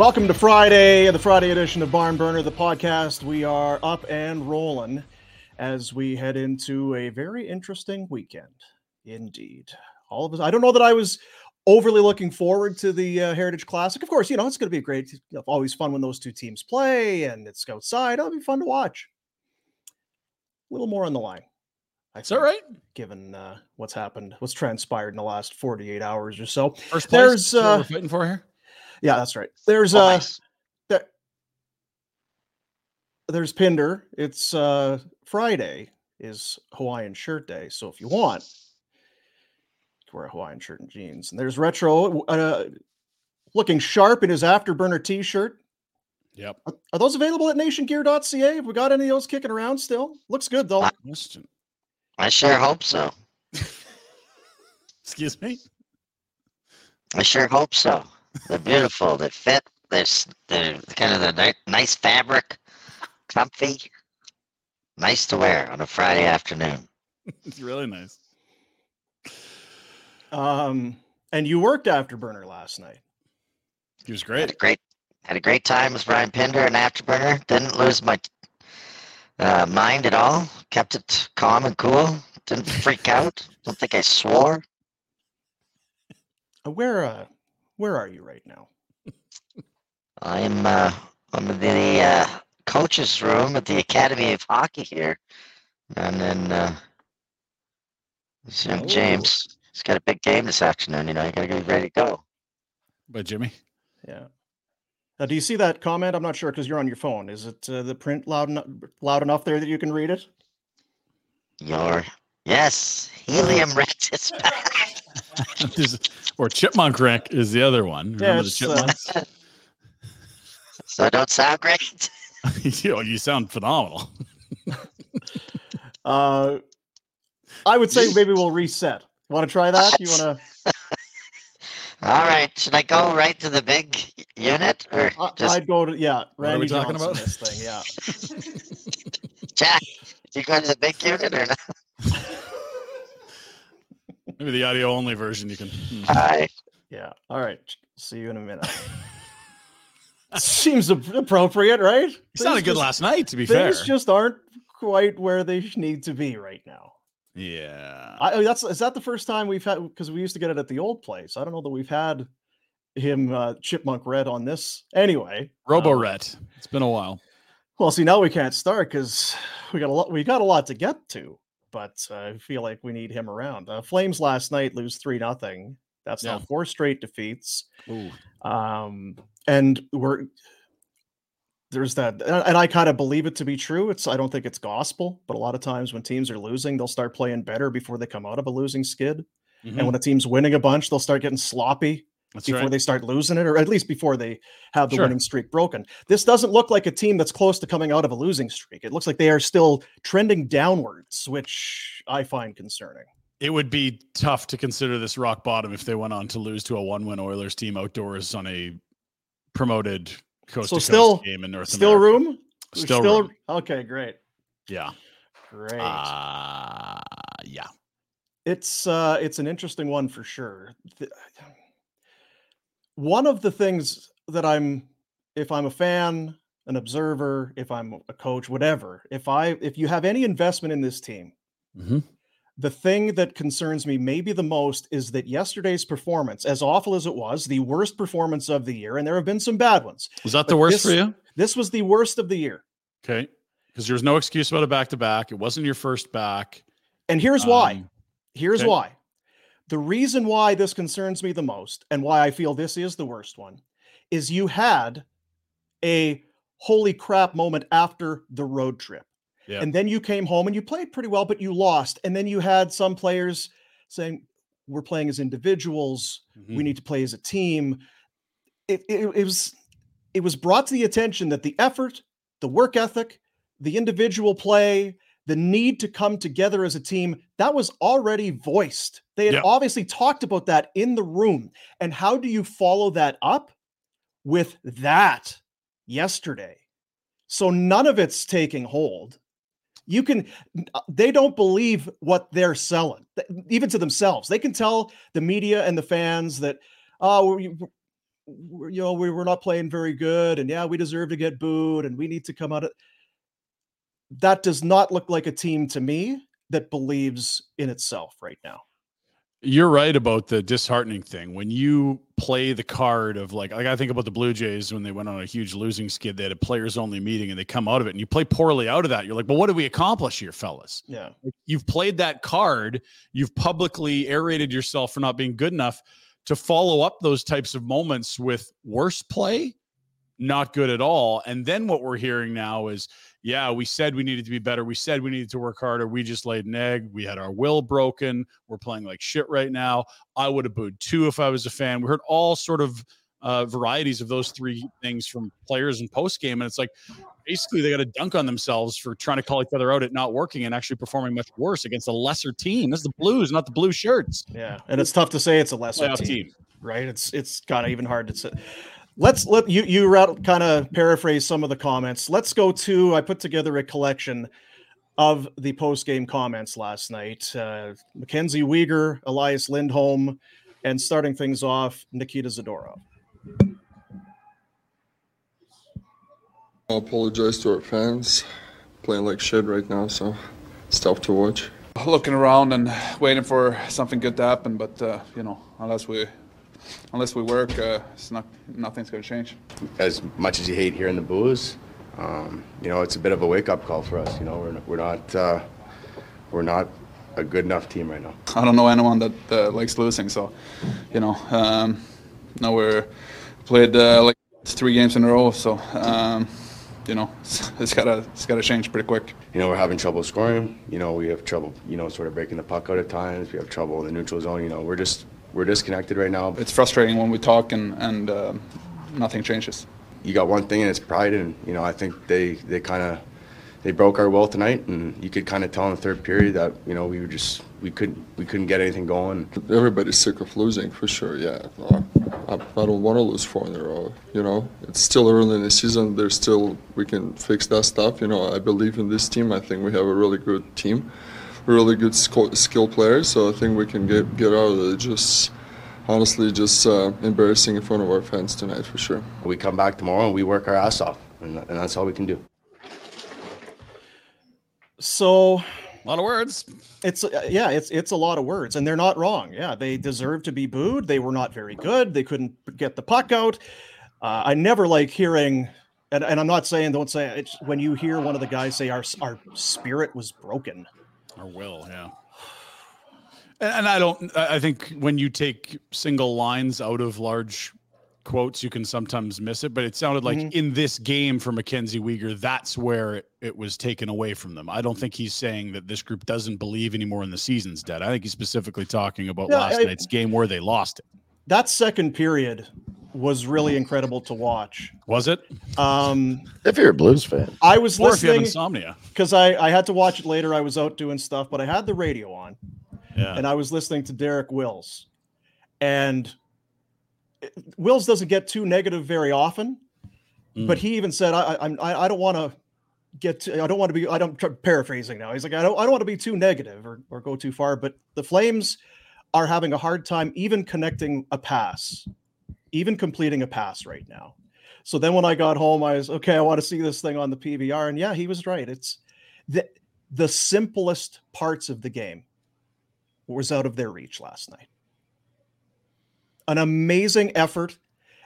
Welcome to Friday, the Friday edition of Barn Burner, the podcast. We are up and rolling as we head into a very interesting weekend, indeed. All of us. I don't know that I was overly looking forward to the uh, Heritage Classic. Of course, you know it's going to be great. Always fun when those two teams play, and it's outside. It'll be fun to watch. A little more on the line. Is that right? Given uh, what's happened, what's transpired in the last 48 hours or so. First place. There's, uh, we're fighting for here. Yeah, that's right. There's Oh, uh nice. there, there's Pinder. It's uh Friday is Hawaiian shirt day. So if you want you can wear a Hawaiian shirt and jeans. And there's retro uh looking sharp in his afterburner t-shirt. Yep. Are, are those available at nationgear.ca? Have we got any of those kicking around still? Looks good though. Question. I sure hope so. Excuse me. I sure hope so. They're beautiful. They fit. They're, they're kind of the nice fabric, comfy, nice to wear on a Friday afternoon. It's really nice. Um and you worked afterburner last night. He was Had great. a great had a great time with Brian Pinder and Afterburner. Didn't lose my uh, mind at all. Kept it calm and cool. Didn't freak out. Don't think I swore. Uh, Where uh where are you right now? I'm uh, I'm in the uh, coach's room at the Academy of Hockey here, and then uh, this young Oh. James. He's got a big game this afternoon. You know, you gotta get ready to go. By Jimmy. Yeah. Uh, do you see that comment? I'm not sure because you're on your phone. Is it uh, the print loud enough, loud enough there that you can read it? Your yes, helium Rex is back. There's- or Chipmunk Rank is the other one. Remember the it's, uh, Chipmunks? so I don't sound great. you, know, you sound phenomenal. Uh, I would say maybe we'll reset. Want to try that? You want to? All right, should I go right to the big unit or just I'd go to yeah. What are we talking Johnson, about? This thing, yeah. Jack? You go to the big unit or not? Maybe the audio only version you can. hmm. Hi. Yeah. All right. See you in a minute. Seems appropriate, right? He sounded Things good just- last night, to be fair. Things just aren't quite where they need to be right now. Yeah. I, that's is that the first time we've had because we used to get it at the old place. I don't know that we've had him uh, chipmunk Rhett on this anyway. Robo um, It's been a while. Well, see, now we can't start because we got a lot. We got a lot to get to, but uh, I feel like we need him around. Uh, Flames last night lose three nothing. That's now four straight defeats. Ooh. Um, and we're there's that, and and I kind of believe it to be true. It's I don't think it's gospel, but a lot of times when teams are losing, they'll start playing better before they come out of a losing skid. And when a team's winning a bunch, they'll start getting sloppy That's before right. they start losing it, or at least before they have the Sure. winning streak broken. This doesn't look like a team that's close to coming out of a losing streak. It looks like they are still trending downwards, which I find concerning. It would be tough to consider this rock bottom if they went on to lose to a one-win Oilers team outdoors on a promoted coast So to still- coast game in North Still America. room? There's Still room. Okay, great. Yeah. Great. Uh, yeah. it's uh it's an interesting one for sure Th- one of the things that i'm if i'm a fan an observer if i'm a coach whatever if i if you have any investment in this team Mhm. the thing that concerns me maybe the most is that yesterday's performance as awful as it was the worst performance of the year and there have been some bad ones Was that the worst for you? this was the worst of the year Okay. Because there was no excuse about a back to back. It wasn't your first back. and here's why Um, Here's Okay. why. The reason why this concerns me the most and why I feel this is the worst one is you had a holy crap moment after the road trip. Yeah. And then you came home and you played pretty well, but you lost. And then you had some players saying, We're playing as individuals. Mm-hmm. We need to play as a team. It, it, it was it was brought to the attention that the effort, the work ethic, the individual play, the need to come together as a team, that was already voiced. They had Yeah. obviously talked about that in the room. And how do you follow that up with that yesterday? So none of it's taking hold. You can, uh, they don't believe what they're selling, even to themselves. They can tell the media and the fans that, oh, we, we're, you know, we were not playing very good, and yeah, we deserve to get booed, and we need to come out of. That does not look like a team to me that believes in itself right now. You're right about the disheartening thing. When you play the card of like, like I think about the Blue Jays when they went on a huge losing skid, they had a players only meeting and they come out of it and you play poorly out of that. You're like, but what did we accomplish here, fellas? Yeah. You've played that card. You've publicly aerated yourself for not being good enough to follow up those types of moments with worse play, not good at all. And then what we're hearing now is, yeah, we said we needed to be better. We said we needed to work harder. We just laid an egg. We had our will broken. We're playing like shit right now. I would have booed too if I was a fan. We heard all sort of uh, varieties of those three things from players and post game, and it's like basically they got to dunk on themselves for trying to call each other out at not working and actually performing much worse against a lesser team. This is the Blues, not the blue shirts. Yeah. And it's tough to say it's a lesser team, team. right? It's it's kind of even hard to say. Let's let you you kind of paraphrase some of the comments. Let's go to I put together a collection of the post game comments last night. Uh, Mackenzie Weegar, Elias Lindholm, and starting things off, Nikita Zadorov. I apologize to our fans. Playing like shit right now, so it's tough to watch. looking around and waiting for something good to happen. But uh, you know, unless we unless we work, uh, it's not nothing's going to change. as much as you hate hearing the booze, um, you know, it's a bit of a wake-up call for us. You know, we're, we're not uh, we're not a good enough team right now. I don't know anyone that uh, likes losing. So, you know, um, now we're played uh, like three games in a row. So, um, you know, it's, it's gotta it's gotta change pretty quick. You know, we're having trouble scoring. You know, we have trouble, you know, sort of breaking the puck out at times. We have trouble in the neutral zone. You know, we're just we're disconnected right now. It's frustrating when we talk and and uh, nothing changes. You got one thing, and it's pride. And you know, I think they they kind of they broke our will tonight, and you could kind of tell in the third period that you know we were just we couldn't we couldn't get anything going. Everybody's sick of losing, for sure. Yeah, Uh, I, I don't want to lose four in a row. You know, it's still early in the season. There's still we can fix that stuff. You know, I believe in this team. I think we have a really good team, really good skill, skill players. So I think we can get get out of it. Just honestly, just uh, embarrassing in front of our fans tonight, for sure. We come back tomorrow and we work our ass off, and, and that's all we can do. So A lot of words. It's uh, yeah, it's it's a lot of words, and they're not wrong. Yeah, they deserve to be booed. They were not very good. They couldn't get the puck out. Uh, I never like hearing, and, and I'm not saying don't say it. When you hear one of the guys say our our spirit was broken, Our will, yeah. And, and I don't. I think when you take single lines out of large quotes, you can sometimes miss it. But it sounded like Mhm. in this game for Mackenzie Weegar, that's where it, it was taken away from them. I don't think he's saying that this group doesn't believe anymore in the season's dead. I think he's specifically talking about Yeah, last I- night's game where they lost it. that second period was really incredible to watch. Was it? Um, If you're a Blues fan, I was Or if you have listening insomnia. because I, I had to watch it later. I was out doing stuff, but I had the radio on Yeah. and I was listening to Derek Wills. And it- Wills doesn't get too negative very often, but Mm. he even said, I, I, I'm- I, I don't want to get, to, I don't want to be, I don't, tr- paraphrasing now. He's like, I don't, I don't want to be too negative or, or go too far, but the Flames are having a hard time even connecting a pass, even completing a pass right now. So then when I got home, I was okay. I want to see this thing on the PVR, and yeah, he was right. It's the the simplest parts of the game was out of their reach last night. An amazing effort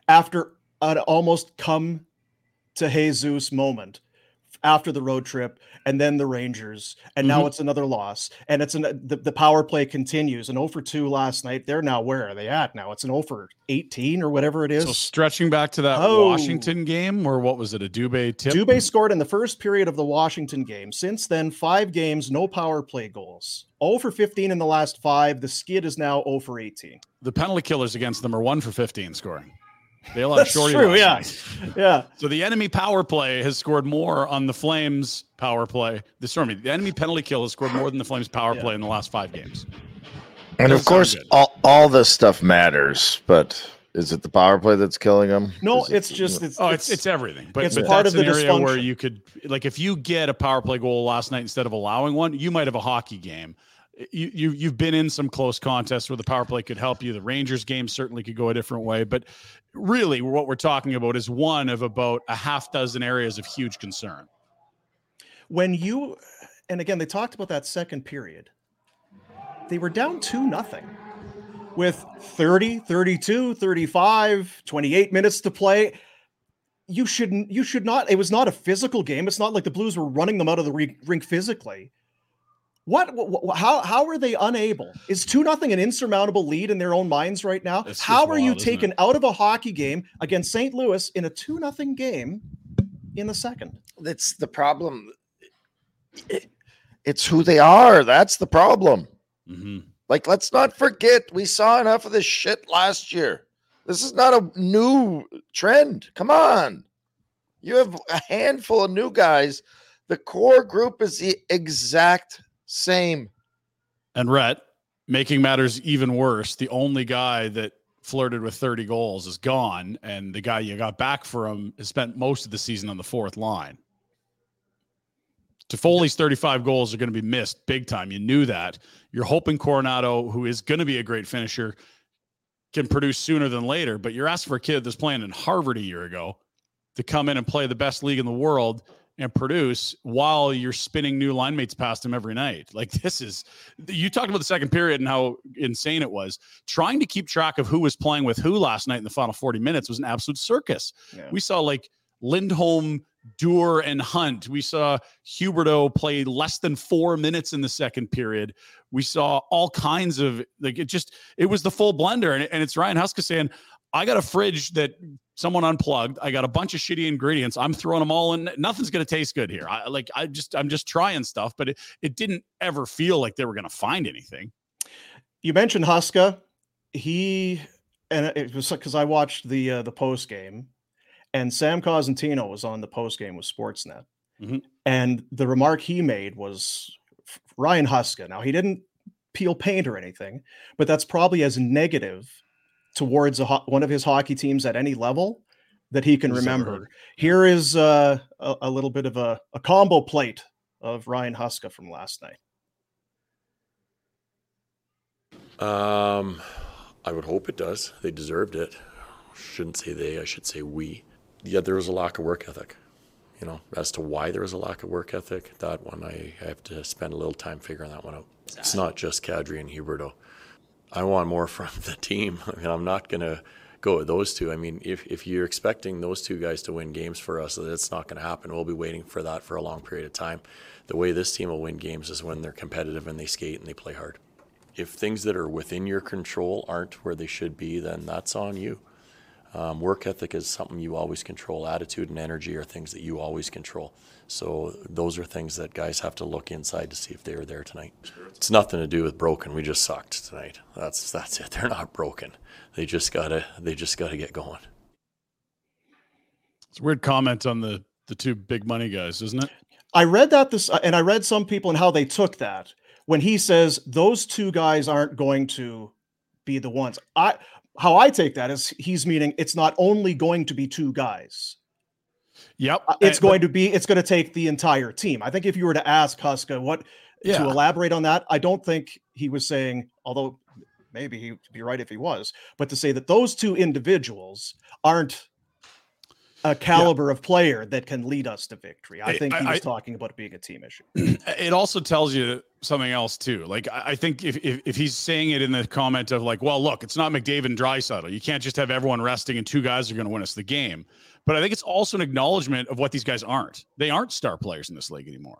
after an almost come to Jesus moment after the road trip and then the Rangers and now Mhm. it's another loss and it's an the, the power play continues an 0 for 2 last night they're now where are they at now it's an 0 for 18 or whatever it is So stretching back to that Oh. Washington game, or what was it? A Dubé tip? Dubé scored in the first period of the Washington game. Since then, five games, no power play goals. 0 for 15 in the last five. The skid is now 0 for 18. the penalty killers against them are one for 15 scoring. They allowed That's Shorty true, last yeah. night. Yeah. So the enemy power play has scored more on the Flames power play. The sorry, the enemy penalty kill has scored more than the Flames power Yeah. play in the last five games. and Doesn't of course, all, all this stuff matters. But is it the power play that's killing them? No, Is it- it's just it's Oh, it's it's everything. But, it's but part that's of the an area where you could like if you get a power play goal last night instead of allowing one, you might have a hockey game. You you you've been in some close contests where the power play could help you. The Rangers game certainly could go a different way, but really what we're talking about is one of about a half dozen areas of huge concern. when you and again they talked about that second period. They were down 2 nothing with 30, 32, 35, 28 minutes to play. You shouldn't you should not it was not a physical game. It's not like the Blues were running them out of the rink physically. What, what, what- how how are they unable? Is 2 nothing an insurmountable lead in their own minds right now? It's how are you wild, isn't it? taken out of a hockey game against St. Louis in a 2 nothing game in the second? That's the problem. It- it's who they are. That's the problem. Mm-hmm. Like, let's not forget we saw enough of this shit last year. This is not a new trend. Come on. You have a handful of new guys. The core group is the exact same. And Rhett, making matters even worse, the only guy that flirted with 30 goals is gone, and the guy you got back for him has spent most of the season on the fourth line. Toffoli's 35 goals are going to be missed big time. You knew that. You're hoping Coronato, who is going to be a great finisher, can produce sooner than later, but you're asking for a kid that's playing in Harvard a year ago to come in and play the best league in the world and produce while you're spinning new line mates past him every night. Like this is you talked about the second period and how insane it was. Trying to keep track of who was playing with who last night in the final 40 minutes was an absolute circus. Yeah. We saw like Lindholm, Doer, and Hunt. We saw Huberdeau play less than four minutes in the second period. We saw all kinds of like it just it was the full blender. And, and it's Ryan Huska saying, I got a fridge that someone unplugged. I got a bunch of shitty ingredients. I'm throwing them all in. Nothing's gonna taste good here. I like I just I'm just trying stuff, but it, it didn't ever feel like they were gonna find anything. you mentioned Huska. He and it was because I watched the uh, the post game, and Sam Cosentino was on the post game with Sportsnet, Mhm. and the remark he made was Ryan Huska. Now he didn't peel paint or anything, but that's probably as negative towards a, ho- one of his hockey teams at any level that he can He's remember. Here is uh, a, a little bit of a, a combo plate of Ryan Huska from last night. Um, I would hope it does. They deserved it. Shouldn't say they. I should say we. Yeah, there was a lack of work ethic. you know, as to why there was a lack of work ethic, that one I, I have to spend a little time figuring that one out. It's not just Kadri and Huberdeau. I want more from the team. I mean, I'm not going to go with those two. I mean, if, if you're expecting those two guys to win games for us, that's not going to happen. We'll be waiting for that for a long period of time. The way this team will win games is when they're competitive and they skate and they play hard. If things that are within your control aren't where they should be, then that's on you. Um, work ethic is something you always control. Attitude and energy are things that you always control. So those are things that guys have to look inside to see if they were there tonight. It's nothing to do with broken. We just sucked tonight. That's that's it. They're not broken. They just gotta they just gotta get going. It's a weird comment on the the two big money guys, isn't it? I read that this, uh, and I read some people and how they took that when he says those two guys aren't going to be the ones. I how I take that is he's meaning it's not only going to be two guys. Yep. Uh, it's going to be it's going to take the entire team. I think if you were to ask Huska what Yeah. to elaborate on that, I don't think he was saying, although maybe he'd be right if he was, but to say that those two individuals aren't a caliber of player that can lead us to victory. I I- think he was I- talking about it being a team issue. it also tells you something else too. Like I I think if, if if he's saying it in the comment of like, well, look, it's not McDavid and Draisaitl. You can't just have everyone resting and two guys are going to win us the game. But I think it's also an acknowledgement of what these guys aren't. They aren't star players in this league anymore.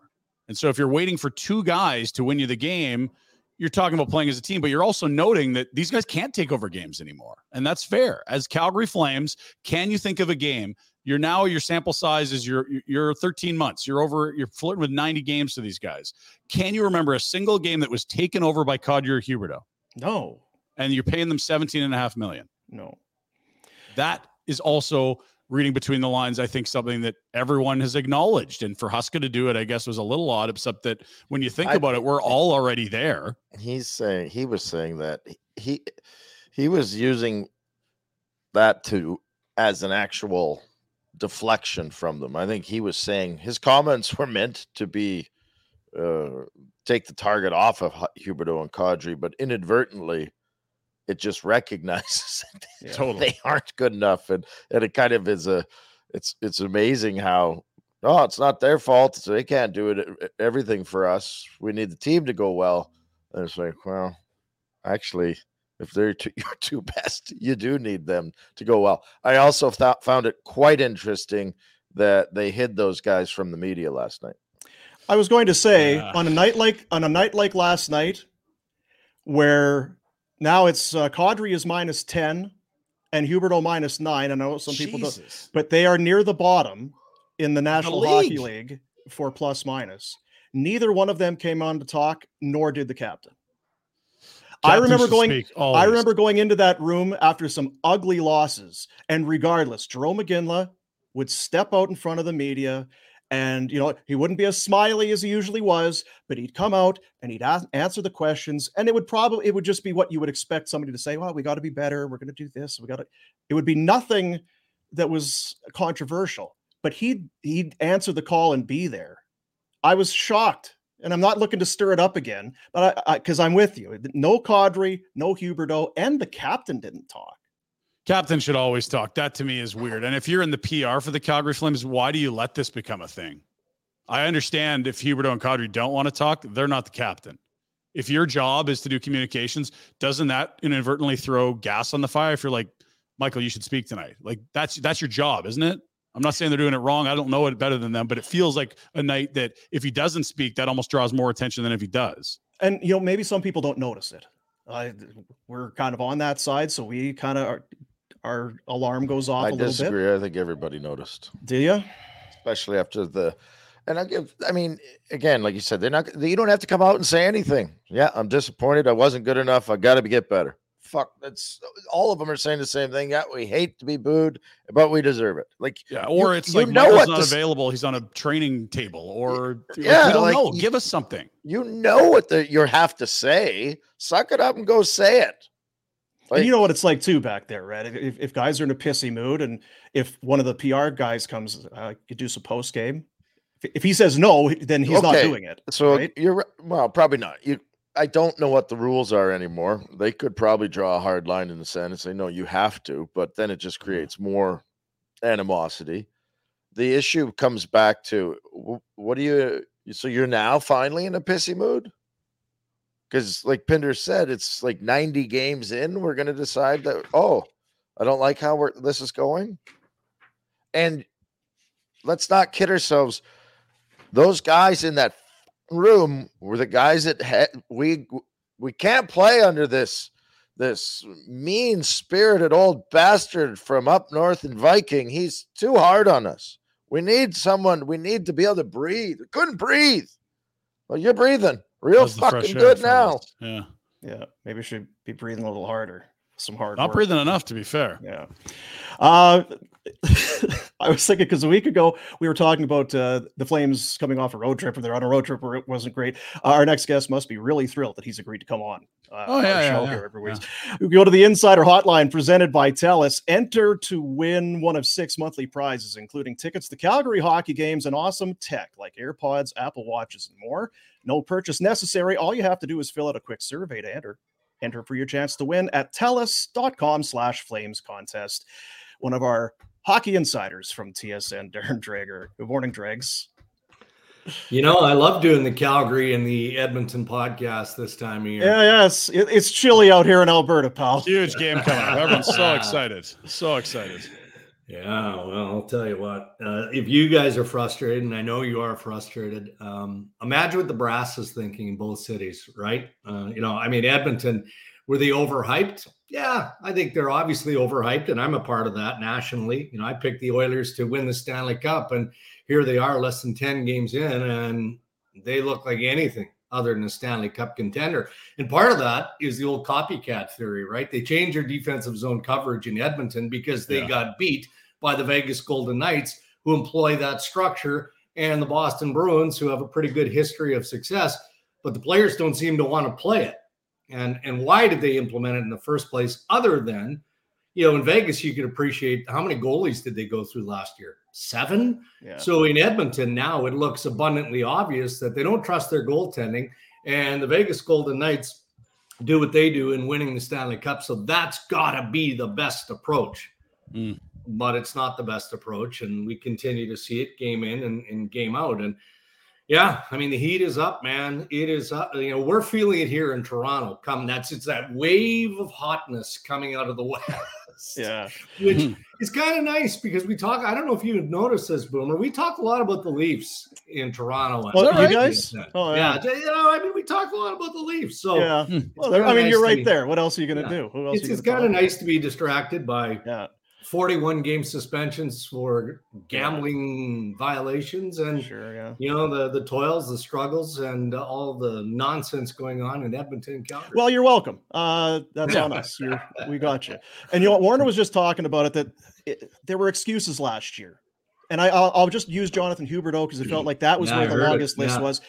And so if you're waiting for two guys to win you the game, you're talking about playing as a team, but you're also noting that these guys can't take over games anymore. And that's fair. As Calgary Flames, can you think of a game? You're now your sample size is your you're 13 months. You're over you're flirting with 90 games to these guys. Can you remember a single game that was taken over by Kadri or Huberdeau? No, And you're paying them 17 and a half million. no. That is also reading between the lines, I think something that everyone has acknowledged. And for Huska to do it, I guess was a little odd, except that when you think I- about it, we're all already there. He's saying he was saying that he he was using that to as an actual deflection from them. I think he was saying his comments were meant to be uh, take the target off of Hu- Huberdeau and Kadri, but inadvertently it just recognizes that they- Totally. they aren't good enough, and and it kind of is a it's it's amazing how oh it's not their fault so they can't do it everything for us. We need the team to go well. And it's like well, actually if they're two, your two best, you do need them to go well. I also thought found it quite interesting that they hid those guys from the media last night. I was going to say Yeah. on a night like on a night like last night, where now it's uh, Kadri is minus ten and Huberdeau minus nine. I know some people don't, but they are near the bottom in the National Hockey league. League for plus minus. Neither one of them came on to talk, nor did the captain. I remember going. speak I remember going into that room after some ugly losses, and regardless, Jarome Iginla would step out in front of the media, and you know he wouldn't be as smiley as he usually was, but he'd come out and he'd ask, answer the questions, and it would probably it would just be what you would expect somebody to say. Well, we got to be better. We're going to do this. We got to. It would be nothing that was controversial, but he'd he'd answer the call and be there. I was shocked, and I'm not looking to stir it up again, but I because I'm with you. No Kadri, no Huberdeau, and the captain didn't talk. Captain should always talk. That to me is weird. And if you're in the PR for the Calgary Flames, why do you let this become a thing? I understand if Huberdeau and Kadri don't want to talk, they're not the captain. If your job is to do communications, doesn't that inadvertently throw gas on the fire? If you're like, Michael, you should speak tonight. Like that's that's your job, isn't it? I'm not saying they're doing it wrong. I don't know it better than them, but it feels like a night that if he doesn't speak, that almost draws more attention than if he does. And you know, maybe some people don't notice it. Uh, we're kind of on that side, so we kind of our, our alarm goes off I a little bit. disagree. I think everybody noticed, Do you? especially after the. And I give. I mean, again, like you said, they're not. You don't have to come out and say anything. Yeah, I'm disappointed. I wasn't good enough. I got to get better. Fuck. That's all of them are saying the same thing. Yeah, we hate to be booed, but we deserve it. Like Yeah, or you- it's you like know Michael's what not the s- available. He's on a training table, or like, yeah, we don't like, know. you- Give us something. you know what the you have to say. Suck it up and go say it. And you know what it's like too back there, right? If, if guys are in a pissy mood, and if one of the PR guys comes, uh, could do some post game. If, if he says no, then he's not doing it. So right? you're well, probably not. You, I don't know what the rules are anymore. They could probably draw a hard line in the sand and say no, you have to, but then it just creates more animosity. the issue comes back to what do you? So you're now finally in a pissy mood because, like Pinder said, it's like 90 games in. We're going to decide that. Oh, I don't like how we're this is going, and let's not kid ourselves. Those guys in that room were the guys that had we we can't play under this this mean spirited old bastard from up north in Viking. He's too hard on us. We need someone. We need to be able to breathe. We couldn't breathe. Well, you're breathing real How's the fresh fucking good now. fellas? Yeah. Yeah, maybe we should be breathing a little harder. Some hard. Not work. breathing enough, to be fair. Yeah. Uh, I was thinking because a week ago we were talking about uh, the Flames coming off a road trip, or they're on a road trip where it wasn't great. Uh, our next guest must be really thrilled that he's agreed to come on. Uh, Oh, our yeah, yeah, show yeah, here every week. We go to the Insider Hotline presented by TELUS. Enter to win one of six monthly prizes, including tickets to Calgary hockey games and awesome tech like AirPods, Apple Watches, and more. No purchase necessary. All you have to do is fill out a quick survey to enter. Enter for your chance to win at telus.com slash flames contest. One of our hockey insiders from TSN, Darren Dreger. Good morning, Dregs. You know, I love doing the Calgary and the Edmonton podcast this time of year. Yeah, yes. It, it's chilly out here in Alberta, pal. Huge game coming up. Everyone's so excited. So excited. Yeah, well, I'll tell you what. Uh, if you guys are frustrated, and I know you are frustrated, um, imagine what the brass is thinking in both cities, right? Uh, you know, I mean, Edmonton, were they overhyped? Yeah, I think they're obviously overhyped, and I'm a part of that nationally. You know, I picked the Oilers to win the Stanley Cup, and here they are, less than 10 games in, and they look like anything other than a Stanley Cup contender. And part of that is the old copycat theory, right? They changed their defensive zone coverage in Edmonton because they Yeah. got beat by the Vegas Golden Knights, who employ that structure, and the Boston Bruins, who have a pretty good history of success, but the players don't seem to want to play it. And and why did they implement it in the first place? Other than, you know, in Vegas, you could appreciate how many goalies did they go through last year? Seven. Yeah. So in Edmonton now, it looks abundantly obvious that they don't trust their goaltending, and the Vegas Golden Knights do what they do in winning the Stanley Cup. So that's got to be the best approach. Mm. But it's not the best approach, and we continue to see it game in and, and game out. And yeah, I mean the heat is up, man. It is up. You know, we're feeling it here in Toronto. Come, that's it's that wave of hotness coming out of the west Yeah. which hmm. is kind of nice because we talk. I don't know if you've noticed this, Boomer. We talk a lot about the Leafs in Toronto. Well, and- oh, you guys? Oh, yeah. yeah. you know, I mean, we talk a lot about the Leafs. So yeah. Hmm. Well, I mean, nice you're right be- there. What else are you going to Yeah. do? Who else It's, it's kind of nice to be distracted by Yeah. 41 game suspensions for gambling violations and Sure, yeah. you know the the toils, the struggles, and all the nonsense going on in Edmonton, Calgary. Well, you're welcome. Uh, that's on us. You're, we got you. And you know, Warrener was just talking about it that it, there were excuses last year, and I, I'll, I'll just use Jonathan Huberdeau because it felt like that was Yeah, where the heard it. longest list Yeah. was.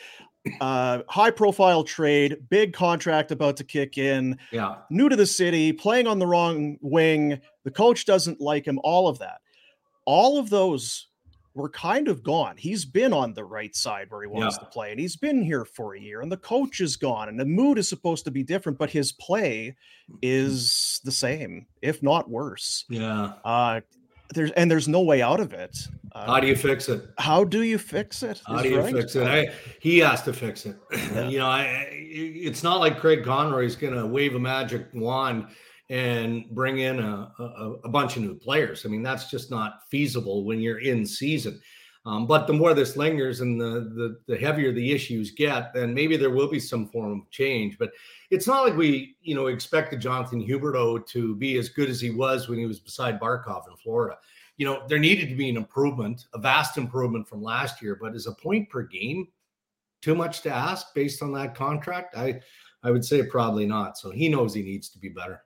Uh, high profile trade, big contract about to kick in, yeah, new to the city, playing on the wrong wing. The coach doesn't like him. All of that, all of those were kind of gone. He's been on the right side where he wants Yeah. to play, and he's been here for a year. And the coach is gone, and the mood is supposed to be different, but his play is the same, if not worse. yeah. Uh, there's and there's no way out of it. Uh, How do you fix it? how do you fix it? How do you right. fix it? I, he has to fix it. Yeah. you know, I, it's not like Craig Conroy's going to wave a magic wand and bring in a, a, a bunch of new players. I mean, that's just not feasible when you're in season. Um, but the more this lingers and the, the the heavier the issues get, then maybe there will be some form of change. But it's not like we, you know, expected Jonathan Huberdeau to be as good as he was when he was beside Barkov in Florida you know, there needed to be an improvement, a vast improvement from last year. But is a point per game too much to ask based on that contract? I I would say probably not. So he knows he needs to be better.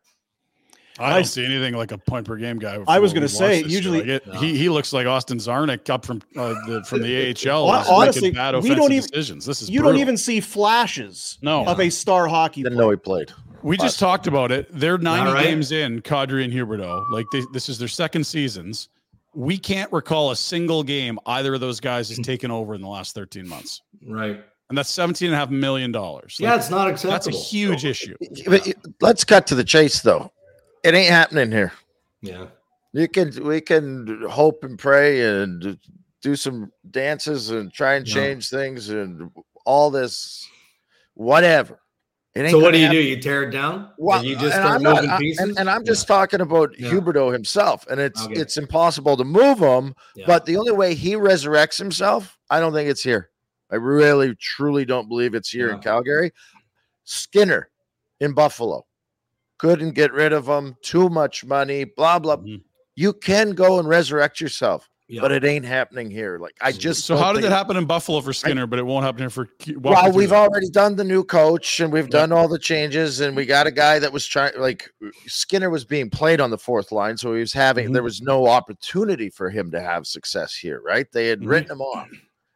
I I- don't see anything like a point per game guy. I was gonna say, watched this year. usually- Like it- No. he he looks like Austin Czarnik up from uh, the from the AHL. Hon- He's making honestly, bad we don't even- decisions. This is You brutal. don't even see flashes No. of a star hockey Didn't player. know he played. We just talked about it. They're 90 right. games in, Kadri and Huberdeau. Like they, this is their second seasons. We can't recall a single game either of those guys has taken over in the last 13 months. Right. And that's 17 and a half million dollars. Yeah, it's not acceptable. that's a huge issue. But y- let's cut to the chase, though. It ain't happening here. Yeah. You can we can hope and pray and do some dances and try and Yeah. change things and all this, whatever. It ain't So what do you happen. do? You tear it down? Well, you just and start I'm not- moving I- pieces? and, and I'm Yeah. just talking about Yeah. Huberdeau himself, and it's Okay. it's impossible to move him. Yeah. But the only way he resurrects himself, I don't think it's here. I really, truly don't believe it's here in Calgary. Skinner in Buffalo couldn't get rid of him. Too much money. Blah blah. Mhm. You can go and resurrect yourself, Yeah. but it ain't happening here. Like I just So how did it happen in Buffalo for Skinner, but it won't happen here for? Ke- walk me well, we've that. already done the new coach and we've done all the changes, and we got a guy that was trying like Skinner was being played on the fourth line, so he was having Mm-hmm. there was no opportunity for him to have success here, right? They had Mm-hmm. written him off,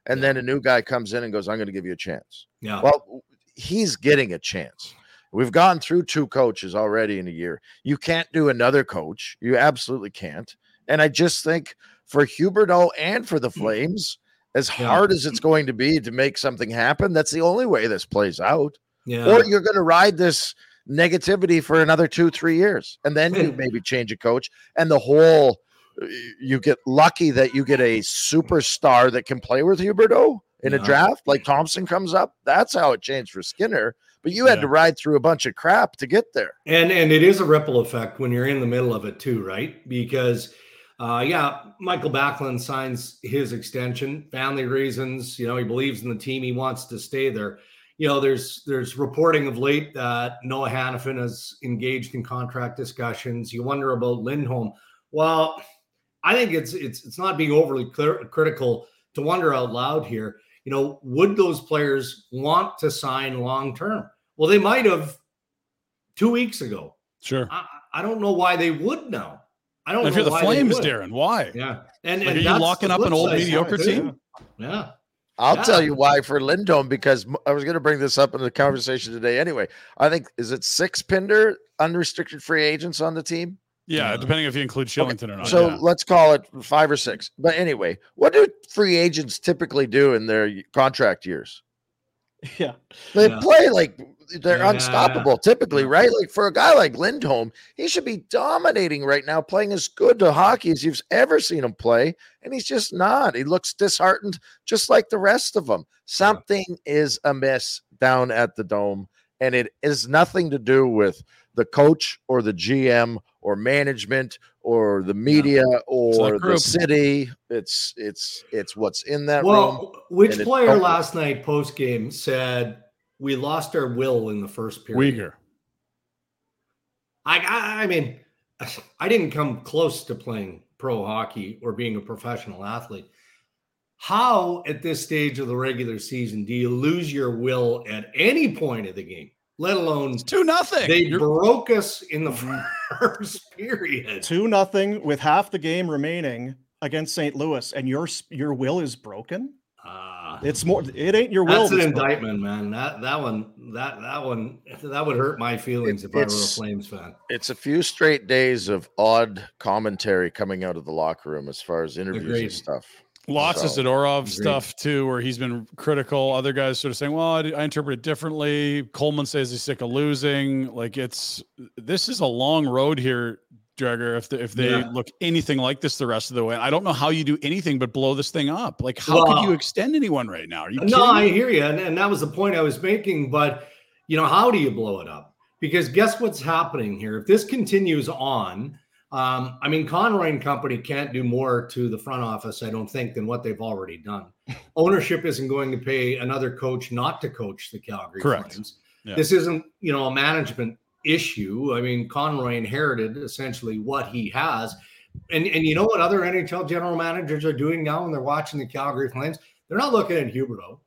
and then a new guy comes in and goes, "I'm going to give you a chance." Yeah. Well, he's getting a chance. We've gone through two coaches already in a year. You can't do another coach. You absolutely can't. And I just think for Huberdeau and for the mm. Flames, as Yeah. hard as it's going to be to make something happen, that's the only way this plays out. yeah. Or you're going to ride this negativity for another two, three years, and then you maybe change a coach, and the whole uh, you get lucky that you get a superstar that can play with Huberdeau in a draft, like Thompson comes up. That's how it changed for Skinner. But you had Yeah. to ride through a bunch of crap to get there. And and it is a ripple effect when you're in the middle of it too, right? Because uh yeah, Mikael Backlund signs his extension, family reasons, you know, he believes in the team, he wants to stay there. You know, there's there's reporting of late that Noah Hanifin is engaged in contract discussions. You wonder about Lindholm. Well, I think it's it's it's not being overly clear, critical to wonder out loud here. You know, would those players want to sign long term? Well, they might have two weeks ago. Sure. I, I don't know why they would now. I don't If know you're the why Flames. Darren, why? Yeah, and, Like, and are you locking up an old side. mediocre Yeah. team? Yeah, I'll Yeah. tell you why for Lindholm because I was going to bring this up in the conversation today anyway. I think is it six Pinder unrestricted free agents on the team? Yeah, Yeah. depending if you include Shillington or not. So yeah. let's call it five or six. But anyway, what do free agents typically do in their contract years? Yeah. They Yeah. play like they're Yeah. unstoppable typically, Yeah. right? Like for a guy like Lindholm, he should be dominating right now, playing as good to hockey as you've ever seen him play. And he's just not. He looks disheartened, just like the rest of them. Something is amiss down at the dome, and it is nothing to do with the coach or the GM or management or the media or the city. It's it's it's what's in that room. Well, which player last night post game said we lost our will in the first period? Weegar. I, I I mean, I didn't come close to playing pro hockey or being a professional athlete. How at this stage of the regular season do you lose your will at any point of the game, let alone It's two nothing. they You're- broke us in the first period? Two nothing with half the game remaining against St. Louis, and your your will is broken. Ah. It's more. It ain't your will. That's an that's broken. indictment, man. That that one, that that one, that would hurt my feelings if I were a It's- Flames fan. It's a few straight days of odd commentary coming out of the locker room as far as interviews Agreed. and stuff. Lots of So, Zadorov Agreed. stuff too, where he's been critical. Other guys sort of saying, "Well, I, I interpret it differently." Coleman says he's sick of losing. Like it's this is a long road here, Dreger. If the, if they Yeah. look anything like this the rest of the way, I don't know how you do anything but blow this thing up. Like how could you extend anyone right now? Are you No, I hear you, and, and that was the point I was making. But you know, how do you blow it up? Because guess what's happening here? If this continues on, um, I mean, Conroy and Company can't do more to the front office, I don't think, than what they've already done. Ownership isn't going to pay another coach not to coach the Calgary Correct. Flames. Yeah. This isn't, you know, a management issue. I mean, Conroy inherited essentially what he has. And and you know what other NHL general managers are doing now when they're watching the Calgary Flames? They're not looking at Huberdeau.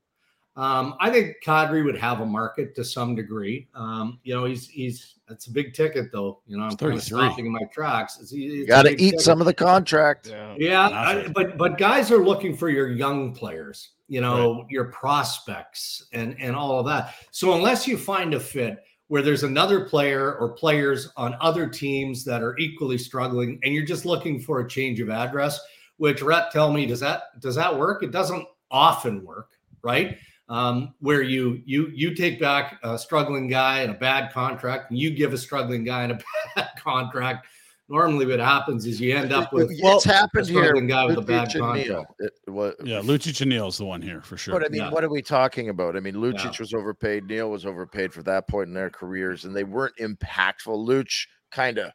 Um, I think Kadri would have a market to some degree. Um, you know, he's he's that's a big ticket though. You know, I'm He's kind of 33. stopping in my tracks. It's, You it's a got to eat ticket. some of the contract. Yeah, I, but but guys are looking for your young players, you know, your prospects and and all of that. So unless you find a fit where there's another player or players on other teams that are equally struggling, and you're just looking for a change of address, which Rhett tell me does that does that work? It doesn't often work, right? Um, where you you you take back a struggling guy and a bad contract, and you give a struggling guy and a bad contract normally what happens is you end up with it's happened here. struggling guy with a Lucic bad and contract. Neal. It, was, Yeah, Lucic and Neal's the one here for sure. But I mean, Yeah. what are we talking about? I mean, Lucic Yeah. was overpaid. Neal was overpaid for that point in their careers, and they weren't impactful. Luch kind of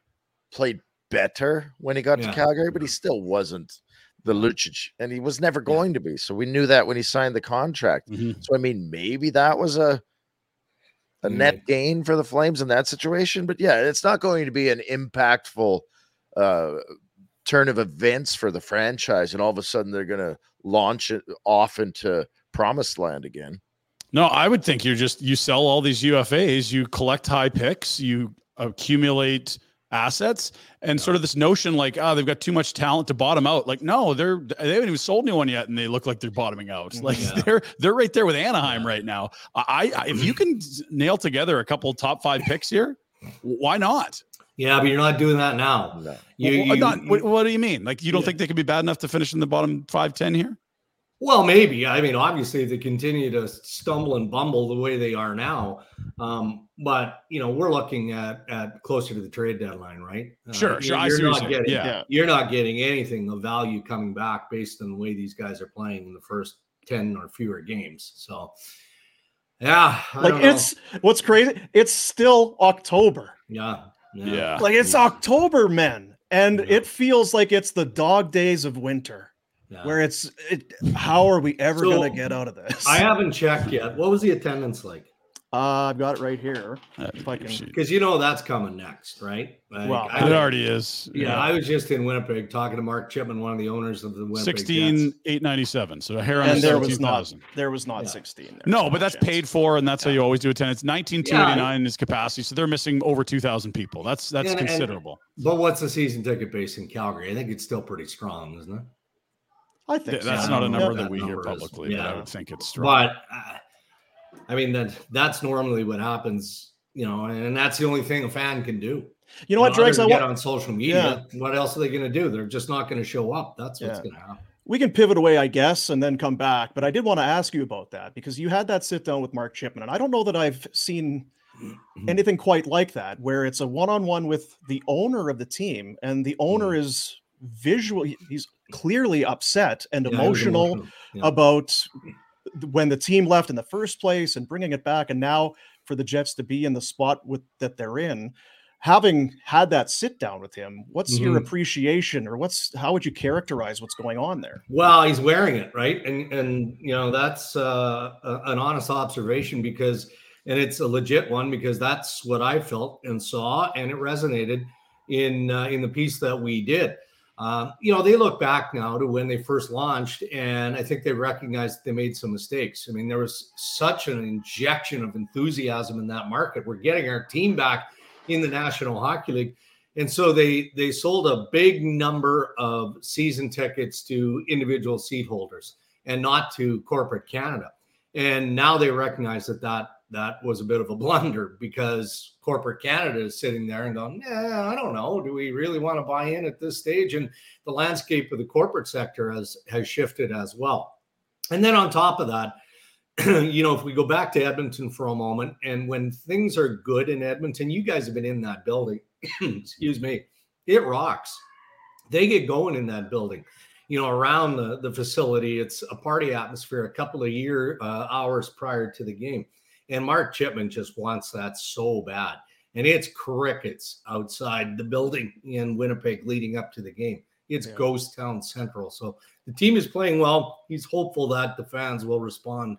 played better when he got Yeah. to Calgary, but he still wasn't the Lucic, and he was never going to be. So we knew that when he signed the contract. Mhm. So I mean, maybe that was a a Mm. net gain for the Flames in that situation. But yeah, it's not going to be an impactful uh turn of events for the franchise, and all of a sudden they're going to launch it off into promised land again. No, I would think you're just you sell all these UFAs, you collect high picks, you accumulate assets, and sort of this notion like, oh, they've got too much talent to bottom out. Like, no, they're they haven't even sold anyone yet, and they look like they're bottoming out. Mm-hmm. Like Yeah. they're they're right there with Anaheim right now. I, I if you can nail together a couple top five picks here, why not? Yeah, but you're not doing that now. No. You, Well, you- not- what, what do you mean? Like you don't Yeah. think they could be bad enough to finish in the bottom five ten here? Well, maybe. I mean, obviously, if they continue to stumble and bumble the way they are now, um, but you know, we're looking at at closer to the trade deadline, right? Uh, Sure, you're- sure. I You're not saying. getting, Yeah. Yeah. you're not getting anything of value coming back based on the way these guys are playing in the first ten or fewer games. So, yeah, I Like don't know. it's what's crazy. It's still October. yeah, Yeah. Like it's October, men, and Yeah. it feels like it's the dog days of winter, yeah. where it's. It, how are we ever So, going to get out of this? I haven't checked yet. What was the attendance like? Uh, I've got it right here. Uh, If I can- shoot. Because you know that's coming next, right? Like, Well, I- It already is. Yeah, I was just in Winnipeg talking to Mark Chipman, one of the owners of the Winnipeg 16 Jets. 897 so a hair on and the there was not 17,000. there was not Yeah. 16 there. no but that's chance. paid for and that's how you always do attendance 19289 is capacity so they're missing over 2000 people that's that's And- and- considerable But what's the season ticket base in Calgary? I think it's still pretty strong, isn't it? I Th- think that's so. not a number Yeah. that we hear Number is- publicly but i would think it's strong But uh, I mean that that's normally what happens, you know, and that's the only thing a fan can do. You know what, other Dregs? I get want on social media. What else are they going to do? They're just not going to show up. That's what's Yeah. going to happen. we can pivot away, I guess, and then come back. But I did want to ask you about that because you had that sit down with Mark Chipman, and I don't know that I've seen Mm-hmm. anything quite like that, where it's a one-on-one with the owner of the team, and the owner Mm. is visual. He's clearly upset and Yeah, was emotional Yeah. about when the team left in the first place and bringing it back, and now for the Jets to be in the spot with that they're in. Having had that sit down with him, what's your Mhm. appreciation, or what's how would you characterize what's going on there? Well, he's wearing it, right? And and you know that's uh, a- an honest observation because, and it's a legit one because that's what I felt and saw, and it resonated in uh, in the piece that we did. Um, you know, they look back now to when they first launched, and I think they recognized they made some mistakes. I mean, there was such an injection of enthusiasm in that market. We're getting our team back in the National Hockey League. And so they they sold a big number of season tickets to individual seat holders and not to corporate Canada. And now they recognize that that that was a bit of a blunder because corporate Canada is sitting there and going, "Yeah, I don't know. Do we really want to buy in at this stage?" And the landscape of the corporate sector has has shifted as well. And then on top of that, you know, if we go back to Edmonton for a moment, and when things are good in Edmonton, you guys have been in that building. excuse me, it rocks. They get going in that building. You know, around the, the facility, it's a party atmosphere a couple of year uh, hours prior to the game. And Mark Chipman just wants that so bad. And it's crickets outside the building in Winnipeg leading up to the game. It's Yeah. ghost town central. So the team is playing well. He's hopeful that the fans will respond.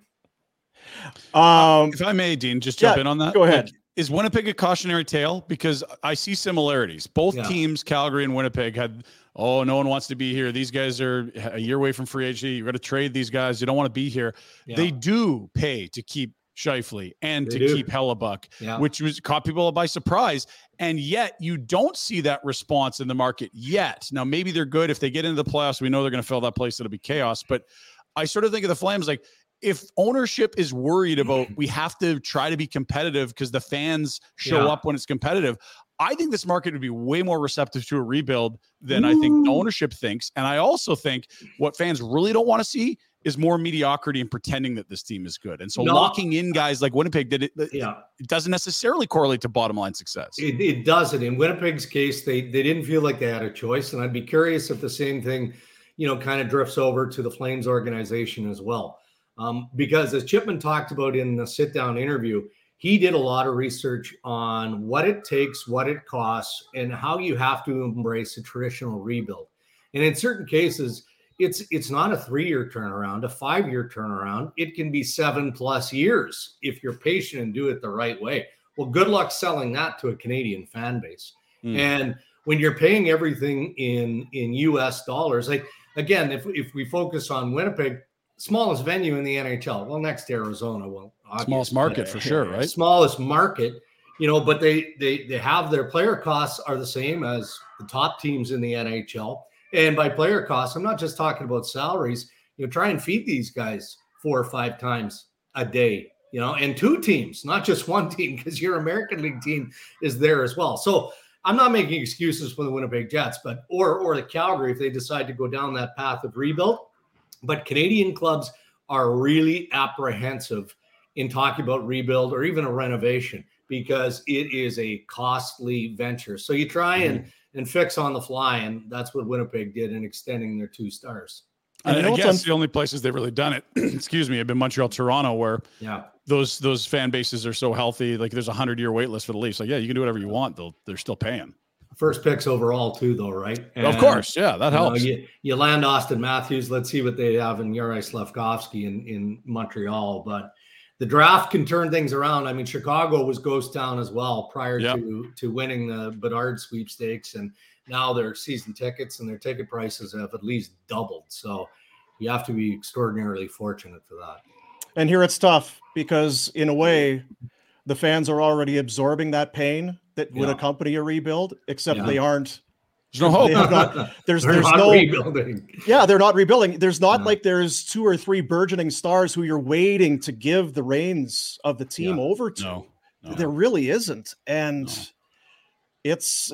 Um, if i may dean just jump yeah, in on that go ahead. Like, is winnipeg a cautionary tale because i see similarities both Yeah. teams calgary and winnipeg had oh no one wants to be here these guys are a year away from free agency you got to trade these guys you don't want to be here Yeah. they do pay to keep Scheifele and They to do. keep Hellebuyck, Yeah. which was caught people by surprise. And yet you don't see that response in the market yet. Now, maybe they're good. If they get into the playoffs, we know they're going to fill that place. It'll be chaos. But I sort of think of the Flames like if ownership is worried about we have to try to be competitive because the fans show Yeah. up when it's competitive. I think this market would be way more receptive to a rebuild than I think ownership thinks. And I also think what fans really don't want to see is more mediocrity and pretending that this team is good. And so No. locking in guys like Winnipeg did it, Yeah. it doesn't necessarily correlate to bottom line success. It, it doesn't. In Winnipeg's case, they they didn't feel like they had a choice, and I'd be curious if the same thing, you know, kind of drifts over to the Flames organization as well. Um, because as Chipman talked about in the sit down interview, he did a lot of research on what it takes, what it costs, and how you have to embrace a traditional rebuild. And in certain cases, it's it's not a three year turnaround, a five year turnaround. It can be seven plus years if you're patient and do it the right way. Well, good luck selling that to a Canadian fan base. Mm. And when you're paying everything in in US dollars, like again, if if we focus on Winnipeg, smallest venue in the NHL, well, next to Arizona, well, Smallest market for sure, right? smallest market you know but they they they have their player costs are the same as the top teams in the nhl and by player costs i'm not just talking about salaries you know try and feed these guys four or five times a day you know and two teams not just one team because your american league team is there as well. So i'm not making excuses for the winnipeg jets but or or the calgary if they decide to go down that path of rebuild. But canadian clubs are really apprehensive in talking about rebuild or even a renovation because it is a costly venture. So you try and mm-hmm. And fix on the fly, and that's what Winnipeg did in extending their two stars. And you know I guess un- the only places they've really done it, excuse me, have been Montreal, Toronto, where Yeah. those those fan bases are so healthy. Like there's a hundred year wait list for the Leafs. Like, yeah, you can do whatever you want. They'll they're still paying. First picks overall too, though, right? of course, yeah, that you know, helps. you, you land Auston Matthews. Let's see what they have in Yuri Slafkovsky in, in Montreal. But the draft can turn things around. I mean, Chicago was ghost town as well prior Yep. to to winning the Bedard sweepstakes, and now their season tickets and their ticket prices have at least doubled. So you have to be extraordinarily fortunate for that. And here it's tough because, in a way, the fans are already absorbing that pain that would Yeah. accompany a rebuild, except Yeah. they aren't. There's no hope. Not- there's They're there's not no rebuilding. yeah, they're not rebuilding. There's not No. like there's two or three burgeoning stars who you're waiting to give the reins of the team Yeah. over to. No, no. There really isn't. And No. it's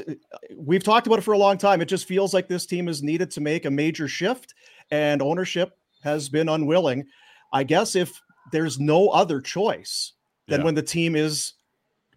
we've talked about it for a long time. It just feels like this team is needed to make a major shift, and ownership has been unwilling. I guess if there's no other choice than Yeah. when the team is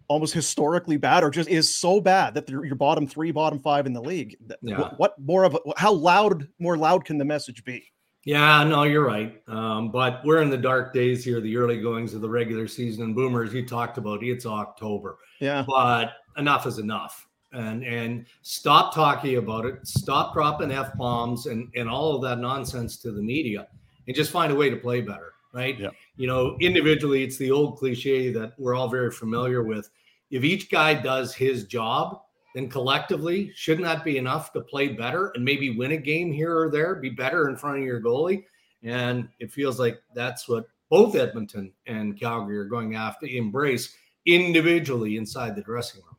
almost historically bad or just is so bad that they're your bottom three, bottom five in the league. Yeah. What, what more of a, how loud, more loud can the message be? Yeah, no, you're right. Um, but we're in the dark days here, the early goings of the regular season. And boomers, you talked about it's October, Yeah. but enough is enough. And and stop talking about it. Stop dropping f bombs and and all of that nonsense to the media, and just find a way to play better. Right? Yeah. You know, individually, it's the old cliche that we're all very familiar with. If each guy does his job, then collectively, shouldn't that be enough to play better and maybe win a game here or there, be better in front of your goalie? And it feels like that's what both Edmonton and Calgary are going to have to embrace individually inside the dressing room.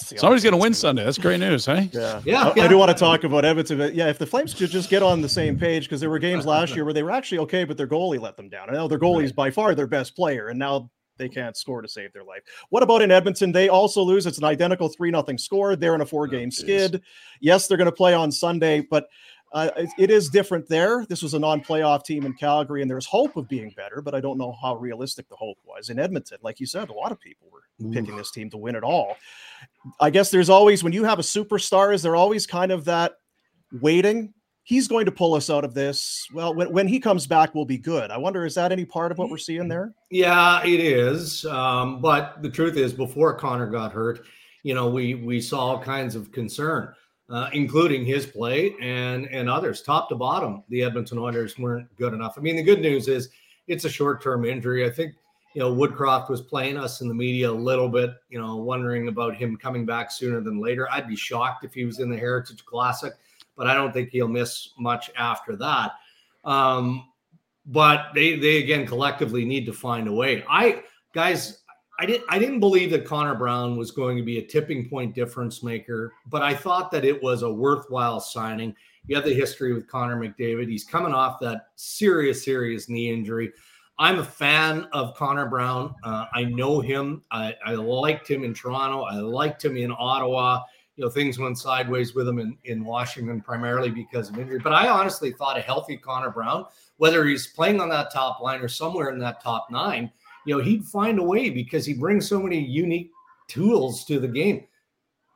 Somebody's going to win Sunday. That's great news, hey? Yeah. Yeah, I, I do want to talk about Edmonton. But yeah, if the Flames could just get on the same page, because there were games last year where they were actually okay, but their goalie let them down. I know their goalie is by far their best player, and now they can't score to save their life. What about in Edmonton? They also lose. It's an identical 3 nothing score. They're in a four game skid. Yes, they're going to play on Sunday, but uh, it- it is different there. This was a non playoff team in Calgary, and there's hope of being better, but I don't know how realistic the hope was. In Edmonton, like you said, a lot of people were picking this team to win it all. I guess there's always, when you have a superstar, is there always kind of that waiting? He's going to pull us out of this. Well, when, when he comes back, we'll be good. I wonder, is that any part of what we're seeing there? Yeah, it is. Um, but the truth is, before Connor got hurt, you know, we we saw all kinds of concern, uh, including his play and and others, top to bottom. The Edmonton Oilers weren't good enough. I mean, the good news is it's a short term injury. I think you know Woodcroft was playing us in the media a little bit, you know, wondering about him coming back sooner than later. I'd be shocked if he was in the Heritage Classic, but I don't think he'll miss much after that. Um, but they they again collectively need to find a way. I guys, I didn't I didn't believe that Connor Brown was going to be a tipping point difference maker, but I thought that it was a worthwhile signing. You have the history with Connor McDavid. He's coming off that serious, serious knee injury. I'm a fan of Connor Brown. Uh, I know him. I, I liked him in Toronto. I liked him in Ottawa. You know things went sideways with him in, in Washington primarily because of injury. But I honestly thought a healthy Connor Brown, whether he's playing on that top line or somewhere in that top nine, you know, he'd find a way because he brings so many unique tools to the game.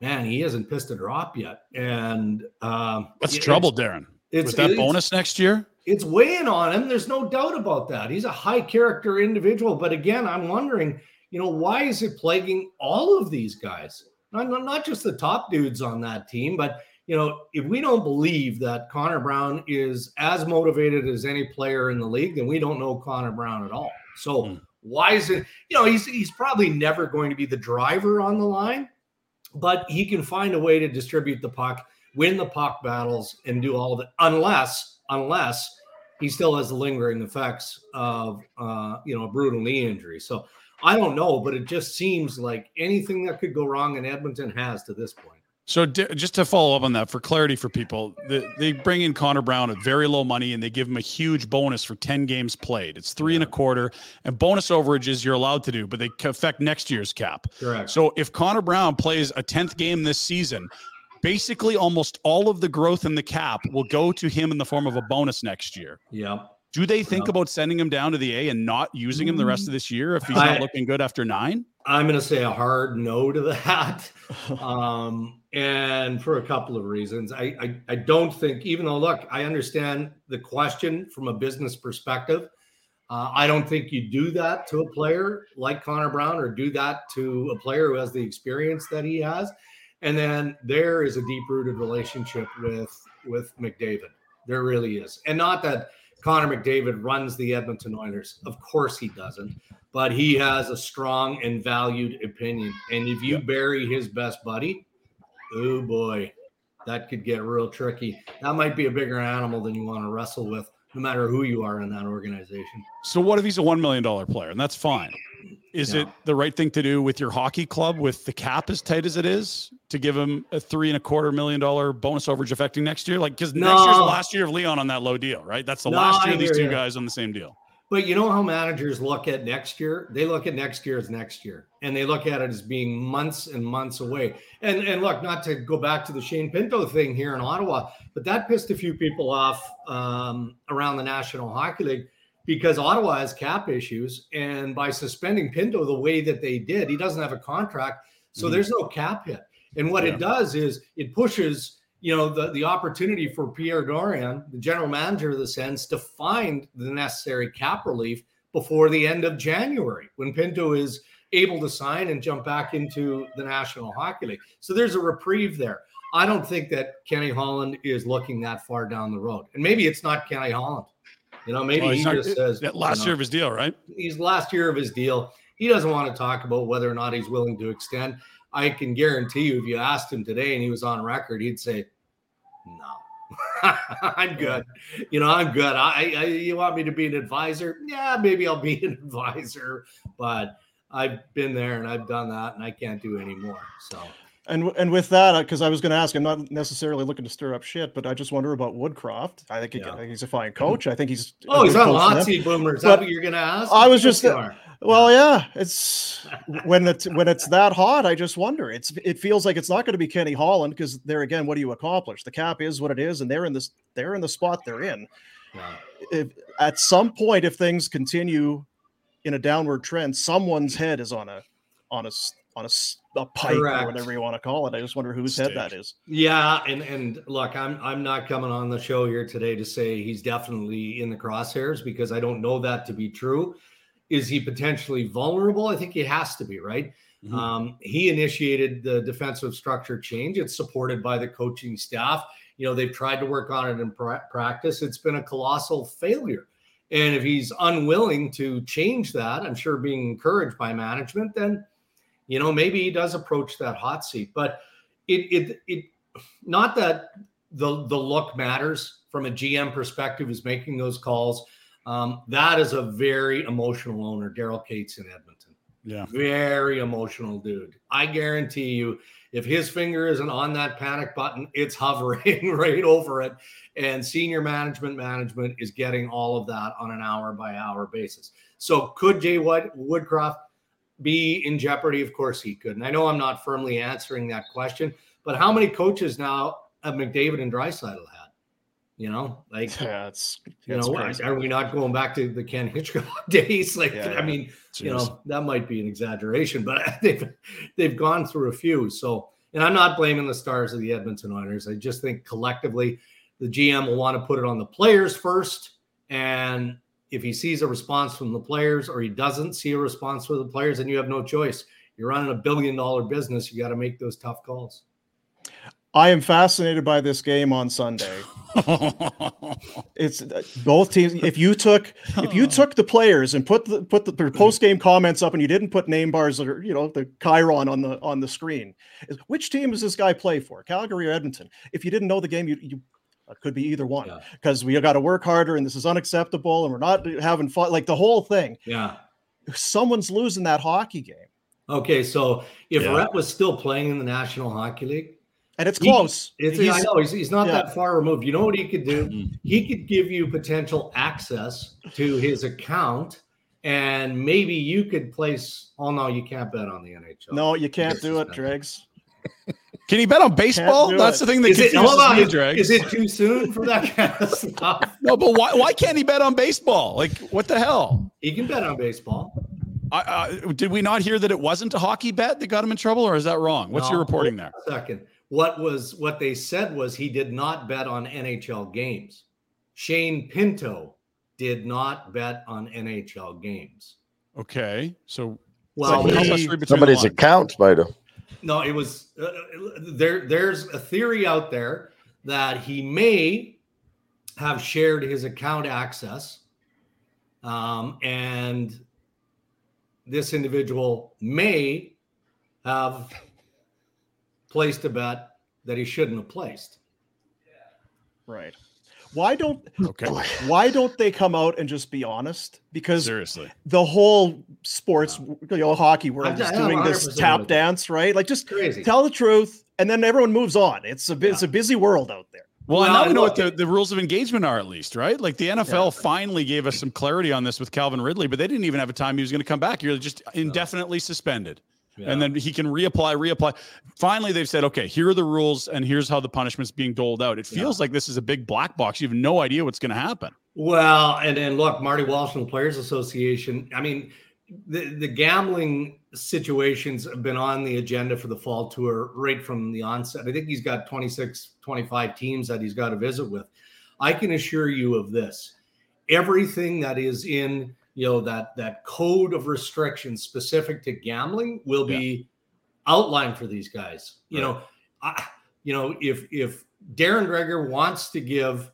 Man, he hasn't pissed a drop yet, and um, that's trouble, Darren. It's With that it's, bonus next year. It's weighing on him. There's no doubt about that. He's a high character individual, but again, I'm wondering, you know, why is it plaguing all of these guys? Not, not just the top dudes on that team, but you know, if we don't believe that Connor Brown is as motivated as any player in the league, then we don't know Connor Brown at all. So mm. Why is it? You know, he's he's probably never going to be the driver on the line, but he can find a way to distribute the puck, win the puck battles, and do all of it. Unless, unless he still has the lingering effects of uh, you know a brutal knee injury. So I don't know, but it just seems like anything that could go wrong in Edmonton has to this point. So d- just to follow up on that, for clarity for people, the, they bring in Connor Brown at very low money and they give him a huge bonus for 10 games played. It's three yeah. and a quarter and bonus overages you're allowed to do, but they affect next year's cap. Correct. So if Connor Brown plays a 10th game this season, basically almost all of the growth in the cap will go to him in the form of a bonus next year. Yeah. Do they think about sending him down to the A and not using him the rest of this year if he's I, not looking good after nine? I'm going to say a hard no to that. um, and for a couple of reasons. I, I, I don't think, even though, look, I understand the question from a business perspective. Uh, I don't think you do that to a player like Connor Brown or do that to a player who has the experience that he has. And then there is a deep rooted relationship with with McDavid. There really is. And not that Connor McDavid runs the Edmonton Oilers. Of course he doesn't, but he has a strong and valued opinion. And if you bury his best buddy, oh boy, that could get real tricky. That might be a bigger animal than you want to wrestle with, no matter who you are in that organization. So, what if he's a $1 million player? And that's fine. Is yeah. it the right thing to do with your hockey club with the cap as tight as it is to give him a three and a quarter million dollar bonus overage affecting next year? Like, because no. next year's the last year of Leon on that low deal, right? That's the no, last year of these two you. guys on the same deal. But you know how managers look at next year? They look at next year as next year, and they look at it as being months and months away. And and look, not to go back to the Shane Pinto thing here in Ottawa, but that pissed a few people off um, around the National Hockey League because Ottawa has cap issues, and by suspending Pinto the way that they did, he doesn't have a contract, so mm-hmm. there's no cap hit. And what yeah. it does is it pushes you know the, the opportunity for Pierre Dorion, the general manager of the Sens, to find the necessary cap relief before the end of January when Pinto is able to sign and jump back into the National Hockey League. So there's a reprieve there. I don't think that Kenny Holland is looking that far down the road. And maybe it's not Kenny Holland. You know, maybe he not, just says that last you know, year of his deal, right? He's last year of his deal. He doesn't want to talk about whether or not he's willing to extend. I can guarantee you, if you asked him today and he was on record, he'd say, no, I'm good. You know, I'm good. I, I, you want me to be an advisor? Yeah, maybe I'll be an advisor, but I've been there and I've done that, and I can't do anymore. So. And and with that, uh, because I was going to ask, I'm not necessarily looking to stir up shit, but I just wonder about Woodcroft. I think, he, yeah. He's a fine coach. I think he's oh, he's on hot seat boomer. Is that what you're going to ask? I was just uh, well, yeah, it's when it's when it's that hot. I just wonder. It's it feels like it's not going to be Kenny Holland because there again, what do you accomplish? The cap is what it is, and they're in this they're in the spot they're in. Yeah. If, at some point, if things continue in a downward trend, someone's head is on a on a on a, a pipe Correct. or whatever you want to call it. I just wonder whose head that is. Yeah, and and look, I'm I'm not coming on the show here today to say he's definitely in the crosshairs because I don't know that to be true. Is he potentially vulnerable? I think he has to be, right? Mm-hmm. Um, he initiated the defensive structure change. It's supported by the coaching staff. You know, they've tried to work on it in pra- practice. It's been a colossal failure. And if he's unwilling to change that, I'm sure being encouraged by management, then you know maybe he does approach that hot seat. But it it it not that the the look matters from a GM perspective is making those calls. Um, that is a very emotional owner, Daryl Katz in Edmonton. Yeah. Very emotional dude. I guarantee you, if his finger isn't on that panic button, it's hovering right over it. And senior management management is getting all of that on an hour by hour basis. So could Jay Wood, Woodcroft be in jeopardy? Of course he could. And I know I'm not firmly answering that question, But how many coaches now have McDavid and Draisaitl had? You know, like Yeah, it's, you know, crazy. are we not going back to the Ken Hitchcock days? Like, Yeah, I yeah. mean, you know, that might be an exaggeration, but they've they've gone through a few. So, and I'm not blaming the stars of the Edmonton Oilers. I just think collectively, the GM will want to put it on the players first, and if he sees a response from the players or he doesn't see a response from the players, then you have no choice. You're running a billion dollar business. You got to make those tough calls. I am fascinated by this game on Sunday. It's uh, both teams. If you took if you took the players and put the put the post game comments up and you didn't put name bars or you know the Chiron on the on the screen, which team does this guy play for? Calgary or Edmonton? If you didn't know the game, you, you it could be either one Yeah. because we got to work harder and this is unacceptable and we're not having fun. Like the whole thing. Yeah. Someone's losing that hockey game Okay, so if Yeah. Rhett was still playing in the National Hockey League, and it's He- close. It's, He's- I know he's, he's not yeah. that far removed. You know what he could do? Mm-hmm. He could give you potential access to his account, and maybe you could place. Oh no, you can't bet on the NHL. No, you can't do it, it's Dregs. Can he bet on baseball? That's it. the thing that Is it, hold on, me, is, is it too soon for that kind of stuff? No, but why, why can't he bet on baseball? Like, what the hell? He can bet on baseball. I, uh, did we not hear that it wasn't a hockey bet that got him in trouble, or is that wrong? What's your reporting there? Second, what was what they said was he did not bet on NHL games. Shane Pinto did not bet on NHL games. Okay, so Well, help us read Somebody's lines. account might have. No, it was uh, there. There's a theory out there that he may have shared his account access, um, and this individual may have placed a bet that he shouldn't have placed. Right. Why don't Okay, why don't they come out and just be honest? Because seriously. the whole sports, you know, hockey world is doing this tap dance, right? Like just Crazy. tell the truth and then everyone moves on. It's a bu- it's a busy world out there. Well, Well, now we know what the, the rules of engagement are, at least, right? Like the NFL finally gave us some clarity on this with Calvin Ridley, but they didn't even have a time he was going to come back. You're just indefinitely suspended. And then he can reapply, reapply. Finally, they've said, okay, here are the rules, and here's how the punishment's being doled out. It feels like this is a big black box. You have no idea what's going to happen. Well, and then look, Marty Walsh from the Players Association. I mean, the, the gambling situations have been on the agenda for the fall tour right from the onset. I think he's got 26, 25 teams that he's got to visit with. I can assure you of this. Everything that is in, you know, that that code of restrictions specific to gambling will be outlined for these guys. You know, I, you know, if if Darren Dreger wants to give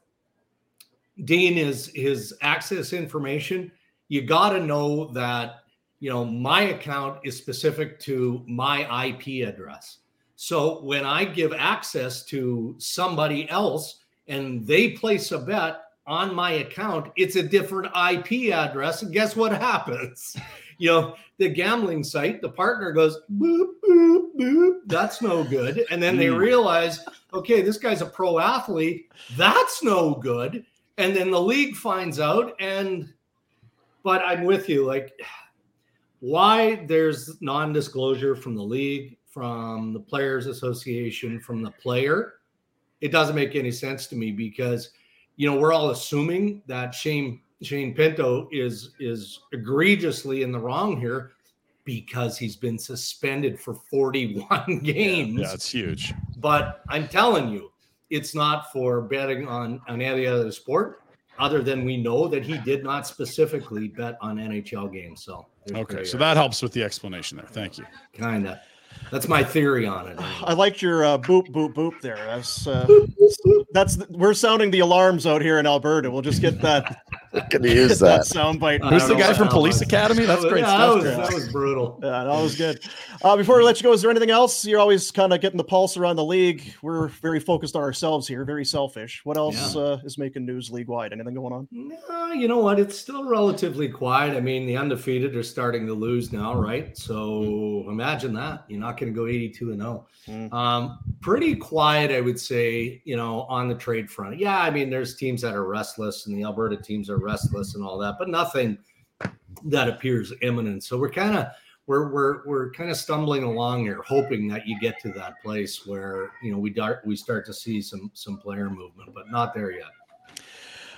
Dean his his access information, you got to know that you know my account is specific to my IP address. So when I give access to somebody else and they place a bet on my account, it's a different IP address. And guess what happens? You know, the gambling site, the partner goes, boop, boop, boop. That's no good. And then they Mm. realize, okay, this guy's a pro athlete. That's no good. And then the league finds out. And, but I'm with you. Like, why there's non disclosure from the league, from the Players Association, from the player, it doesn't make any sense to me because, you know, we're all assuming that Shane Shane Pinto is is egregiously in the wrong here because he's been suspended for 41 games. Yeah, it's huge. But I'm telling you, it's not for betting on, on any other sport, other than we know that he did not specifically bet on NHL games. So Okay, so that helps with the explanation there. Thank you. kind of that's my theory on it. I liked your uh, boop boop boop there. That's uh, that's we're sounding the alarms out here in Alberta. We'll just get that Can you use that that? sound bite. Who's the guy from Police was. Academy? That's great yeah, stuff. That was, that was brutal. Yeah, that was good. Uh, before we let you go, is there anything else? You're always kind of getting the pulse around the league. We're very focused on ourselves here, very selfish. What else Yeah. uh, is making news league wide? Anything going on? No, you know what? It's still relatively quiet. I mean, the undefeated are starting to lose now, right? So imagine that. You're not going to go 82 and 0. Mm. Um, pretty quiet, I would say, you know, on the trade front. Yeah, I mean, there's teams that are restless and the Alberta teams are restless and all that, but nothing that appears imminent. So we're kind of we're we're we're kind of stumbling along here, hoping that you get to that place where you know we start we start to see some some player movement, but not there yet.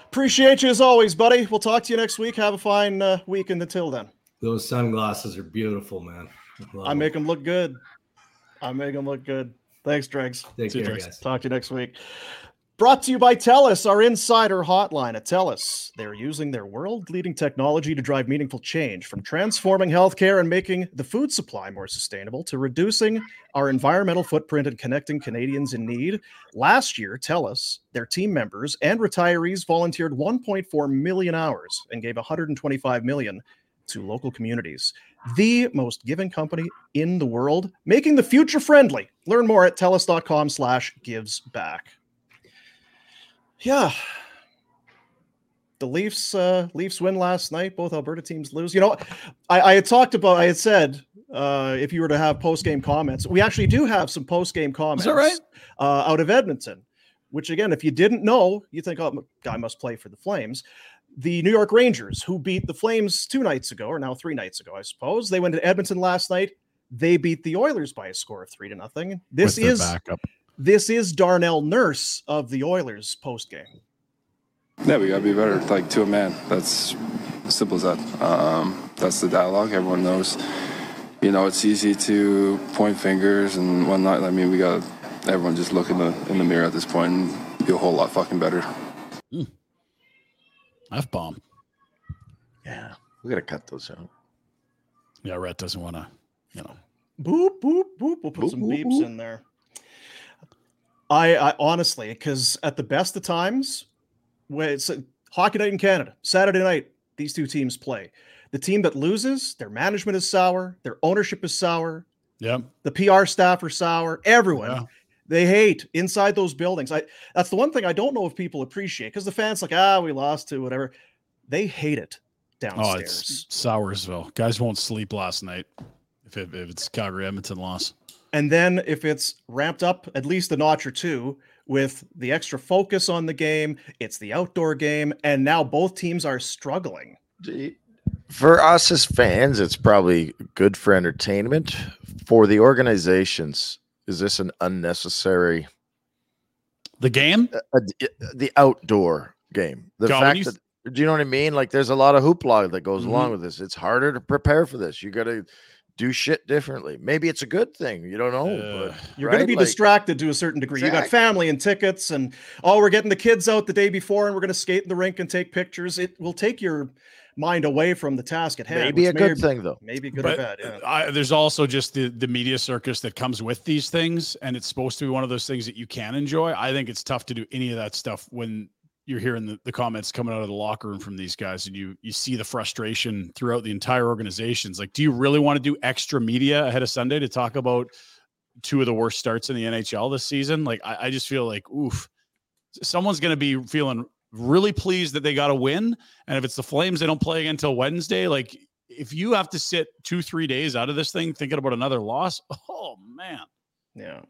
Appreciate you as always, buddy. We'll talk to you next week. Have a fine uh, weekend until then. Those sunglasses are beautiful, man. I, I make them look good. I make them look good. Thanks, Dregs. Take care, guys. Talk to you next week. Brought to you by TELUS, our insider hotline at TELUS. They're using their world leading technology to drive meaningful change from transforming healthcare and making the food supply more sustainable to reducing our environmental footprint and connecting Canadians in need. Last year, TELUS, their team members, and retirees volunteered 1.4 million hours and gave 125 million to local communities. The most giving company in the world, making the future friendly. Learn more at TELUS.com slash gives back yeah, the Leafs uh, Leafs win last night. Both Alberta teams lose. You know, I, I had talked about. I had said uh, if you were to have post game comments, we actually do have some post game comments. Is that right? Uh, out of Edmonton, which again, if you didn't know, you think, oh, guy must play for the Flames. The New York Rangers, who beat the Flames two nights ago, or now three nights ago, I suppose, they went to Edmonton last night. They beat the Oilers by a score of three to nothing. This is backup. This is Darnell Nurse of the Oilers post game. Yeah, we got to be better, like to a man. That's as simple as that. Um, that's the dialogue. Everyone knows. You know, it's easy to point fingers and whatnot. I mean, we got everyone just look in the in the mirror at this point and be a whole lot fucking better. Mm. F bomb. Yeah, we gotta cut those out. Yeah, Rhett doesn't want to, you know. Boop boop boop. We'll put boop, some boop, beeps boop. in there. I, I honestly, because at the best of times, when it's a hockey night in Canada, Saturday night, these two teams play. The team that loses, their management is sour, their ownership is sour. Yeah. The PR staff are sour. Everyone. Yeah. They hate inside those buildings. I that's the one thing I don't know if people appreciate because the fans like, ah, we lost to whatever. They hate it downstairs. Oh, it's Sowersville. Guys won't sleep last night if, it, if it's Calgary Edmonton loss. And then if it's ramped up at least a notch or two with the extra focus on the game, it's the outdoor game, and now both teams are struggling. For us as fans, it's probably good for entertainment. For the organizations, is this an unnecessary? The game, uh, the outdoor game. The Go, fact that do you know what I mean? Like, there's a lot of hoopla that goes mm-hmm. along with this. It's harder to prepare for this. You got to do shit differently. Maybe it's a good thing. You don't know. Uh, but, you're right? going to be like, distracted to a certain degree. Exactly. You got family and tickets, and oh, we're getting the kids out the day before, and we're going to skate in the rink and take pictures. It will take your mind away from the task at hand. Maybe a good thing, though. Maybe good but or bad. Yeah. I, there's also just the the media circus that comes with these things, and it's supposed to be one of those things that you can enjoy. I think it's tough to do any of that stuff when you're hearing the, the comments coming out of the locker room from these guys and you you see the frustration throughout the entire organizations. Like do you really want to do extra media ahead of sunday to talk about two of the worst starts in the nhl this season? Like i, I just feel like oof someone's going to be feeling really pleased that they got a win. And if it's the flames they don't play again until wednesday. Like if you have to sit two three days out of this thing thinking about another loss oh man. Yeah.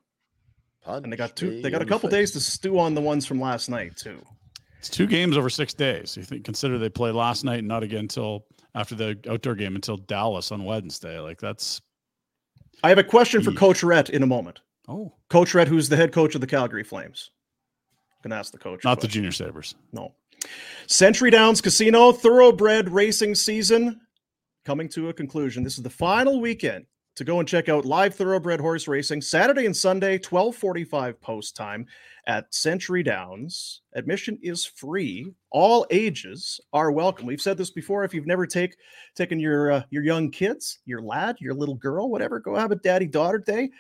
And they got two they got a couple days to stew on the ones from last night too it's two games over six days. You think consider they play last night and not again until after the outdoor game until Dallas on Wednesday. Like that's. I have a question for Coach Rhett in a moment. Oh, Coach Rhett, who's the head coach of the Calgary Flames. I'm gonna ask the coach. Not the Junior Sabres. No. Century Downs Casino Thoroughbred Racing season coming to a conclusion. This is the final weekend to go and check out live thoroughbred horse racing Saturday and Sunday, 1245 post time at Century Downs. Admission is free. All ages are welcome. We've said this before. If you've never take taken your uh, your young kids, your lad, your little girl, whatever, go have a daddy daughter day.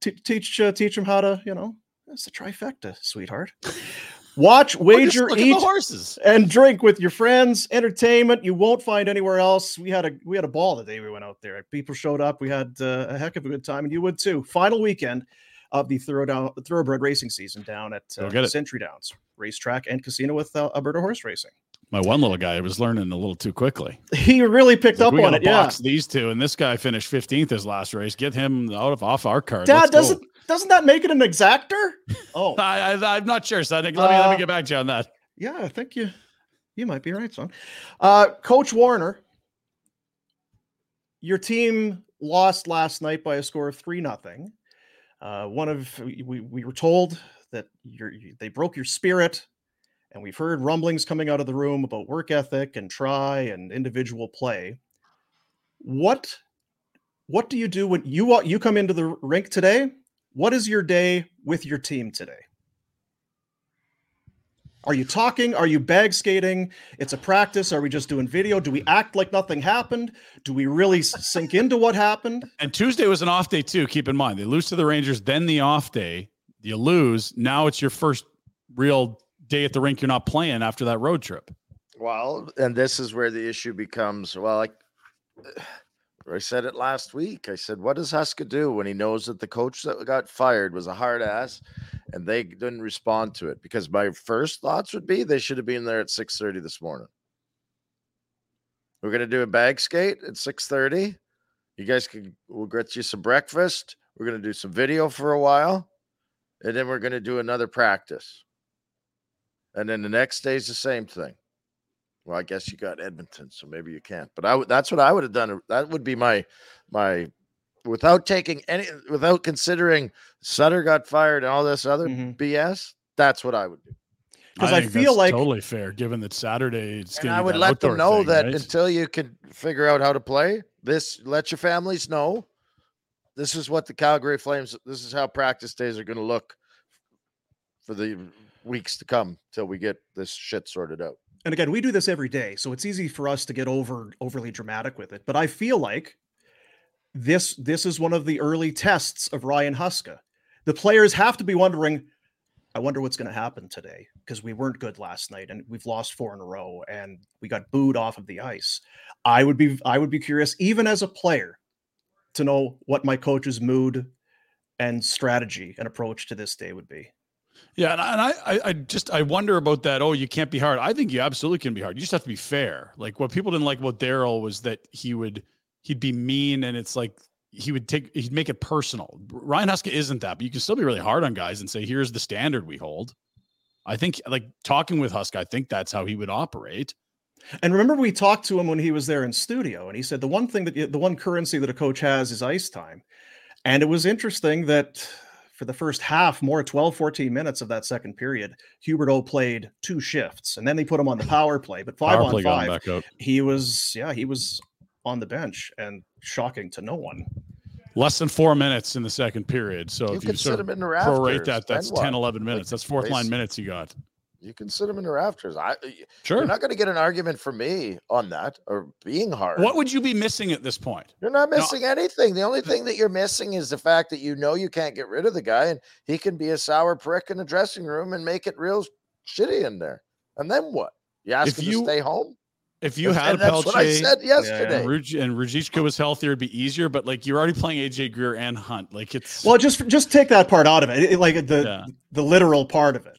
T- teach uh, teach them how to, you know, that's the trifecta, sweetheart. Watch, wager, eat, horses, and drink with your friends. Entertainment you won't find anywhere else. We had a we had a ball the day we went out there. People showed up. We had uh, a heck of a good time, and you would too. Final weekend of the thorough thoroughbred racing season down at uh, Century Downs Racetrack and Casino with uh, Alberta Horse Racing. My one little guy was learning a little too quickly. He really picked like, up on it. Yeah, these two, and this guy finished fifteenth his last race. Get him out of off our card. Dad Let's doesn't go. Doesn't that make it an exactor? Oh, I, am not sure, son. Let me, uh, let me uh, get back to you on that. Yeah, I think you you might be right, son. Uh, Coach Warrener, your team lost last night by a score of three nothing. Uh, one of we, we were told that you they broke your spirit, and we've heard rumblings coming out of the room about work ethic and try and individual play. What what do you do when you you come into the rink today? What is your day with your team today? Are you talking? Are you bag skating? It's a practice. Are we just doing video? Do we act like nothing happened? Do we really sink into what happened? And Tuesday was an off day too. Keep in mind, they lose to the Rangers, then the off day. You lose. Now it's your first real day at the rink. You're not playing after that road trip. Well, and this is where the issue becomes. Well, like I said it last week. I said, what does Huska do when he knows that the coach that got fired was a hard ass and they didn't respond to it? Because my first thoughts would be they should have been there at 6:30 this morning. We're gonna do a bag skate at 6:30. You guys can we'll get you some breakfast. We're gonna do some video for a while, and then we're gonna do another practice. And then the next day is the same thing. Well, I guess you got Edmonton, so maybe you can't. But I that's what I would have done. That would be my my without taking any without considering Sutter got fired and all this other Mm-hmm. BS. That's what I would do. Because I, think feel like totally fair, given that Saturday it's And gonna I would let them know thing, that right? until you can figure out how to play this, let your families know. This is what the Calgary Flames. This is how practice days are going to look for the weeks to come till we get this shit sorted out. And again, we do this every day, so it's easy for us to get over overly dramatic with it. But I feel like this this is one of the early tests of Ryan Huska. The players have to be wondering, I wonder what's going to happen today because we weren't good last night and we've lost four in a row and we got booed off of the ice. I would be I would be curious even as a player to know what my coach's mood and strategy and approach to this day would be. Yeah, and I, I, I- just I wonder about that. Oh, you can't be hard. I think you absolutely can be hard. You just have to be fair. Like what people didn't like about Daryl was that he would he'd be mean, and it's like he would take he'd make it personal. Ryan Huska isn't that, but you can still be really hard on guys and say, "Here's the standard we hold." I think like talking with Huska, I think that's how he would operate. And remember, we talked to him when he was there in studio, and he said the one thing that the one currency that a coach has is ice time. And it was interesting that for the first half, more 12, 14 minutes of that second period, Huberdeau played two shifts, and then they put him on the power play. But five Power on play got him five, he was yeah, he was on the bench, and shocking to no one. Less than four minutes in the second period. So You if you can sort sit of him in the prorate rafters, that, that's then 10, 11 minutes. Like, that's fourth line minutes you got. You can sit them in the rafters. I eh, Sure. You're not going to get an argument from me on that or being hard. What would you be missing at this point? You're not No. missing anything. The only thing that you're missing is the fact that you know you can't get rid of the guy and he can be a sour prick in the dressing room and make it real shitty in there. And then what? You ask If him you- to stay home? If you And- had and that's what I Pelche said yesterday. and, Ruj- and Ruzicka was healthier, it'd be easier. But like you're already playing AJ Greer and Hunt. Like it's Well, just just take that part out of it, it- like the Yeah. the literal part of it.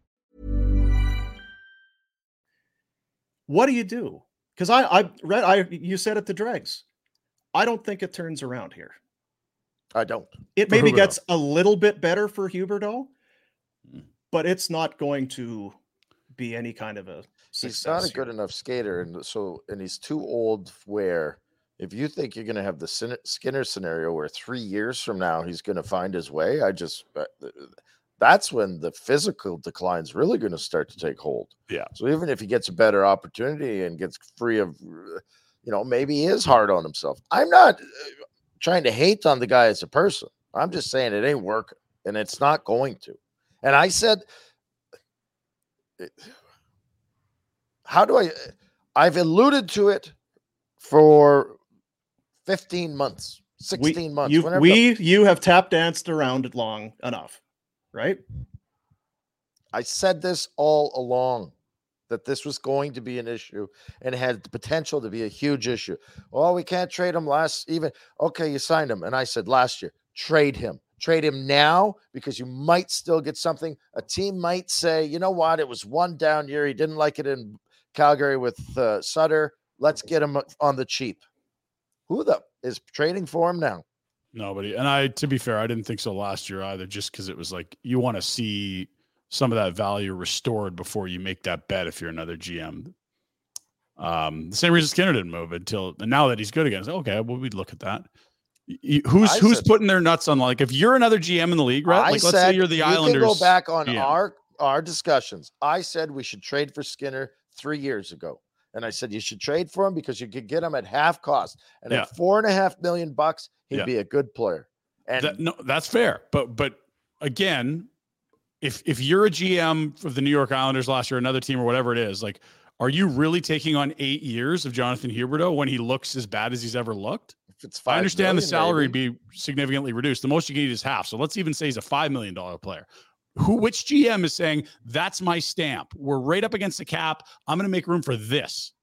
What do you do? because I I read I you said it to dregs. I don't think it turns around here. I don't. It For maybe Huberdeau. gets a little bit better for Huberdeau, Mm. but it's not going to be any kind of a He's not a here. good enough skater, and so and he's too old. Where if you think you're going to have the Skinner scenario, where three years from now he's going to find his way, I just uh, th- that's when the physical decline is really going to start to take hold. Yeah. So even if he gets a better opportunity and gets free of, uh, you know, maybe he is hard on himself. I'm not uh, trying to hate on the guy as a person. I'm just saying it ain't working, and it's not going to. And I said, how do I? I've alluded to it for 15 months, 16 months. You, we you have tap danced around it long enough, right? I said this all along that this was going to be an issue and had the potential to be a huge issue. Oh, we can't trade him last even. Okay, you signed him. And I said last year, trade him. Trade him now because you might still get something. A team might say, you know what? It was one down year. He didn't like it in Calgary with uh, Sutter. Let's get him on the cheap. Who the is trading for him now? Nobody. And I, to be fair, I didn't think so last year either, just because it was like you want to see some of that value restored before you make that bet if you're another GM. Um, the same reason Skinner didn't move until and now that he's good again. like, okay, well, we'd look at that. Who's I who's said- put their nuts on like if you're another GM in the league, right? I Like let's say you're the you Islanders. Go back on GM. our our discussions. I said we should trade for Skinner three years ago, and I said you should trade for him because you could get him at half cost, and Yeah. at four and a half million bucks, he'd Yeah. be a good player. And That- no, that's fair. But but again, if if you're a GM of the New York Islanders last year, another team or whatever it is, like, are you really taking on eight years of Jonathan Huberdeau when he looks as bad as he's ever looked? if it's I five understand the salary maybe. be significantly reduced. The most you can eat is half. So let's even say he's a five million dollar player. Who which GM is saying that's my stamp? We're right up against the cap. I'm going to make room for this.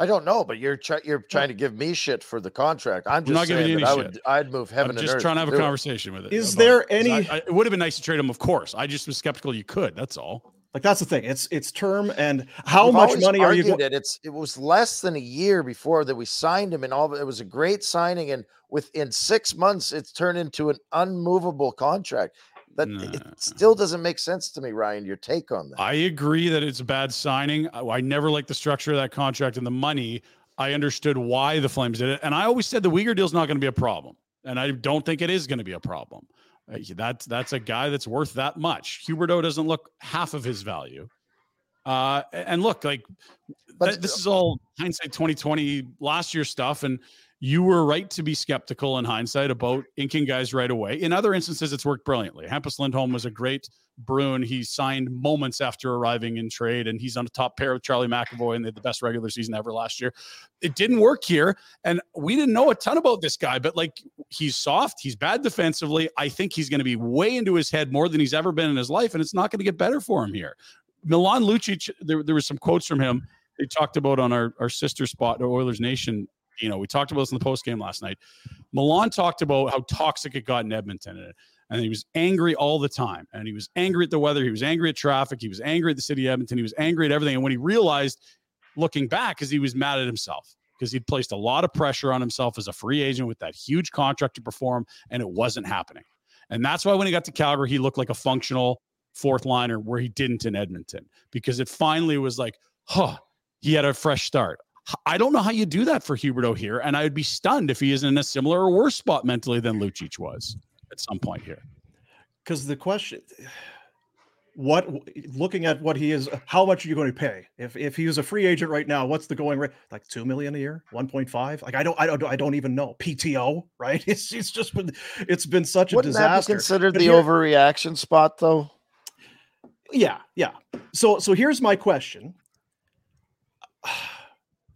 I don't know, but you're try, you're trying to give me shit for the contract. I'm just not giving saying you that I any would shit. I'd move heaven I'm and just earth trying to have a do it. conversation with it. Is there it, 'cause any- I- I- it would have been nice to trade him, of course. I just was skeptical you could. That's all. Like that's the thing. It's it's term and how We've much money are you? argued Go- it. It's it was less than a year before that we signed him, and all. It was a great signing, and within six months, it's turned into an unmovable contract. That it still doesn't make sense to me, Ryan. Your take on that? I agree that it's a bad signing. I, I never liked the structure of that contract and the money. I understood why the Flames did it, and I always said the Weegar deal is not going to be a problem, and I don't think it is going to be a problem. Uh, That's that's a guy that's worth that much. Huberdeau doesn't look half of his value. Uh, and look, like th- this is all hindsight 2020 last year stuff, and you were right to be skeptical in hindsight about inking guys right away. In other instances, it's worked brilliantly. Hampus Lindholm was a great Bruin. He signed moments after arriving in trade, and he's on a top pair with Charlie McAvoy, and they had the best regular season ever last year. It didn't work here, and we didn't know a ton about this guy, but like he's soft, he's bad defensively. I think he's going to be way into his head more than he's ever been in his life, and it's not going to get better for him here. Milan Lucic, there, there was some quotes from him. They talked about on our, our sister spot, the Oilers Nation. You know, we talked about this in the post game last night. Milan talked about how toxic it got in Edmonton, and, he was angry all the time. And he was angry at the weather. He was angry at traffic. He was angry at the city of Edmonton. He was angry at everything. And when he realized, looking back, is he was mad at himself because he'd placed a lot of pressure on himself as a free agent with that huge contract to perform, and it wasn't happening. And that's why when he got to Calgary, he looked like a functional fourth liner where he didn't in Edmonton because it finally was like, huh, he had a fresh start. I don't know how you do that for Huberdeau here, and I would be stunned if he is in a similar or worse spot mentally than Lucic was at some point here. Because the question, what looking at what he is, how much are you going to pay? If if he was a free agent right now, what's the going rate? Like two million a year, one point five? Like I don't, I don't, I don't even know. PTO, right? It's it's just been, it's been such a Wouldn't that be disaster. considered But the here- overreaction spot, though? Yeah, yeah. So so here's my question.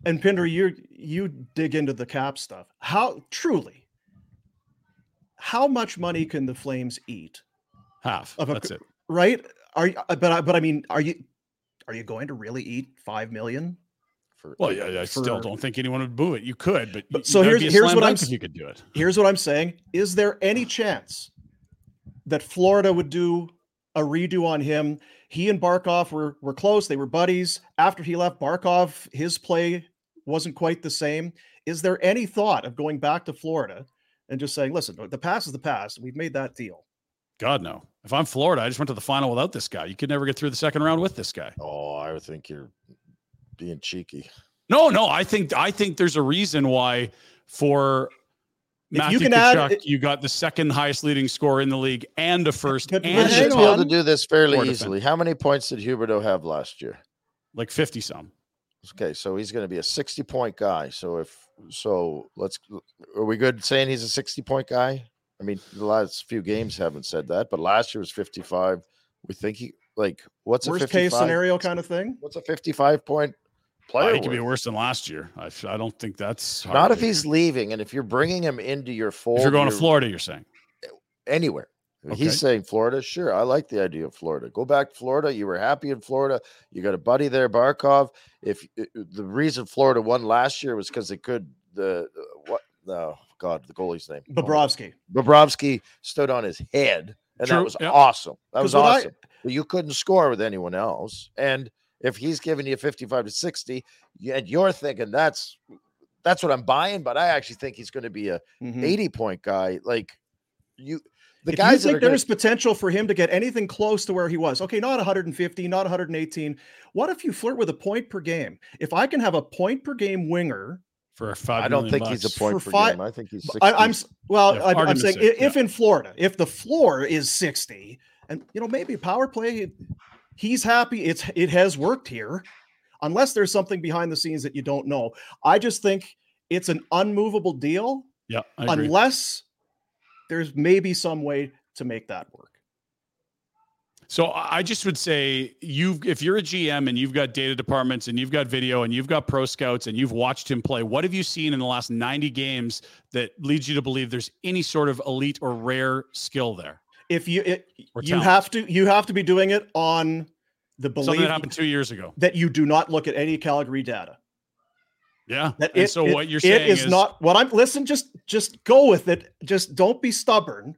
And Pinder, you you dig into the cap stuff. How truly, how much money can the Flames eat? Half. Of a, That's it. Right? Are you? But I, but I mean, are you are you going to really eat five million? For, Well, yeah, I still don't think anyone would boo it. You could, but, But so here's here's what I'm dunk s- if you could do it. Here's what I'm saying: Is there any chance that Florida would do a redo on him. He and Barkov were were close. They were buddies. After he left, Barkov, his play wasn't quite the same. Is there any thought of going back to Florida and just saying, listen, the past is the past. We've made that deal. God no. If I'm Florida, I just went to the final without this guy. You could never get through the second round with this guy. Oh, I would think you're being cheeky. No, no. I think I think there's a reason why for If Matthew you can Tkachuk, add- you got the second highest leading score in the league and a first But- and but a You hang should be able to do this fairly easily. defense. How many points did Huberdeau have last year? like 50 some. Okay, so he's going to be a 60 point guy. So if so, let's are we good saying he's a 60 point guy? I mean, the last few games haven't said that, but last year was 55. We think he like what's Worst a 55? case scenario kind of thing. What's a 55 point player? he could be worse than last year. I, I don't think that's Not if to- he's leaving, and if you're bringing him into your fold. if you're going to Florida, you're saying. anywhere. Okay. He's saying Florida. Sure, I like the idea of Florida. Go back to Florida. You were happy in Florida. You got a buddy there, Barkov. If the reason Florida won last year was because they could the what the God the goalie's name Bobrovsky. Bobrovsky stood on his head, and True, that was yep. awesome. That was what I- awesome. But you couldn't score with anyone else, and if he's giving you 55 to 60, and you're thinking that's that's what I'm buying, but I actually think he's going to be a Mhm. 80 point guy. Like you, the if guys you that think are gonna- there's potential for him to get anything close to where he was, okay, not 150, not 118. What if you flirt with a point per game? If I can have a point per game winger, For a five I don't million think he's a point For per fi- game. I think he's 60. I, I'm well. Yeah, I'm, I'm saying sake, i- if in Florida, if the floor is 60, and you know maybe power play, he's happy. It's it has worked here, unless there's something behind the scenes that you don't know. I just think it's an unmovable deal Yeah, I agree. unless there's maybe some way to make that work. So I just would say you if you're a GM and you've got data departments and you've got video and you've got pro scouts and you've watched him play, what have you seen in the last 90 games that leads you to believe there's any sort of elite or rare skill there? If you it, you have to you have to be doing it on the Something belief that happened two years ago. that you do not look at any Calgary data. Yeah. That and it, so it- what you're it saying is, not what I'm listen, just just go with it. Just don't be stubborn.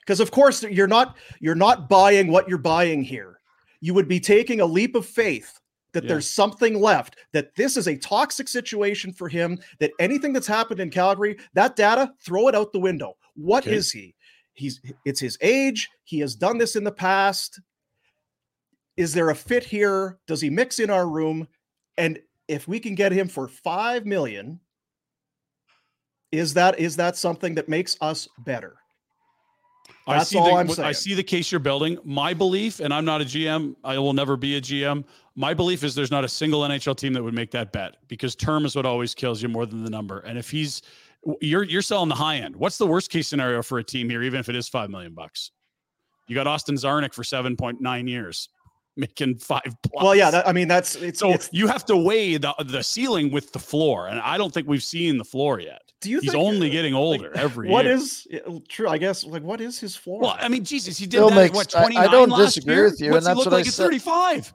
Because of course you're not you're not buying what you're buying here. You would be taking a leap of faith that Yeah. there's something left, that this is a toxic situation for him, that anything that's happened in Calgary, that data, throw it out the window. What is Okay. he? He's it's his age, he has done this in the past. Is there a fit here? Does he mix in our room? And if we can get him for 5 million, is that is that something that makes us better? I That's see all the, I'm what- I see the case you're building. My belief, and I'm not a GM, I will never be a GM. My belief is there's not a single NHL team that would make that bet because term is what always kills you more than the number. And if he's you're you're selling the high end. What's the worst case scenario for a team here, even if it is five million bucks? You got Austin Czarnik for seven point nine years, making five plus. Well, yeah, that, I mean that's it's so it's you have to weigh the the ceiling with the floor, and I don't think we've seen the floor yet. Do you He's think- uh, only getting older every what year. is true? I guess like what is his floor? Well, I mean, Jesus, he did Still that makes- at what I- I don't last disagree year? with you, What's and that's look what I like at said. 35?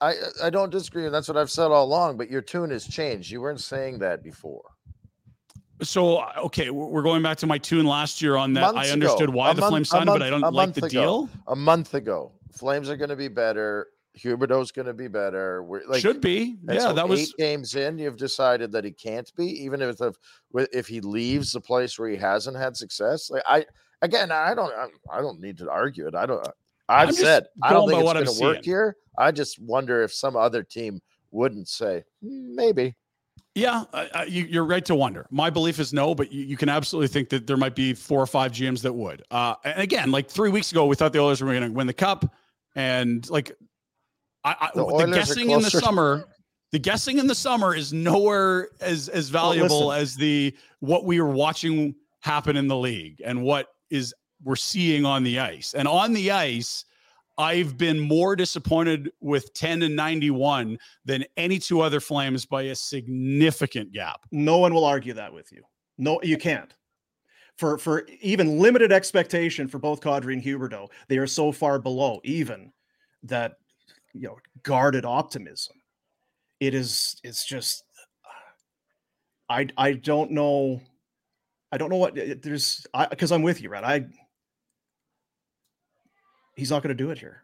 I I don't disagree, and that's what I've said all along. But your tune has changed. You weren't saying that before. So uh, okay, we're we're going back to my tune last year on that. I Months ago. understood why A the month- Flames signed, him, but I don't like the ago. deal. A month ago, Flames are going to be better. Huberdeau's going to be better. We're, like, Should be. Yeah, so that was eight games in. You've decided that he can't be, even if if, if he leaves the place where he hasn't had success. Like I again, I don't, I, I don't need to argue it. I don't. I've said I don't think it's going to work seeing. here. I just wonder if some other team wouldn't say "Hmm, maybe. Yeah, I, you, you're right to wonder. My belief is no, but you, you can absolutely think that there might be four or five GMs that would. Uh, and again, like three weeks ago, we thought the Oilers were going to win the cup, and like I, I, The the, guessing in the summer, the guessing in the summer is nowhere as as valuable listen. as the what we are watching happen in the league and what is we're seeing on the ice. And on the ice, I've been more disappointed with 10 and 91 than any two other Flames by a significant gap. No one will argue that with you. No, you can't. For for even limited expectation for both Kadri and Huberdeau, they are so far below even that you know guarded optimism. It is. It's just. I I don't know. I don't know what there's. I because I'm with you, right? I. He's not going to do it here.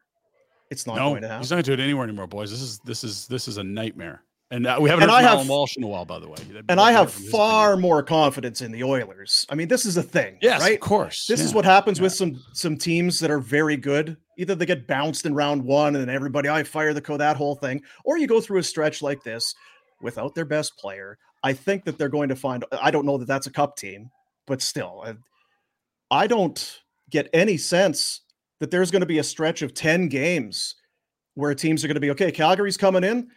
It's not no, going to happen. he's not going to do it anywhere anymore, boys. This is this is this is a nightmare. And uh, we haven't And heard I from have- Alan Walsh in a while, by the way. and I have far more confidence in the Oilers. I mean, this is a thing, Yes, right? of course. This is what happens with some some teams that are very good. Either they get bounced in round one, and then everybody I fire the co that whole thing, or you go through a stretch like this without their best player. I think that they're going to find. I don't know that that's a cup team, but still, I, I don't get any sense that there's going to be a stretch of ten games where teams are going to be okay. Calgary's coming in.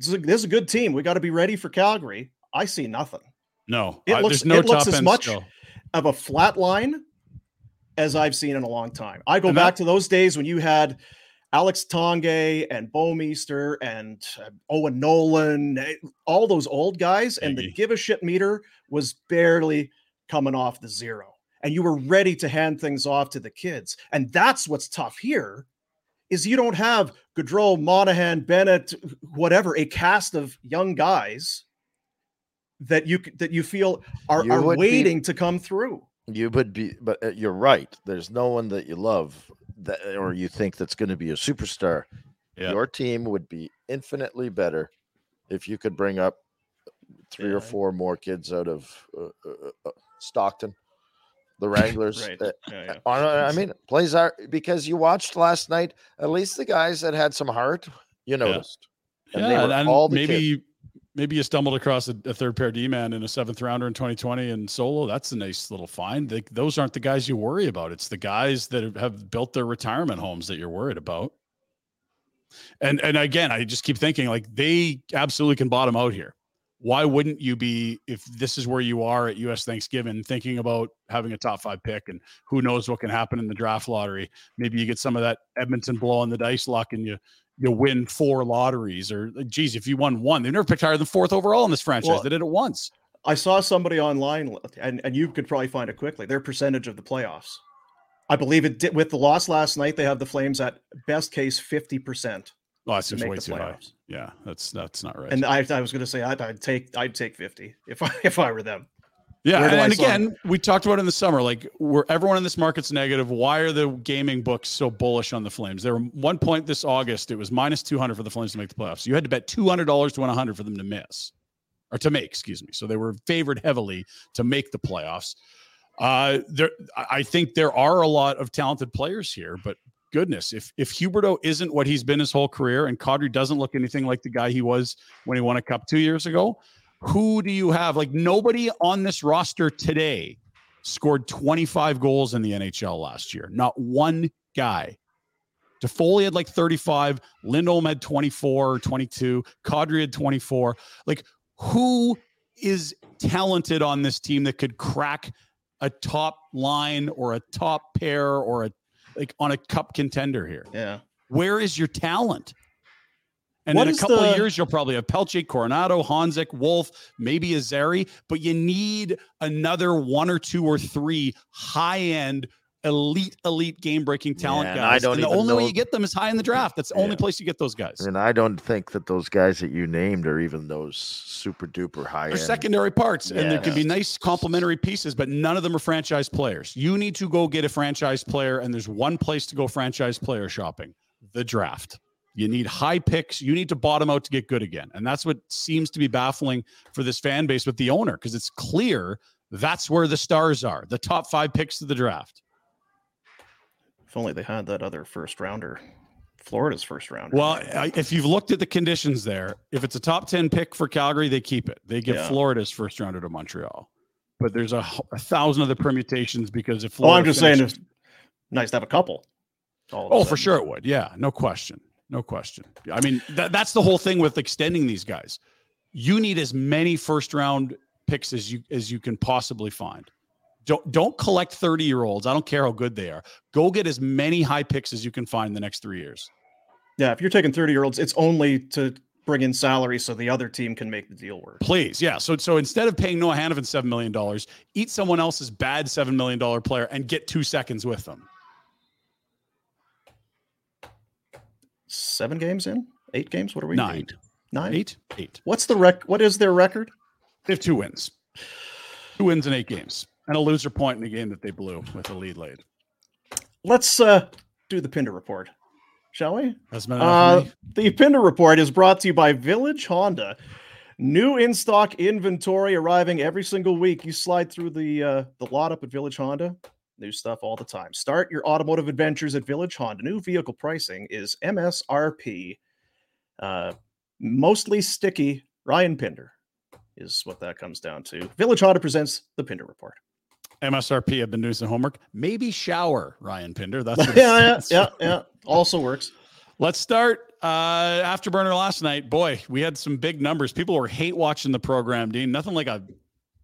This is a, this is a good team. We got to be ready for Calgary. I see nothing. No, It looks there's no it looks as much skill. of a flat line as I've seen in a long time. I go And back that- to those days when you had Alex Tanguay and Bouwmeester and uh, Owen Nolan, eh, all those old guys, and the give a shit meter was barely coming off the zero. And you were ready to hand things off to the kids. And that's what's tough here is you don't have Gaudreau, Monahan, Bennett, whatever, a cast of young guys that you that you feel are, You are would be- waiting to come through. You would be, but uh, you're right. There's no one that you love that, or you think that's going to be a superstar. Your team would be infinitely better if you could bring up three or four more kids out of uh, uh, uh, Stockton, the Wranglers. Right. Uh, Yeah, yeah. on- I mean, plays are because you watched last night. At least the guys that had some heart, you noticed. And they yeah, were and all maybe maybe you stumbled across a, a third pair D man in a seventh rounder in 2020 and solo. That's a nice little find. They, those aren't the guys you worry about. It's the guys that have- have built their retirement homes that you're worried about. And and again, I just keep thinking like they absolutely can bottom out here. Why wouldn't you be if this is where you are at US Thanksgiving thinking about having a top 5 pick and who knows what can happen in the draft lottery? Maybe you get some of that Edmonton blow on the dice luck and you you win four lotteries or geez, if you won one, they've never picked higher than fourth overall in this franchise. Well, they did it once. I saw somebody online, and, and you could probably find it quickly. Their percentage of the playoffs. I believe it did with the loss last night. They have the Flames at best case fifty percent. Oh, that to make way the too high. Yeah, that's that's not right. And I, I was going to say I'd, I'd take I'd take fifty if I if I were them. Yeah, and, and again, we talked about in the summer. Like, where everyone in this market's negative. Why are the gaming books so bullish on the Flames? There were one point this August, it was minus two hundred for the Flames to make the playoffs. You had to bet two hundred dollars to win hundred for them to miss, or to make. Excuse me. So they were favored heavily to make the playoffs. Uh, there, I think there are a lot of talented players here, but goodness, if if Huberdeau isn't what he's been his whole career, and Kadri doesn't look anything like the guy he was when he won a cup two years ago, who do you have? Like nobody on this roster today scored 25 goals in the NHL last year. Not one guy. Toffoli had like 35, Lindholm had 24 or 22, Kadri had 24. Like who is talented on this team that could crack a top line or a top pair or a like on a cup contender here? Yeah. Where is your talent? And What in a couple the- of years, you'll probably have Pelletier, Coronato, Honzek, Wolf, maybe a Zary, but you need another one or two or three high end, elite, elite game breaking talent Yeah, and I guys. don't and the only way you get them is high in the draft. That's the only place you get those guys. And I don't think that those guys that you named are even those super duper high They're end. secondary parts, and there can be nice complementary pieces, but none of them are franchise players. You need to go get a franchise player, and there's one place to go franchise player shopping the draft. You need high picks. You need to bottom out to get good again. And that's what seems to be baffling for this fan base with the owner, because it's clear that's where the stars are the top five picks of the draft. If only they had that other first rounder, Florida's first rounder. Well, I- if you've looked at the conditions there, if it's a top 10 pick for Calgary, they keep it. They give Yeah. Florida's first rounder to Montreal. But there's a thousand other permutations because if oh, I'm Florida just saying, it's nice to have a couple. a Oh, for sure it would. Yeah, no question. No question. I mean, that, that's the whole thing with extending these guys. You need as many first round picks as you as you can possibly find. Don't don't collect 30 year olds. I don't care how good they are. Go get as many high picks as you can find in the next three years. Yeah, if you're taking 30 year olds, it's only to bring in salary so the other team can make the deal work. Please, yeah. So so instead of paying Noah Hanifin seven million dollars, eat someone else's bad seven million dollar player and get two seconds with them. Seven games in, eight games. What are we? Nine. Eight. Nine. Eight. Eight. What's the rec? What is their record? They have two wins. Two wins in eight games. And a loser point in the game that they blew with the lead late. Let's uh do the Pinder report, shall we? That's been enough Uh, the Pinder report is brought to you by Village Honda. New in stock inventory arriving every single week. You slide through the uh, the lot up at Village Honda. New stuff all the time. Start your automotive adventures at Village Honda. New vehicle pricing is MSRP. Uh, mostly sticky. Ryan Pinder is what that comes down to. Village Honda presents the Pinder report. MSRP. I've been doing some homework. Maybe shower Ryan Pinder. That's what yeah, yeah, yeah, yeah. Also works. Let's start uh, afterburner last night. Boy, we had some big numbers. People were hate watching the program, Dean. Nothing like a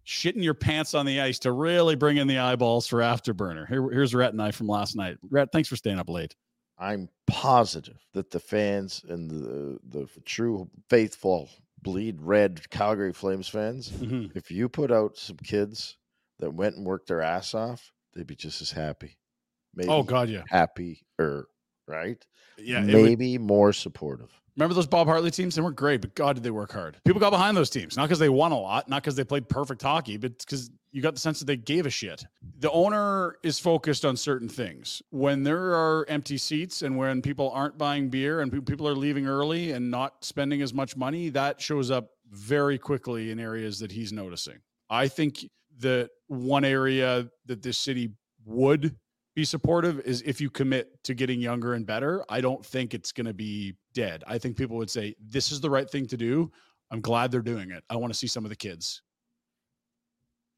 shitting your pants on the ice to really bring in the eyeballs for afterburner. Here, here's Rhett and I from last night. Rhett, thanks for staying up late. I'm positive that the fans and the the true faithful bleed red Calgary Flames fans, Mm-hmm. if you put out some kids that went and worked their ass off, they'd be just as happy. Oh, maybe Oh, God, yeah. happier, right? Yeah, it would- maybe more supportive. Remember those Bob Hartley teams? They weren't great, but God, did they work hard. People got behind those teams, not because they won a lot, not because they played perfect hockey, but because you got the sense that they gave a shit. The owner is focused on certain things. When there are empty seats and when people aren't buying beer and people are leaving early and not spending as much money, that shows up very quickly in areas that he's noticing. I think that one area that this city would be supportive is if you commit to getting younger and better. I don't think it's going to be dead. I think people would say, this is the right thing to do. I'm glad they're doing it. I want to see some of the kids.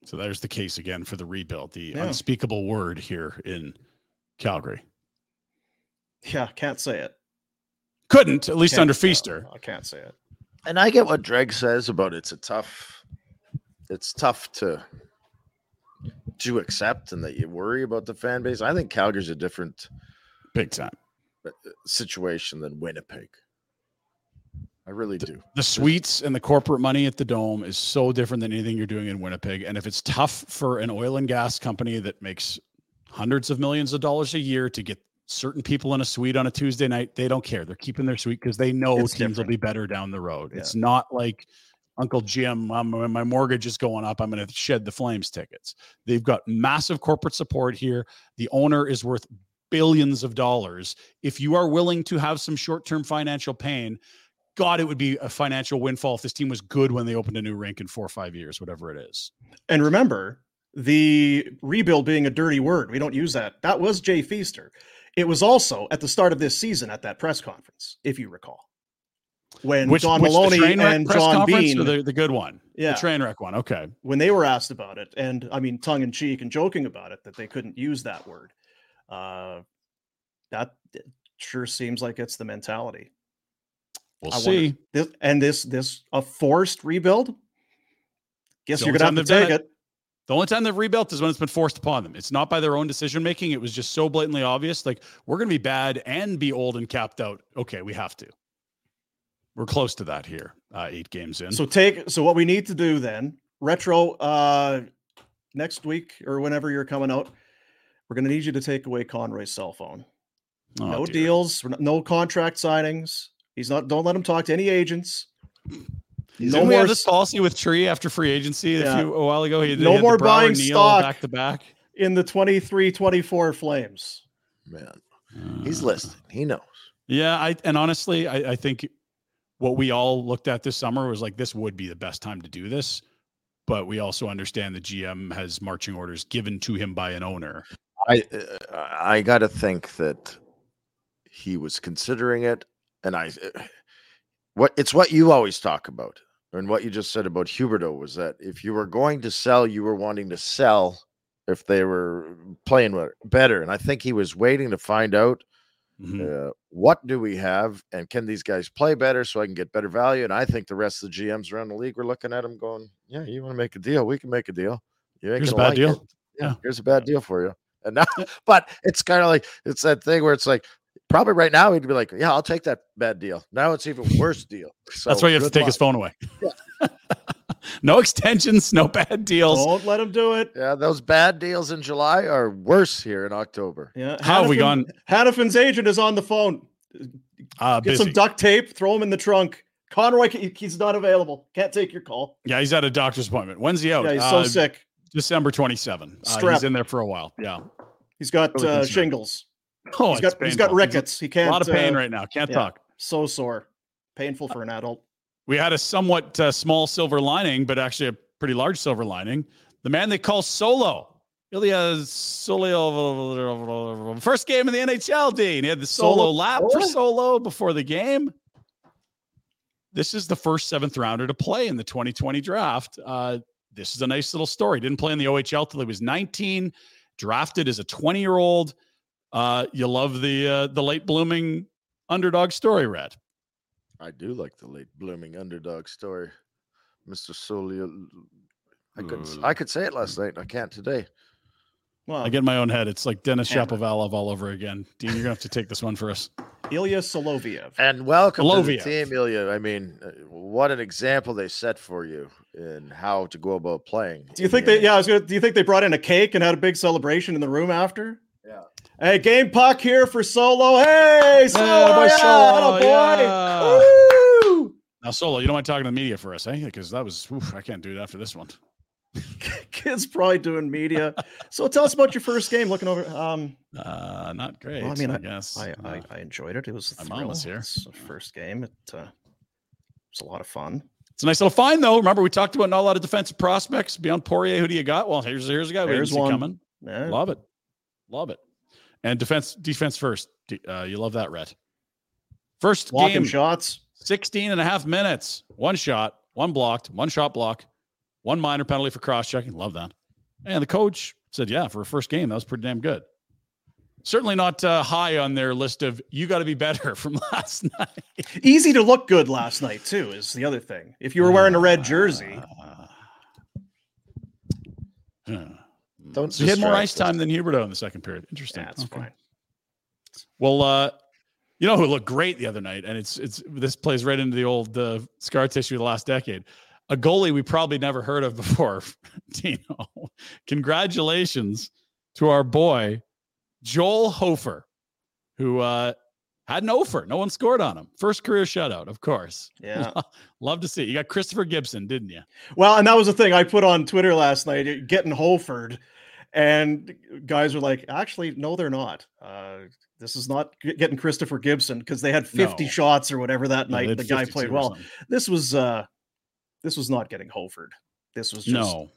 So there's the case again for the rebuild, the Yeah. unspeakable word here in Calgary. Yeah, can't say it. Couldn't, at least Can't- under no, Feaster. I can't say it. And I get what Dreg says about it's a tough, it's tough to to accept and that you worry about the fan base. I think Calgary's a different big time uh, situation than Winnipeg. I really do. The suites and the corporate money at the dome is so different than anything you're doing in Winnipeg. And if it's tough for an oil and gas company that makes hundreds of millions of dollars a year to get certain people in a suite on a Tuesday night, they don't care. They're keeping their suite because they know It's teams will be better down the road. It's not like Uncle Jim, um, when my mortgage is going up, I'm going to shed the Flames tickets. They've got massive corporate support here. The owner is worth billions of dollars. If you are willing to have some short term financial pain, God, it would be a financial windfall if this team was good when they opened a new rink in four or five years, whatever it is. And remember, the rebuild being a dirty word, we don't use that. That was Jay Feaster. It was also at the start of this season at that press conference, if you recall, when Which, which Maloney and John Bean, the, the good one, Yeah. the train wreck one. Okay, when they were asked about it, and I mean, tongue in cheek and joking about it, that they couldn't use that word. Uh, that sure seems like it's the mentality. We'll I see. This, and this this a forced rebuild. Guess The you're gonna have to take done it. The only time they've rebuilt is when it's been forced upon them. It's not by their own decision making. It was just so blatantly obvious. Like we're to be bad and be old and capped out. Okay, we have to. We're close to that here. Uh, eight games in. So take so what we need to do then, retro uh next week or whenever you're coming out, we're gonna need you to take away Conroy's cell phone. Oh, no dear. deals, no contract signings. He's not don't let him talk to any agents. Didn't No we more have this policy with Tree after free agency a, few, a while ago? He, no more buying stock back to back. in the 23-24 flames. Man, he's listening. He knows. Yeah, I and honestly, I, I think what we all looked at this summer was like this would be the best time to do this, but we also understand the GM has marching orders given to him by an owner. I I got to think that he was considering it, and I what it's what you always talk about, and what you just said about Huberdeau was that if you were going to sell, you were wanting to sell if they were playing better, and I think he was waiting to find out. Uh, what do we have, and can these guys play better so I can get better value? And I think the rest of the GMs around the league were looking at him, going, "Yeah, you want to make a deal? We can make a deal. You ain't Here's a bad like deal. it. Yeah, Yeah. here's a bad deal for you." And now, but it's kind of like it's that thing where it's like probably right now he'd be like, "Yeah, I'll take that bad deal." Now it's even worse deal. That's why you have to take his phone away. no extensions, no bad deals. Don't let him do it. Yeah, those bad deals in July are worse here in October. Yeah. How have we Hanifin- gone- Hanifin's agent is on the phone. Uh, Get some duct tape, throw him in the trunk. Conroy, he's not available. Can't take your call. Yeah, he's at a doctor's appointment. When's he out? Yeah, he's so Uh, sick. December 27. Uh, Strep. he's in there for a while. Yeah. He's got Really uh, shingles. Oh, he's it's got he's got painful. rickets. He can't. A lot of pain uh, right now. Can't yeah, talk. So sore, painful for an adult. We had a somewhat uh, small silver lining, but actually a pretty large silver lining. The man they call Solo, Ilya Solo, first game in the NHL. Dean, he had the solo, Solo- lap for. Solo before the game. This is the first seventh rounder to play in the 2020 draft. Uh, this is a nice little story. Didn't play in the OHL till he was 19. Drafted as a 20 year old. Uh, you love the uh, the late blooming underdog story, Rhett. I do like the late blooming underdog story, Mister Solio. I could I could say it last night. I can't today. Well, I get in my own head. It's like Denis Shapovalov all over again. Dean, you're gonna have to take this one for us. Ilya Solovyov. And welcome to the Goloviev. team, Ilya. I mean, uh, what an example they set for you in how to go about playing. Do you think they? Yeah, I was gonna. Do you think they brought in a cake and had a big celebration in the room after? Yeah. Hey, game puck here for Solo. Hey, Solo, boy, yeah, Solo, atta boy. yeah. Now, Solo, you don't mind talking to the media for us, eh? Because that was oof, I can't do it after this one. Kid's probably doing media. So tell us about your first game. Looking over. Um, Uh, not great. well, I mean, I, guess I, I, Uh, I enjoyed it. It was a my mom was here. It's the first game. It uh, was a lot of fun. it's a nice little find, though. Remember, we talked about not a lot of defensive prospects beyond Poirier. Who do you got? Well, here's here's a guy we didn't see one. coming. Yeah. Love it, love it. And defense, defense first. Uh, you love that, Rhett. First Blocking game, shots. 16 and a half minutes. One shot, one blocked, one shot block, one minor penalty for cross checking. Love that. And the coach said, yeah, for a first game, that was pretty damn good. Certainly not uh, high on their list of you got to be better from last night. Easy to look good last night too. Is the other thing. If you were wearing a red jersey, Don't So he had more ice time than Huberdeau in the second period. Interesting. that's Okay. fine. Well, uh, you know who looked great the other night, and it's it's this plays right into the old uh, scar tissue of the last decade. A goalie we probably never heard of before, Dino. Congratulations to our boy Joel Hofer, who uh, had an offer. No one scored on him. First career shutout, of course. Yeah. Love to see. it. You got Christopher Gibson, didn't you? Well, and that was the thing I put on Twitter last night, getting Holford, and guys are like, "Actually, no, they're not. Uh, this is not getting Christopher Gibson because they had 50 No. shots or whatever that No, night. The guy played well. This was uh, this was not getting Holford. This was just No.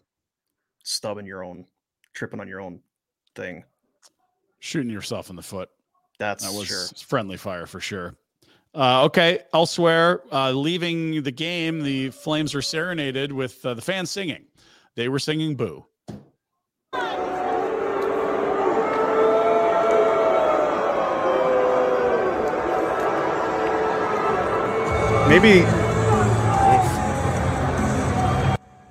stubbing your own, tripping on your own thing. Shooting yourself in the foot. That's that was sure. friendly fire for sure. Uh, okay, elsewhere, uh, leaving the game, the Flames were serenaded with uh, the fans singing. They were singing "Boo." Maybe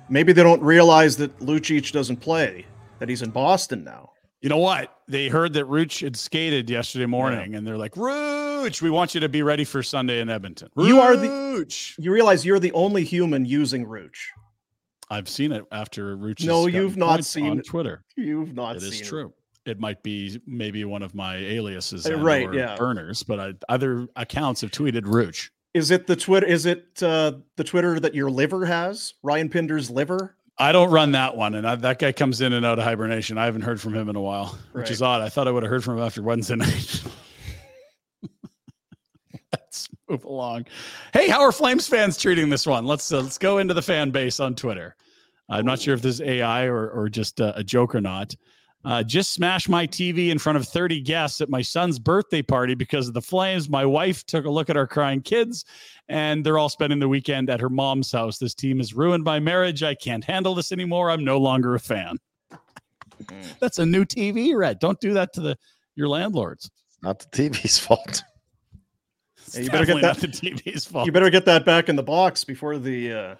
maybe they don't realize that Lucic doesn't play, that he's in Boston now. You know what? They heard that Rooch had skated yesterday morning, and they're like, "Rooch, we want you to be ready for Sunday in Edmonton." You are the Rooch. you realize you're the only human using Rooch. I've seen it after Rooch. No, you've not seen on. Twitter. You've not It is it. true. It might be maybe one of my aliases, Uh, right, or yeah. burners, but I, other accounts have tweeted Rooch. Is it the Twitter? Is it uh, the Twitter that your liver has? Ryan Pinder's liver. I don't run that one, and I, that guy comes in and out of hibernation. I haven't heard from him in a while, which is odd. I thought I would have heard from him after Wednesday night. let's move along. Hey, how are Flames fans treating this one? Let's uh, let's go into the fan base on Twitter. I'm not sure if this is AI or or just uh, a joke or not. Uh, just smashed my TV in front of 30 guests at my son's birthday party because of the flames. My wife took a look at our crying kids, and they're all spending the weekend at her mom's house. This team is ruined my marriage. I can't handle this anymore. I'm no longer a fan. That's a new TV, Rhett. Don't do that to the your landlords. Not the TV's fault. It's Yeah, you better get that. not the TV's fault. You better get that back in the box before the. Uh,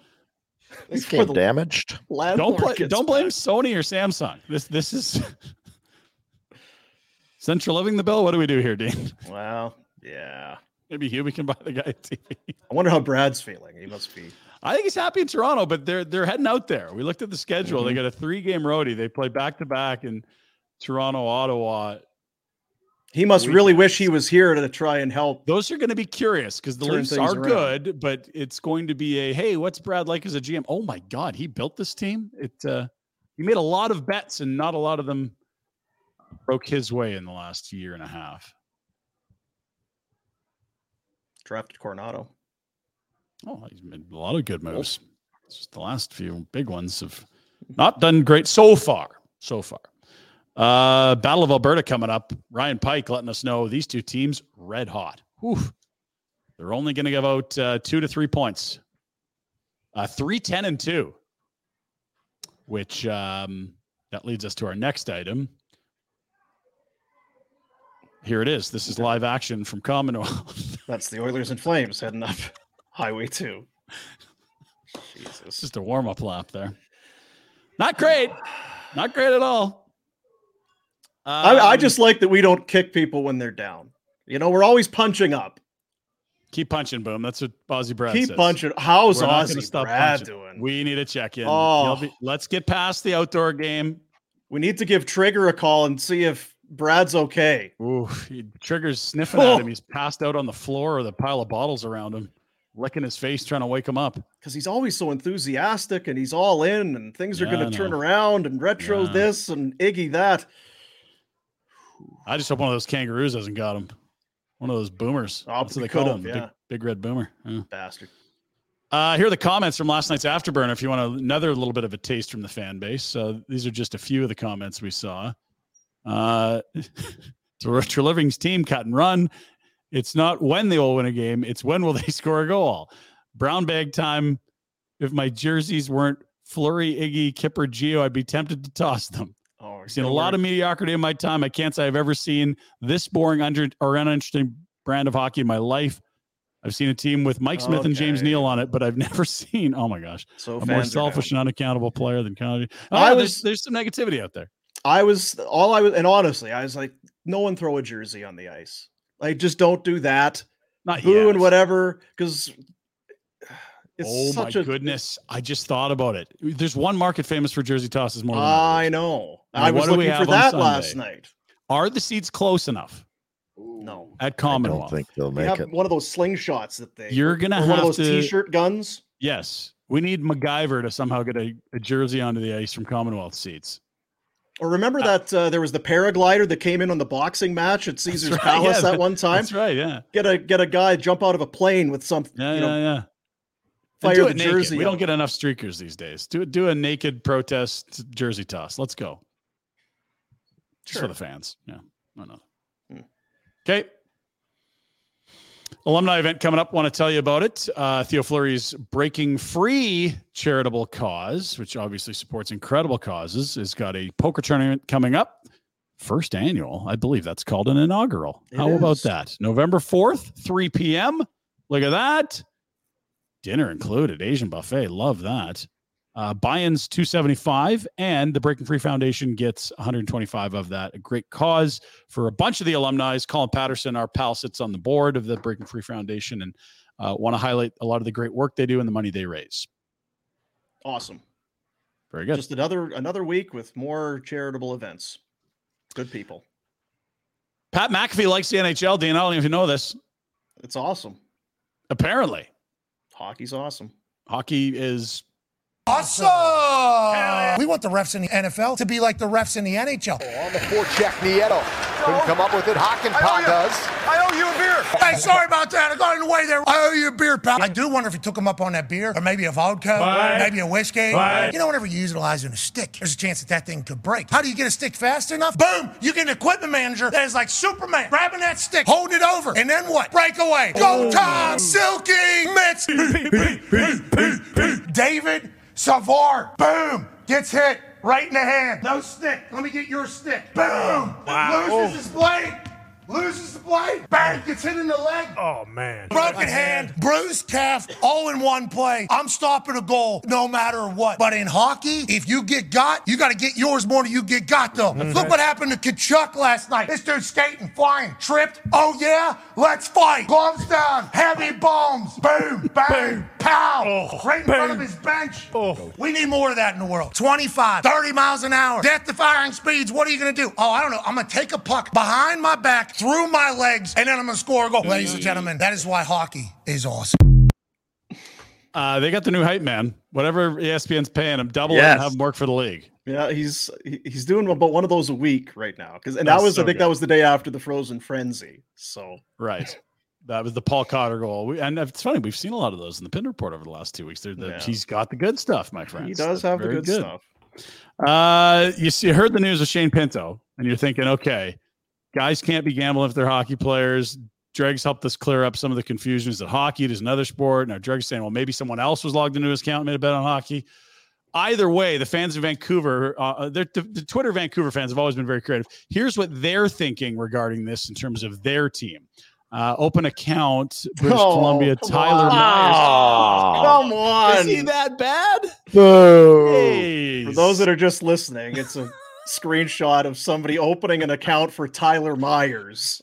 This before game damaged. don't landlord play, don't blame Sony or Samsung. This this is central living the bill. What do we do here, Dean? Well, yeah. Maybe Hubie can buy the guy a TV. I wonder how Brad's feeling. He must be. I think he's happy in Toronto, but they're they're heading out there. We looked at the schedule. They Mhm. got a three game roadie. They play back to back in Toronto, Ottawa. He must really wish he was here to try and help. Those are going to be curious because the Leafs are around. good, but it's going to be a hey, what's Brad like as a GM? Oh my God, he built this team. It uh, he made a lot of bets and not a lot of them broke his way in the last year and a half? Drafted Coronato. Oh, he's made a lot of good moves. It's just the last few big ones have not done great so far. So far. Uh, Battle of Alberta coming up. Ryan Pike letting us know these two teams red hot. Whew. They're only going to give out uh, two to three points. Uh, three, 10, and two, which um, that leads us to our next item. Here it is. This is live action from Commonwealth. That's the Oilers and Flames heading up Highway 2. Jesus. Just a warm up lap there. Not great. Not great at all. I, I Um, just like that we don't kick people when they're down. You know, we're always punching up. Keep punching, boom. That's what Ozzy Brad Keep says. punching. How's We're Ozzy stop Brad punching. doing? We need to check in. Oh. Be- let's get past the outdoor game. We need to give Trigger a call and see if Brad's okay. Ooh, he triggers sniffing at him. He's passed out on the floor with a pile of bottles around him, licking his face, trying to wake him up. Because he's always so enthusiastic and he's all in and things are Yeah, I going to turn around and retro Yeah. this and Iggy that. I just hope one of those kangaroos hasn't got him. One of those boomers. Oh, That's what they call him. have, Big, yeah. big red boomer. Yeah. Bastard. Uh, here are the comments from last night's Afterburner If you want another little bit of a taste from the fan base, uh, these are just a few of the comments we saw. Uh, Living's team cut and run. It's not when they will win a game; it's when will they score a goal. Brown bag time. If my jerseys weren't Fleury, Iggy, Kipper, Gio, I'd be tempted to toss them. I've seen a lot of mediocrity in my time. I can't say I've ever seen this boring under or uninteresting brand of hockey in my life. I've seen a team with Mike Smith and James Neal on it, but I've never seen. Oh my gosh, So a more selfish and unaccountable player than Connolly. Oh, I was- there's, there's some negativity out there. I was all I was, and honestly, I was like, no one throw a jersey on the ice. Like, just don't do that. Not Boo yet. and whatever, because it's oh my a. goodness! I just thought about it. There's one market famous for jersey tosses more than others. I know. Now, I was what do we looking for that last night. Are the seats close enough No, at Commonwealth? i think they'll they have one of those slingshots that they. You're gonna or one have of those to- t-shirt guns. Yes, we need MacGyver to somehow get a, a jersey onto the ice from Commonwealth seats. Or remember that uh, there was the paraglider that came in on the boxing match at Caesar's right, Palace yeah, that that- one time. That's right. Yeah. Get a get a guy jump out of a plane with some Yeah, you know, yeah, yeah. And fire do the naked. jersey. We on don't get enough streakers these days. Do do a naked protest jersey toss. Let's go. Just for the fans. Yeah. I know. Hmm. Okay. Alumni event coming up. Want to tell you about it. Uh, Theo Fleury's Breaking Free charitable cause, which obviously supports incredible causes, has got a poker tournament coming up. First annual, I believe that's called an inaugural. It How about that? November 4th, 3 p.m. Look at that. Dinner included, Asian buffet. Love that. Uh, buy-ins 275 and the Breaking Free Foundation gets 125 of that. A great cause for a bunch of the alumni. Colin Patterson, our pal, sits on the board of the Breaking Free Foundation and uh, want to highlight a lot of the great work they do and the money they raise. Awesome. Very good. Just another another week with more charitable events. Good people. Pat McAfee likes the NHL. Dean, I don't even know if you know this. It's awesome. Apparently, Hockey's awesome. hockey is Awesome! We want the refs in the NFL to be like the refs in the NHL. Oh, on the forecheck, Nieto. Couldn't oh. come up with it. Hockenpot does. I owe you a beer. Hey, sorry about that. I got in the way there. I owe you a beer, pal. I do wonder if you took him up on that beer, or maybe a vodka, What? maybe a whiskey. What? You know, whenever you're utilizing a stick, there's a chance that that thing could break. How do you get a stick fast enough? Boom! You get an equipment manager that is like Superman, grabbing that stick, holding it over, and then what? Break away. Go oh. time, Silky Mitts. David Savard, boom, gets hit right in the hand. No stick. Let me get your stick. Boom. Wow. Loses his blade. Loses the blade. Bang, gets hit in the leg. Oh, man. Broken hand, bruised calf, all in one play. I'm stopping a goal no matter what. But in hockey, if you get got, you got to get yours more than you get got, though. Look what happened to Tkachuk last night. This dude skating, flying, tripped. Oh, yeah? Let's fight. Gloves down, heavy bombs. Boom, bang, pow. right in front of his bench. We need more of that in the world. 25, 30 miles an hour, death defying speeds. What are you going to do? Oh, I don't know. I'm going to take a puck behind my back, through my legs, and then I'm going to score a goal. Ladies and gentlemen, that is why hockey is awesome. uh, they got the new hype man. Whatever ESPN's paying him, double it and have him work for the league. Yeah, he's he's doing about one of those a week right now. Because and That's that was so I think good. that was the day after the frozen frenzy. So Right. That was the Paul Cotter goal. We, and it's funny, we've seen a lot of those in the pin report over the last two weeks. They're the, Yeah. He's got the good stuff, my friend. he does have the good, stuff. Uh, you see, heard the news of Shane Pinto, and you're thinking, okay, guys can't be gambling if they're hockey players. Dregs helped us clear up some of the confusions that hockey is another sport. Now, Dregs saying, well, maybe someone else was logged into his account and made a bet on hockey. Either way, the fans of Vancouver, uh, the, the Twitter Vancouver fans have always been very creative. Here's what they're thinking regarding this in terms of their team. Uh, open account, British Oh, Columbia, Tyler on. Myers. Come on. Is he that bad? For those that are just listening, it's a screenshot of somebody opening an account for Tyler Myers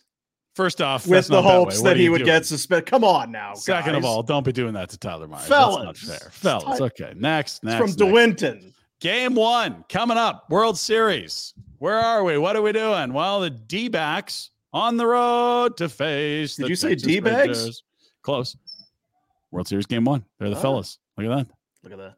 First off, with the not that hopes that he would doing? get suspended. Come on now, Second of all, don't be doing that to Tyler Myers. Fellas. That's not fair. Fellas, Ty- okay. Next, It's next. from next. DeWinton. Game one coming up. World Series. Where are we? What are we doing? Well, the D backs on the road to face. Did the you say Texas D-bags? Close. World Series game one. They're the Oh. fellas. Look at that. Look at that.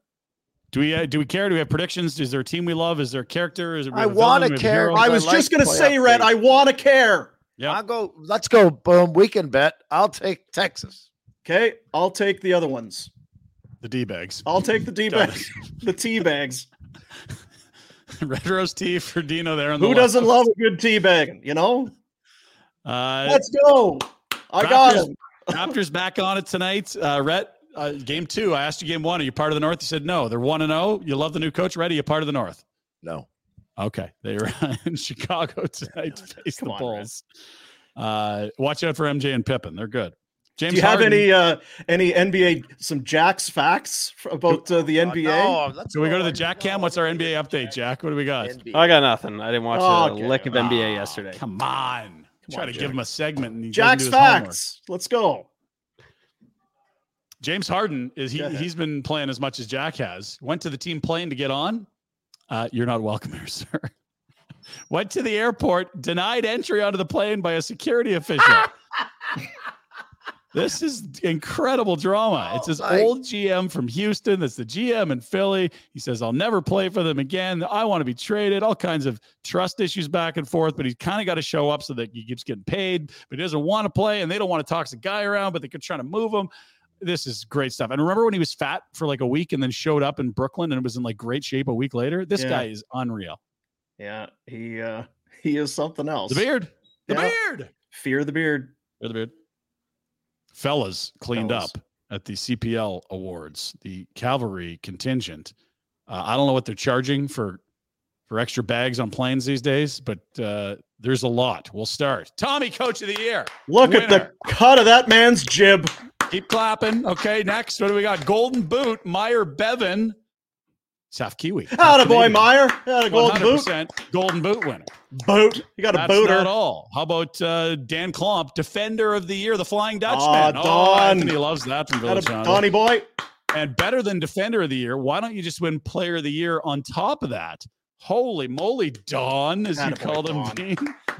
Do we uh, do we care? Do we have predictions? Is there a team we love? Is there a character? Is it I have a wanna villain? We have a care. hero? I I was like just going to say, Red, dates. I want to care. Yeah. I'll go. Let's go. Boom. We can bet. I'll take Texas. Okay, I'll take the other ones. The D bags. I'll take the D bags, the T bags. Red Rose tea for Dino there. On the Who left. doesn't love a good tea bag? You know, Uh, let's go. I got Raptors- him. Raptors back on it tonight. Uh, Rhett, uh, game two. I asked you game one. Are you part of the North? You said no. They're one and zero. You love the new coach. Ready? You part of the North? No. Okay, they're in Chicago tonight to face the Come on, Bulls. Uh, watch out for MJ and Pippen. They're good. James Do you have any uh any NBA some Jacks facts about uh, the NBA? No, let's Can we go to the Jack Cam? What's our NBA update, Jack? What do we got? I got nothing. I didn't watch Okay. a lick of NBA yesterday. Come on. Try on, to Jack. give him a segment. And he Jack's do his homework. facts. Let's go. James Harden is he, he's been playing as much as Jack has. Went to the team plane to get on. Uh, you're not welcome here, sir. Went to the airport, denied entry onto the plane by a security official. this is incredible drama. it's his Oh, my- old GM from Houston. That's the GM in Philly. He says, I'll never play for them again. I want to be traded. All kinds of trust issues back and forth, but he's kind of got to show up so that he keeps getting paid, but he doesn't want to play, and they don't want to the guy around, but they could try to move him this is great stuff. And remember when he was fat for like a week and then showed up in Brooklyn and was in like great shape a week later? This Yeah. guy is unreal. Yeah, he uh he is something else. The beard. The Yeah. beard. Fear the beard. Fear the beard. Fellas cleaned Fellas. up at the CPL awards, the cavalry contingent. Uh, I don't know what they're charging for for extra bags on planes these days, but uh, there's a lot. We'll start. Tommy, coach of the year. Look at the cut of that man's jib. Keep clapping. Okay, next. What do we got? Golden boot, Myer Bevan. South Kiwi. Atta boy, Myer. Had a golden boot. 100% golden boot winner. Boot. You got a That's booter. not all. How about uh, Daan Klomp, defender of the year, the Flying Dutchman? Oh, Don. Anthony loves that from Village boy. And better than defender of the year, why don't you just win player of the year on top of that? Holy moly, Don, as you Atta called him, Don. Dean.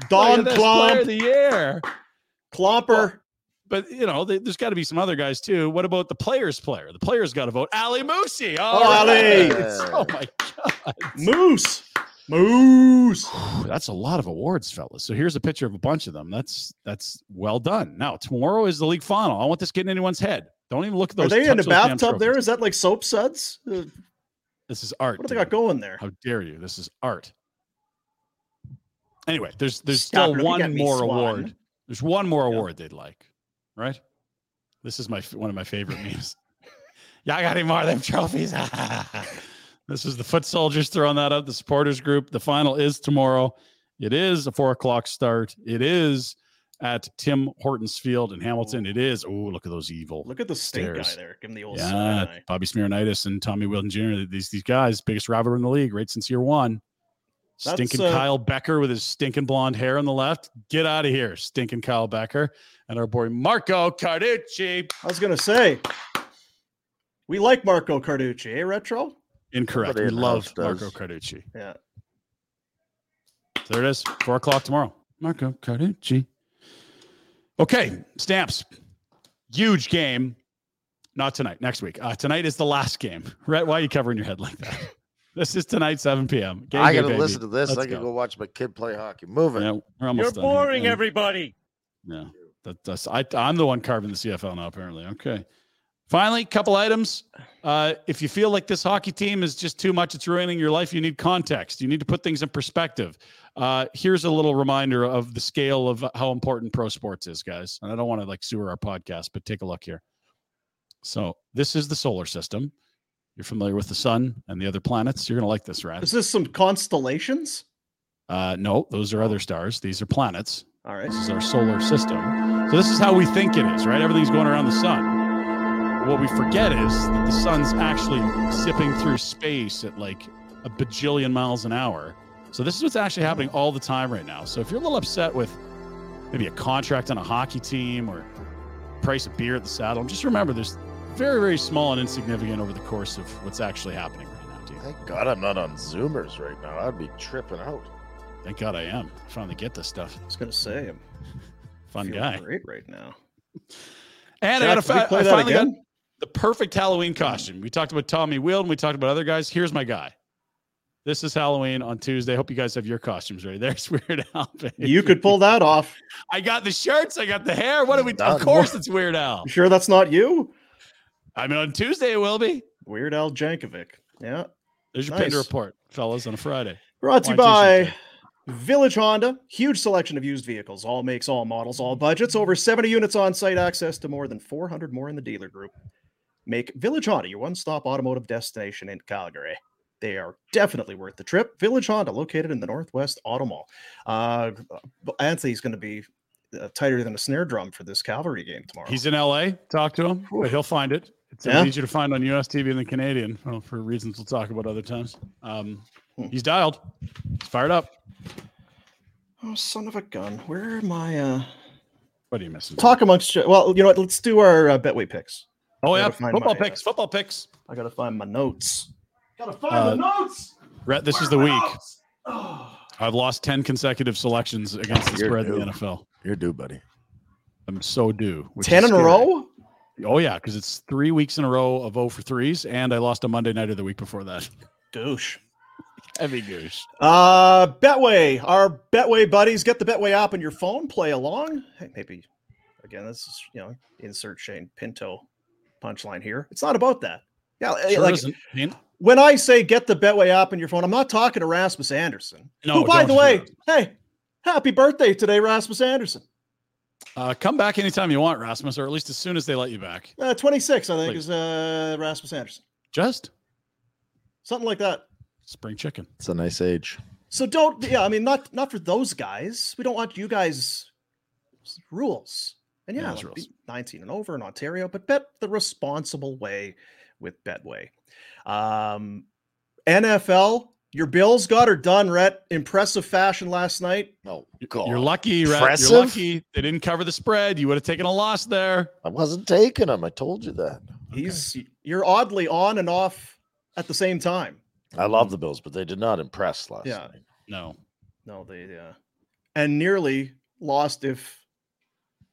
Don this, player of the year. Clomper. But you know, there- there's got to be some other guys too. What about the players' player? The players got to vote. Ali Musse. Oh, Ali. Oh my god. Moose. Moose. That's a lot of awards, fellas. So here's a picture of a bunch of them. That's that's well done. Now tomorrow is the league final. I don't want this getting in anyone's head. Don't even look at those. Are they in touch a those bathtub There is that like soap suds? Uh, This is art. What do they got going there? How dare you? This is art. Anyway, there's there's Stop still it, if you get one more Swan. award. There's one more award they'd like, right? This is my one of my favorite memes. Y'all got any more of them trophies? this is the foot soldiers throwing that out. The supporters group. The final is tomorrow. It is a four o'clock start. It is at Tim Hortons Field in Hamilton. It is. Oh, look at those evil. Look at the stink Stairs. guy there. Give him the old Yeah. Eh? Bobby Smyrniotis and Tommy Wheeldon Jr. These these guys, biggest rival in the league, right since year one. That's, Stinking uh, Kyle Bekker with his stinking blonde hair on the left. Get out of here, stinking Kyle Bekker. And our boy Marco Carducci. I was gonna say, we like Marco Carducci, eh, Retro? Incorrect. We love does. Marco Carducci. Yeah. So there it is. Four o'clock tomorrow. Marco Carducci. Okay, stamps. Huge game. Not tonight. Next week. Uh, tonight is the last game. Rhett, why are you covering your head like that? This is tonight, 7 p.m. Game I day, gotta listen to this. Let's I could go. watch my kid play hockey. Moving. it. Yeah, we're almost done here. Yeah. everybody. Yeah, that, that's I, I'm the one carving the CFL now. Apparently, okay. Finally, a couple items. Uh, if you feel like this hockey team is just too much, it's ruining your life. You need context. You need to put things in perspective. Uh, here's a little reminder of the scale of how important pro sports is, guys. And I don't want to like sewer our podcast, but take a look here. So this is the solar system. You're familiar with the sun and the other planets. You're gonna like this, Rad. Is this some constellations? Uh, no, those are other stars. These are planets. All right. This is our solar system. So this is how we think it is, right? Everything's going around the sun. What we forget is that the sun's actually zipping through space at like a bajillion miles an hour. So this is what's actually happening all the time right now. So if you're a little upset with maybe a contract on a hockey team or price of beer at the saddle, just remember there's very, very small and insignificant over the course of what's actually happening right now, dude. Thank God I'm not on Zoomers right now. I'd be tripping out. Thank God I am. I finally get this stuff. I was gonna say I'm Fun guy. great right now. And I got Jack, did we play I that finally got the perfect Halloween costume. We talked about Tommy Wheeldon. We talked about other guys. Here's my guy. This is Halloween on Tuesday. Hope you guys have your costumes ready. There's Weird Al. baby. You could pull that off. I got the shirts. I got the hair. What do we? Not Of course, more. it's Weird Al. You sure that's not you? I mean, on Tuesday it will be. Weird Al Yankovic. Yeah. There's your Nice. Pinder report, fellas, on a Friday. Brought to you you by Village Honda. Huge selection of used vehicles, all makes, all models, all budgets. Over 70 units on site, access to more than 400 more in the dealer group. Make Village Honda your one stop automotive destination in Calgary. They are definitely worth the trip. Village Honda, located in the Northwest Auto Mall. Uh, Anthony's going to be uh, tighter than a snare drum for this Cavalry game tomorrow. He's in LA. Talk to him, but he'll find it. It's Yeah? easier to find on US TV than Canadian, well, for reasons we'll talk about other times. Um, he's dialed. He's fired up. Oh, son of a gun. Where am I? Uh... What are you missing? Talk amongst you. Well, you know what? Let's do our uh, Betway picks. Oh I yeah, football my, uh, picks. Football picks. I gotta find my notes. Gotta find Uh, the notes. Rhett, this is the week. I've lost 10 consecutive selections against the You're spread in the. NFL. You're due, buddy. I'm so due. Ten is in a scary. row. Oh, yeah, because it's three weeks in a row of 0 for threes, and I lost a Monday night of the week before that. Douche. Heavy goose. Uh, Betway, our Betway buddies, get the Betway app on your phone, play along. Hey, maybe again, this is you know, insert Shane Pinto punchline here. It's not about that. Yeah, Sure like isn't. Ian? when I say get the Betway app on your phone, I'm not talking to Rasmus Andersson. No, who, by the way, hey, happy birthday today, Rasmus Andersson. Uh, come back anytime you want, Rasmus, or at least as soon as they let you back. Uh, 26, I think, Please. is uh, Rasmus Andersson. Just Something like that. spring chicken. It's a nice age. So don't yeah, I mean not not for those guys. We don't want you guys rules. And Yeah, yeah, like, rules. 19 and over in Ontario, but bet the responsible way with Betway. Um NFL, your Bills got her done, Rhett. Impressive fashion last night. No, You're lucky, Rhett. Impressive? You're lucky. They didn't cover the spread. You would have taken a loss there. I wasn't taking him. I told you that. He's you're oddly on and off at the same time. I love the Bills, but they did not impress last Yeah. night. No. No, they uh, and nearly lost if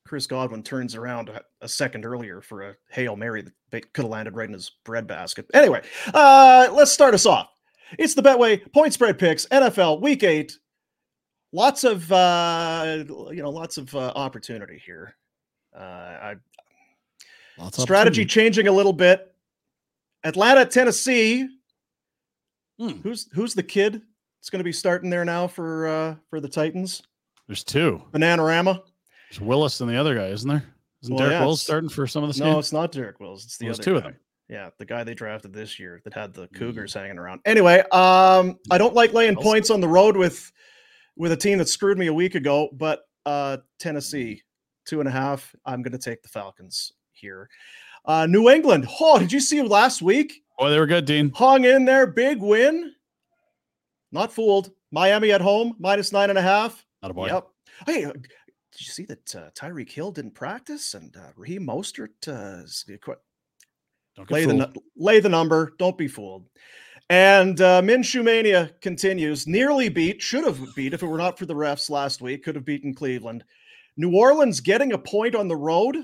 Chris Godwin turns around a, a second earlier for a hail mary that could have landed right in his bread basket. Anyway, uh, let's start us off. It's the Betway point spread picks NFL Week Eight. Lots of uh, you know, lots of uh, opportunity here. Uh, I, Lots of strategy changing a little bit. Atlanta, Tennessee. Hmm. Who's who's the kid? It's going to be starting there now for uh, for the Titans. There's two. Bananarama. There's Willis and the other guy, isn't there? Isn't Well, Derek yeah, Willis starting for some of the No, it's not Derek Wills. It's the Well, there's other two of them. Yeah, the guy they drafted this year that had the Cougars hanging around. Anyway, um, I don't like laying points on the road with with a team that screwed me a week ago, but uh, Tennessee two and a half. I'm going to take the Falcons here. Uh, New England. Oh, did you see last week? Oh, they were good, Dean. Hung in there, big win. Not fooled. Miami at home, minus nine and a half. Not a boy. Yep. Hey, uh, did you see that uh, Tyreek Hill didn't practice and uh, Raheem Mostert uh, is qu- Don't get lay the fooled. nu- lay the number. Don't be fooled. And uh, Minshew mania continues. Nearly beat, should have beat if it were not for the refs last week. Could have beaten Cleveland. New Orleans getting a point on the road.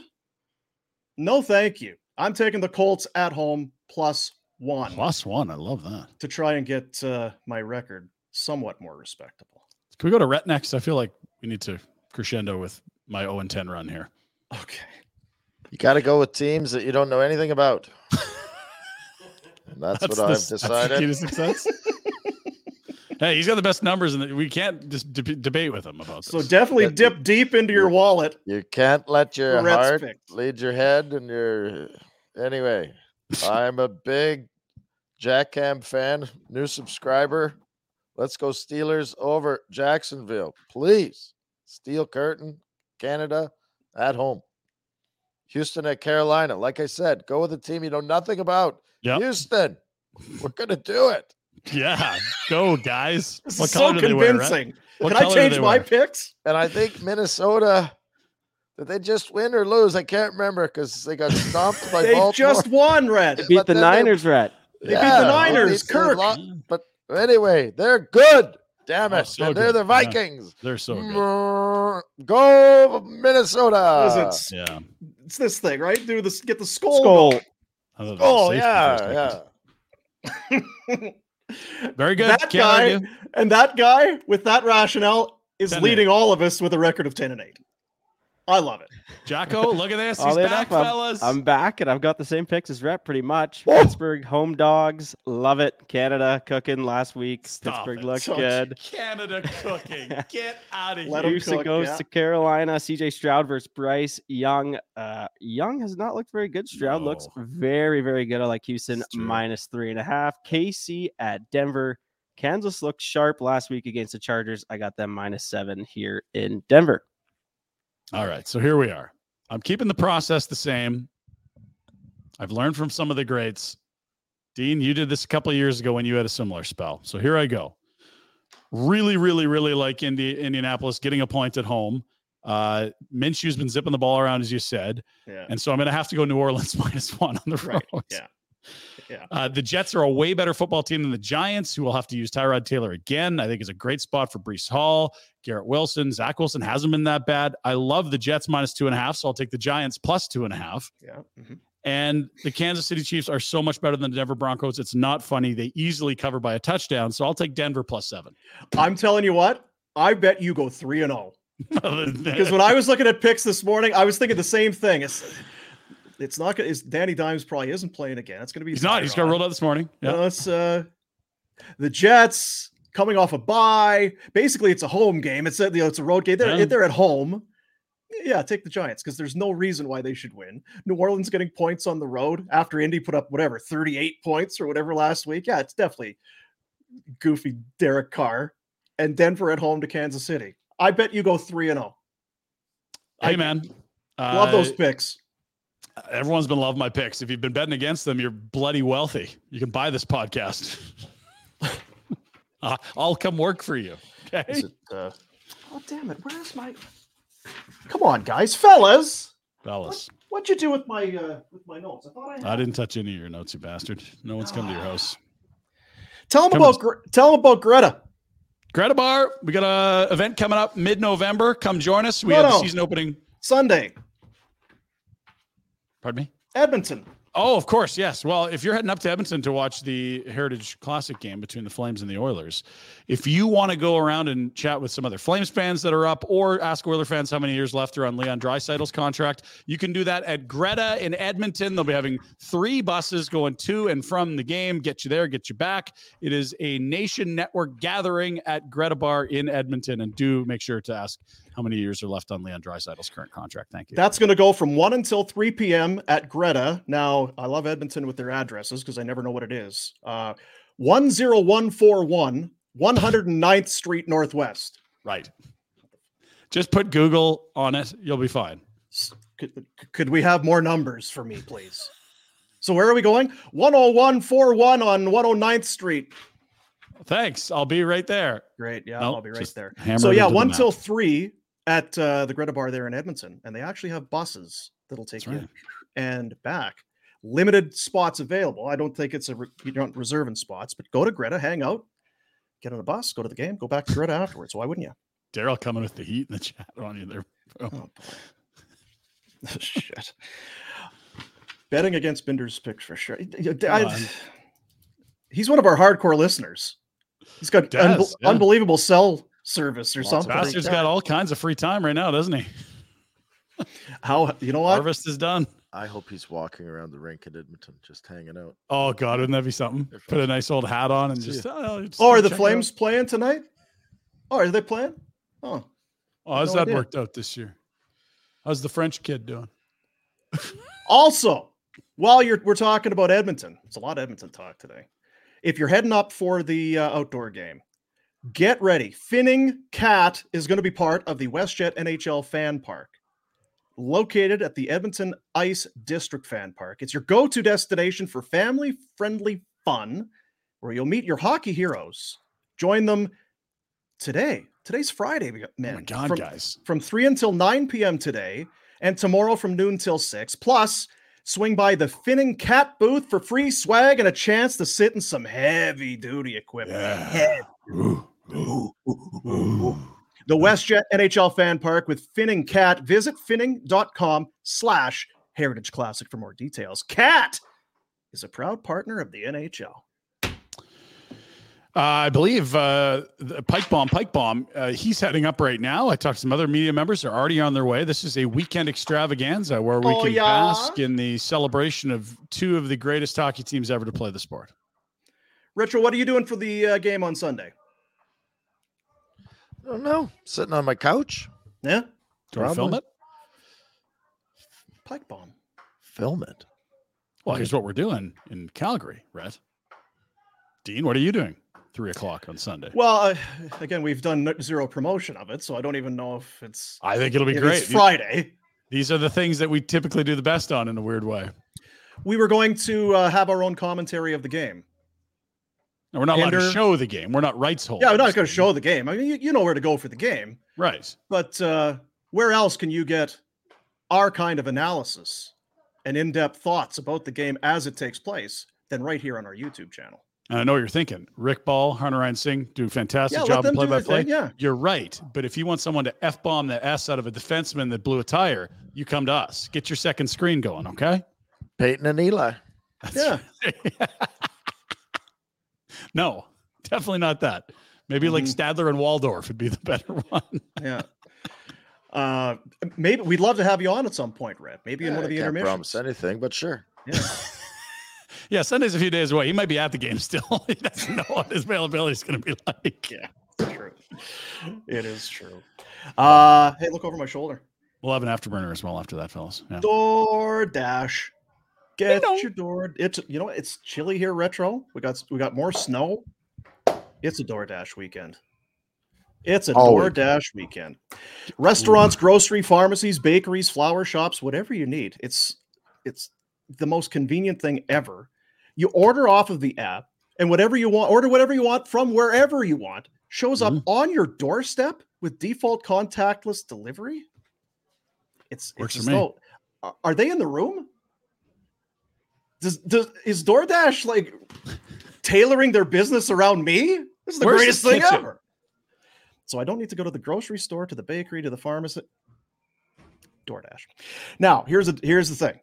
No, thank you. I'm taking the Colts at home plus one. Plus one. I love that. To try and get uh, my record somewhat more respectable. Can we go to Rhett next? I feel like we need to crescendo with my 0 and 10 run here. Okay. You got to go with teams that you don't know anything about. And that's, That's what the- I've that's the decided. key to success. Hey, he's got the best numbers, and we can't just deb- debate with him about this. So definitely dip deep into your wallet. You can't let your Rhett's heart picks. lead your head and your. Anyway, I'm a big Jack Cam fan, new subscriber. Let's go Steelers over Jacksonville, please. Steel Curtain, Canada at home. Houston at Carolina. Like I said, go with a team you know nothing about. Houston, we're gonna do it. Yeah, go guys. This What is so color do they wear, Rhett? convincing. What Can I color do change my wear? picks? And I think Minnesota. Did they just win or lose? I can't remember because they got stomped by They Baltimore. just won, Red. They Beat But the then they- Niners, Red. They beat the Niners, they Kirk. lo- But anyway, they're good. Damn Oh, it. so they're good. the Yeah. Vikings. They're so good. Go Minnesota. Because it's, Yeah. it's this thing, right? Do this, get the skull. Skull. going. Other than Oh, safety yeah, yeah. Very good. That Can't guy argue. and that guy with that rationale is 10 leading all of us with a record of ten and eight. I love it. Jocko, look at this. He's back, enough, I'm- fellas. I'm, back, and I've got the same picks as Rep pretty much. Pittsburgh home dogs, love it. Canada cooking last week. Stop Pittsburgh it. looks So- good. Canada cooking. Get out of Let here. 'em Houston cook, goes yeah. to Carolina. CJ Stroud versus Bryce Young. Uh, Young has not looked very good. Stroud looks very, very good. I like Houston minus three and a half. KC at Denver. Kansas looked sharp last week against the Chargers. I got them minus seven here in Denver. All right, so here we are. I'm keeping the process the same. I've learned from some of the greats. Dean, you did this a couple of years ago when you had a similar spell. So here I go. Really, really, really like Indi- Indianapolis getting a point at home. Uh, Minshew's been zipping the ball around, as you said. Yeah. And so I'm going to have to go New Orleans minus one on the road. Right. Yeah. Yeah. Uh, the Jets are a way better football team than the Giants, who will have to use Tyrod Taylor again. I think is a great spot for Breece Hall, Garrett Wilson. Zach Wilson hasn't been that bad. I love the Jets minus two and a half, so I'll take the Giants plus two and a half. Yeah. mhm. And the Kansas City Chiefs are so much better than the Denver Broncos. It's not funny. They easily cover by a touchdown, so I'll take Denver plus seven. I'm telling you what. I bet you go three and zero. Because Because when I was looking at picks this morning, I was thinking the same thing. It's it's not gonna. It's Danny Dimes probably isn't playing again. It's going to be. he's not. He's got rolled out this morning. Yeah. it's uh, the Jets coming off a bye. Basically, it's a home game. It's a, you know, it's a road game. They're, Yeah. they're at home. Yeah, take the Giants because there's no reason why they should win. New Orleans getting points on the road after Indy put up whatever 38 points or whatever last week. Yeah, it's definitely goofy Derek Carr and Denver at home to Kansas City. I bet you go three and zero. Hey man, Love those uh, picks. Everyone's been loving my picks. If you've been betting against them, you're bloody wealthy. You can buy this podcast. Uh, I'll come work for you. Okay. Is it, uh, oh damn it! Where's my? Come on, guys, fellas. Fellas, What'd you do with my uh, with my notes? I thought I had. I didn't touch any of your notes, you bastard. No one's come to your house. Tell them Come about Gre- tell them about Greta. Greta Bar, we got a event coming up mid-November. Come join us. We No, have the season opening. Sunday, Pardon me. Edmonton. Oh, of course, yes. Well, if you're heading up to Edmonton to watch the Heritage Classic game between the Flames and the Oilers, if you want to go around and chat with some other Flames fans that are up, or ask Oiler fans how many years left are on Leon Draisaitl's contract, you can do that at Greta in Edmonton. They'll be having three buses going to and from the game, get you there, get you back. It is a nation network gathering at Greta Bar in Edmonton, and do make sure to ask how many years are left on Leon Draisaitl's current contract. Thank you. That's going to go from 1 until 3 p.m. at Greta. Now, I love Edmonton with their addresses because I never know what it is. Uh, 10141 109th Street Northwest. Right. Just put Google on it. You'll be fine. Could, could we have more numbers for me, please? So, where are we going? 10141 on 109th Street. Thanks. I'll be right there. Great. Yeah, Nope, I'll be right there. So, yeah, 1 till 3 at uh, the Greta Bar there in Edmonton. And they actually have buses that'll take That's you right. and back. Limited spots available. I don't think it's a re- you're not reserving spots, but go to Greta, hang out, get on a bus, go to the game, go back to Greta afterwards. Why wouldn't you? Daryl coming with the heat in the chat on you there. Oh, Shit. Betting against Pinder's picks for sure. I- he's one of our hardcore listeners. He's got unbe- yeah. unbelievable cell service or something. Bastard's got all kinds of free time right now, doesn't he? How you know what? Harvest is done. I hope he's walking around the rink in Edmonton, just hanging out. Oh God, wouldn't that be something? Put a nice old hat on and just. ya. Oh, just Oh, are the Flames out. playing tonight? Oh, are they playing? Oh, Oh, how's no that idea. worked out this year? How's the French kid doing? Also, while you're we're talking about Edmonton, it's a lot of Edmonton talk today. If you're heading up for the uh, outdoor game, get ready. Finning Cat is going to be part of the WestJet NHL Fan Park, located at the Edmonton Ice District Fan Park. It's your go-to destination for family-friendly fun, where you'll meet your hockey heroes. Join them today. Today's Friday, man. Oh my God, from, guys. From 3 until 9 p.m. today, and tomorrow from noon till 6. Plus, swing by the Finning Cat booth for free swag and a chance to sit in some heavy duty equipment. Heavy. The WestJet NHL Fan Park with Finning Cat. Visit finning.com slash Heritage Classic for more details. Cat is a proud partner of the NHL. Uh, I believe uh, the Pike Bomb, Pike Bomb, uh, he's heading up right now. I talked to some other media members; they're already on their way. This is a weekend extravaganza where we Oh, can yeah? bask in the celebration of two of the greatest hockey teams ever to play the sport. Retro, what are you doing for the uh, game on Sunday? I don't know. Sitting on my couch. Yeah. Do you want to film it? Pike Bomb. Film it. Well, here's what we're doing in Calgary, Rhett. Dean, what are you doing? Three o'clock on Sunday. Well, uh, again, we've done zero promotion of it, so I don't even know if it's. I think it'll be great. It's Friday. These are the things that we typically do the best on in a weird way. We were going to uh, have our own commentary of the game. And we're not allowed to show the game. We're not rights holders. Yeah, we're not going to show the game. I mean, you, you know where to go for the game, Right. but uh, where else can you get our kind of analysis and in-depth thoughts about the game as it takes place than right here on our YouTube channel? And I know what you're thinking. Rick Ball, Hunter Ryan Singh do a fantastic Yeah, job in them do play by their play. thing, yeah. You're right. But if you want someone to F bomb the S out of a defenseman that blew a tire, you come to us. Get your second screen going, okay? Peyton and Eli. Yeah. No, definitely not that. Maybe like Mhm. Statler and Waldorf would be the better one. Yeah. Uh, maybe we'd love to have you on at some point, Red. Maybe in one of I the can't intermissions. promise anything, but sure. Yeah. yeah, Sunday's a few days away. He might be at the game still. he doesn't know what his availability is going to be like. Yeah, it's true. It is true. Uh, hey, look over my shoulder. We'll have an afterburner as well after that, fellas. Yeah. DoorDash. Get your door. It's you know it's chilly here, retro. We got we got more snow. It's a DoorDash weekend. It's a All week. DoorDash weekend. Restaurants, grocery, pharmacies, bakeries, flower shops, whatever you need. It's it's the most convenient thing ever. You order off of the app, and whatever you want, order whatever you want from wherever you want, shows up Mm-hmm. on your doorstep with default contactless delivery. It's Works it's for as me. are- are they in the room? Does, does is DoorDash like tailoring their business around me? This is the Where's greatest thing kitchen? ever. So I don't need to go to the grocery store, to the bakery, to the pharmacy. DoorDash. Now, here's a here's the thing.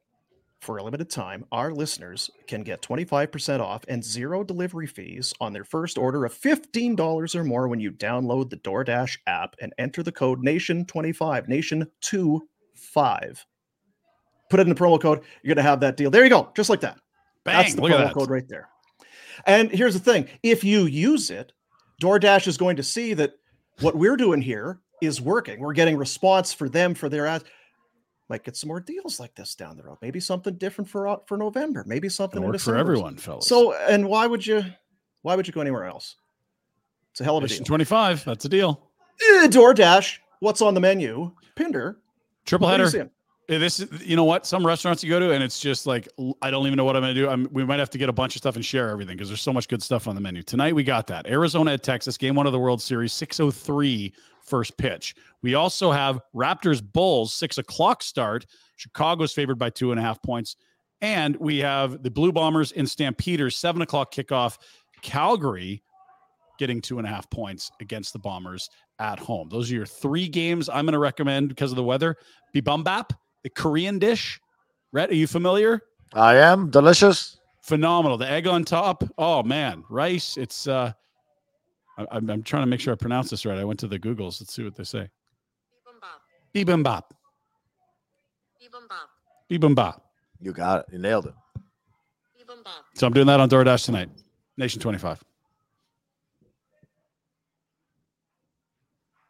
For a limited time, our listeners can get 25% off and zero delivery fees on their first order of $15 or more when you download the DoorDash app and enter the code NATION25, NATION25. Put it in the promo code, you're going to have that deal. There you go, just like that. That's the promo that. code right there. And here's the thing if you use it, DoorDash is going to see that what we're doing here is working. We're getting response for them for their ads. Might get some more deals like this down the road. Maybe something different for uh, for November. Maybe something work for everyone, fellas. So, and why would you? Why would you go anywhere else? It's a hell of a Mission deal. 25. That's a deal. Eh, DoorDash. What's on the menu? Pinder. Triple What header. This is, you know what? Some restaurants you go to, and it's just like I don't even know what I'm going to do. I'm, we might have to get a bunch of stuff and share everything because there's so much good stuff on the menu tonight. We got that Arizona at Texas, game one of the World Series, 6:03 first pitch. We also have Raptors Bulls, six o'clock start. Chicago's favored by two and a half points, and we have the Blue Bombers in Stampeders, seven o'clock kickoff. Calgary getting two and a half points against the Bombers at home. Those are your three games I'm going to recommend because of the weather. Bibimbap, the Korean dish. Rhett, are you familiar? I am delicious. phenomenal. The egg on top. Oh man, rice. It's uh, I, I'm, I'm trying to make sure I pronounce this right. I went to the Googles. Let's see what they say. Bibimbap. Bibimbap. Bibimbap. You got it. You nailed it. Bibimbap. So I'm doing that on DoorDash tonight. Nation 25.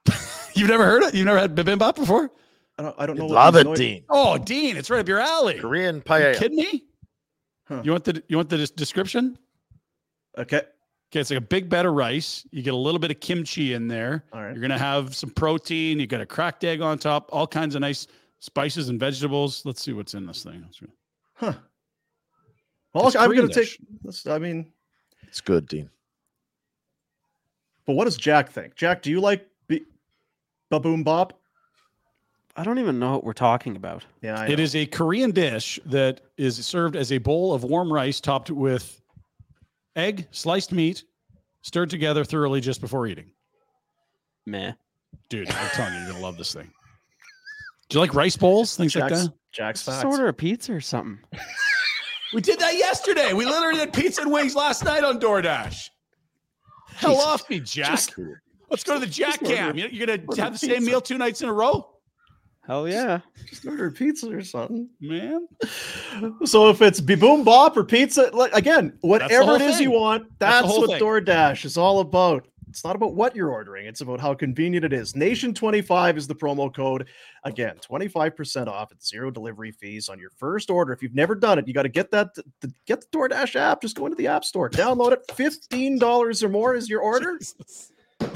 You've never heard it? You've never had bibimbap before? I don't, I don't know. What love it, noi- Dean. Oh, Dean, it's right up your alley. Korean paella. You kidding me? You want the you want the description? Okay. Okay, it's like a big bed of rice. You get a little bit of kimchi in there. All right. You're gonna have some protein. You got a cracked egg on top. All kinds of nice spices and vegetables. Let's see what's in this thing. Huh. Well, It's I'm gonna dish. take this. I mean, It's good, Dean. but what does Jack think? Jack, do you like B- Baboom Bop? I don't even know what we're talking about. Yeah, I It a Korean dish that is served as a bowl of warm rice topped with egg, sliced meat, stirred together thoroughly just before eating. Meh. Dude, I'm telling you, you're gonna love this thing. Do you like rice bowls, things like that? Jack's Just facts. order a pizza or something. We did that yesterday. We literally did pizza and wings last night on DoorDash. Hell Jesus. off me, Jack. Just- Let's go to the Jack just order- Cam. You- You're gonna have the same pizza. meal two nights in a row, Hell yeah. Just order a pizza or something. man. So if it's Biboom Bop or pizza, like again, whatever whole it is you want, That's that's, what thing. DoorDash is all about. It's not about what you're ordering, it's about how convenient it is. Nation25 is the promo code. Again, 25% off at zero delivery fees on your first order. If you've never done it, you got to get that the, get the DoorDash app. Just go into the App Store, download it. $15 or more is your order.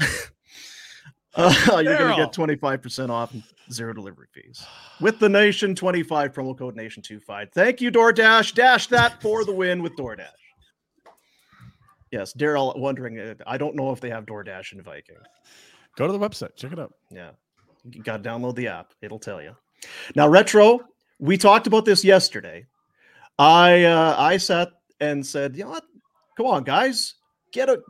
Uh, you're going to get 25% off and zero delivery fees with the Nation 25 promo code Nation 25. Thank you, DoorDash. Dash that for the win with DoorDash. Yes, Daryl wondering. uh, I don't know if they have DoorDash in Viking. Go to the website, check it out. Yeah, you got to download the app. It'll tell you. Now, retro. We talked about this yesterday. I uh, I sat and said, you know what? Come on, guys, get a.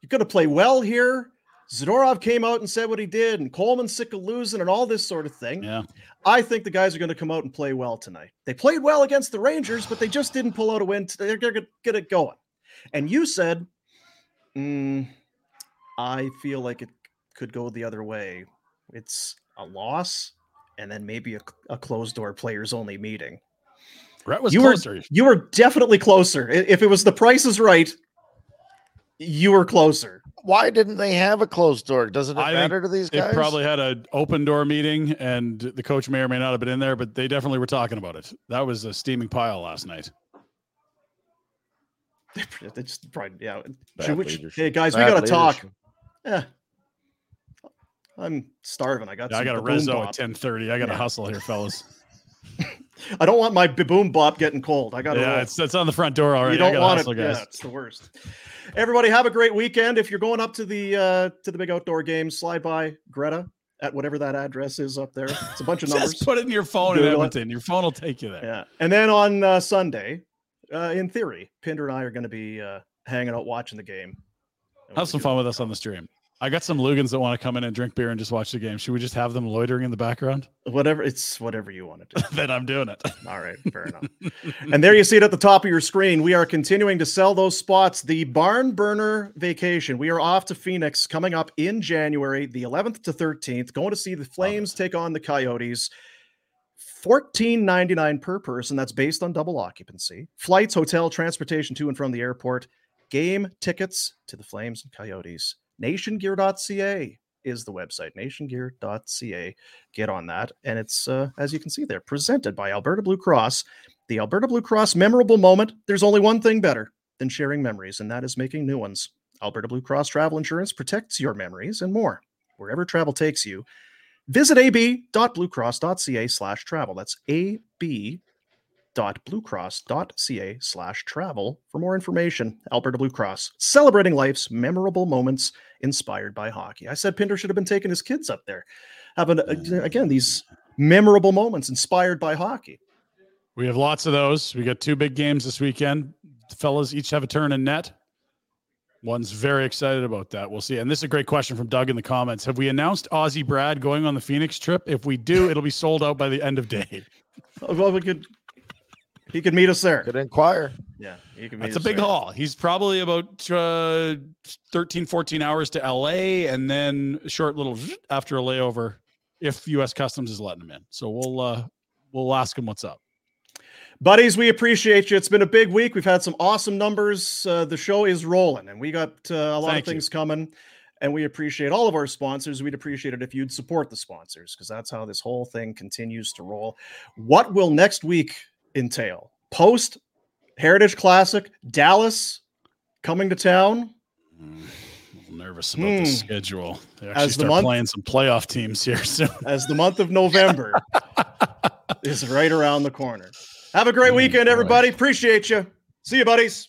You're to play well here. Zadorov came out and said what he did, and Coleman's sick of losing, and all this sort of thing. Yeah. I think the guys are going to come out and play well tonight. They played well against the Rangers, but they just didn't pull out a win. They're going to get it going. And you said, "Mm, I feel like it could go the other way. It's a loss, and then maybe a, a closed door players only meeting. Brett was you closer. Were, you were definitely closer. If it was the price is right, you were closer. Why didn't they have a closed door? Doesn't it I matter to these guys? They probably had an open door meeting, and the coach may or may not have been in there, but they definitely were talking about it. That was a steaming pile last night. They just probably, yeah. Bad Should we- hey guys, we got to talk. Yeah. I'm starving. I got. Yeah, I got a baboon rezo at ten thirty. I got to Yeah. hustle here, fellas. I don't want my baboon bop getting cold. I got to. yeah, it's it's on the front door already. You don't I want hustle, it. guys. Yeah, it's the worst. Everybody, have a great weekend. If you're going up to the uh, to the big outdoor games, slide by Greta at whatever that address is up there. It's a bunch of numbers. Just put it in your phone in Google it. Edmonton. Your phone will take you there. Yeah, and then on uh, Sunday, uh, in theory, Pinder and I are going to be uh, hanging out watching the game. Have some fun with us on the stream. I got some Lugans that want to come in and drink beer and just watch the game. Should we just have them loitering in the background? Whatever it's whatever you want to do. then I'm doing it. All right, fair enough. and there you see it at the top of your screen. We are continuing to sell those spots. The Barn Burner Vacation. We are off to Phoenix coming up in January, the 11th to 13th. Going to see the Flames take on the Coyotes. $14.99 per person. That's based on double occupancy. Flights, hotel, transportation to and from the airport, game tickets to the Flames and Coyotes. Nationgear.ca is the website. Nationgear.ca. Get on that. And it's, uh, as you can see there, presented by Alberta Blue Cross. The Alberta Blue Cross memorable moment. There's only one thing better than sharing memories, and that is making new ones. Alberta Blue Cross Travel Insurance protects your memories and more. Wherever travel takes you, visit ab.bluecross.ca slash travel. That's ab.bluecross.ca slash travel for more information. Alberta Blue Cross, celebrating life's memorable moments inspired by hockey. I said Pinder should have been taking his kids up there. Having, uh, again, these memorable moments inspired by hockey. We have lots of those. We got two big games this weekend. The fellas each have a turn in net. One's very excited about that. We'll see. And this is a great question from Doug in the comments. Have we announced Aussie Brad going on the Phoenix trip? If we do, it'll be sold out by the end of day. Well, we could, he could meet us there. Could inquire. Yeah, he can That's a big haul. He's probably about uh, 13, 14 hours to LA and then a short little after a layover if US Customs is letting him in. So we'll uh we'll ask him what's up. Buddies, we appreciate you. It's been a big week. We've had some awesome numbers. Uh, the show is rolling, and we got uh, a lot Thank of you. things coming. And we appreciate all of our sponsors. We'd appreciate it if you'd support the sponsors because that's how this whole thing continues to roll. What will next week entail? Post Heritage Classic, Dallas coming to town. nervous about the Hmm. schedule. They actually As the start month- playing some playoff teams here soon. as the month of November is right around the corner. Have a great weekend, everybody. Appreciate you. See you, buddies.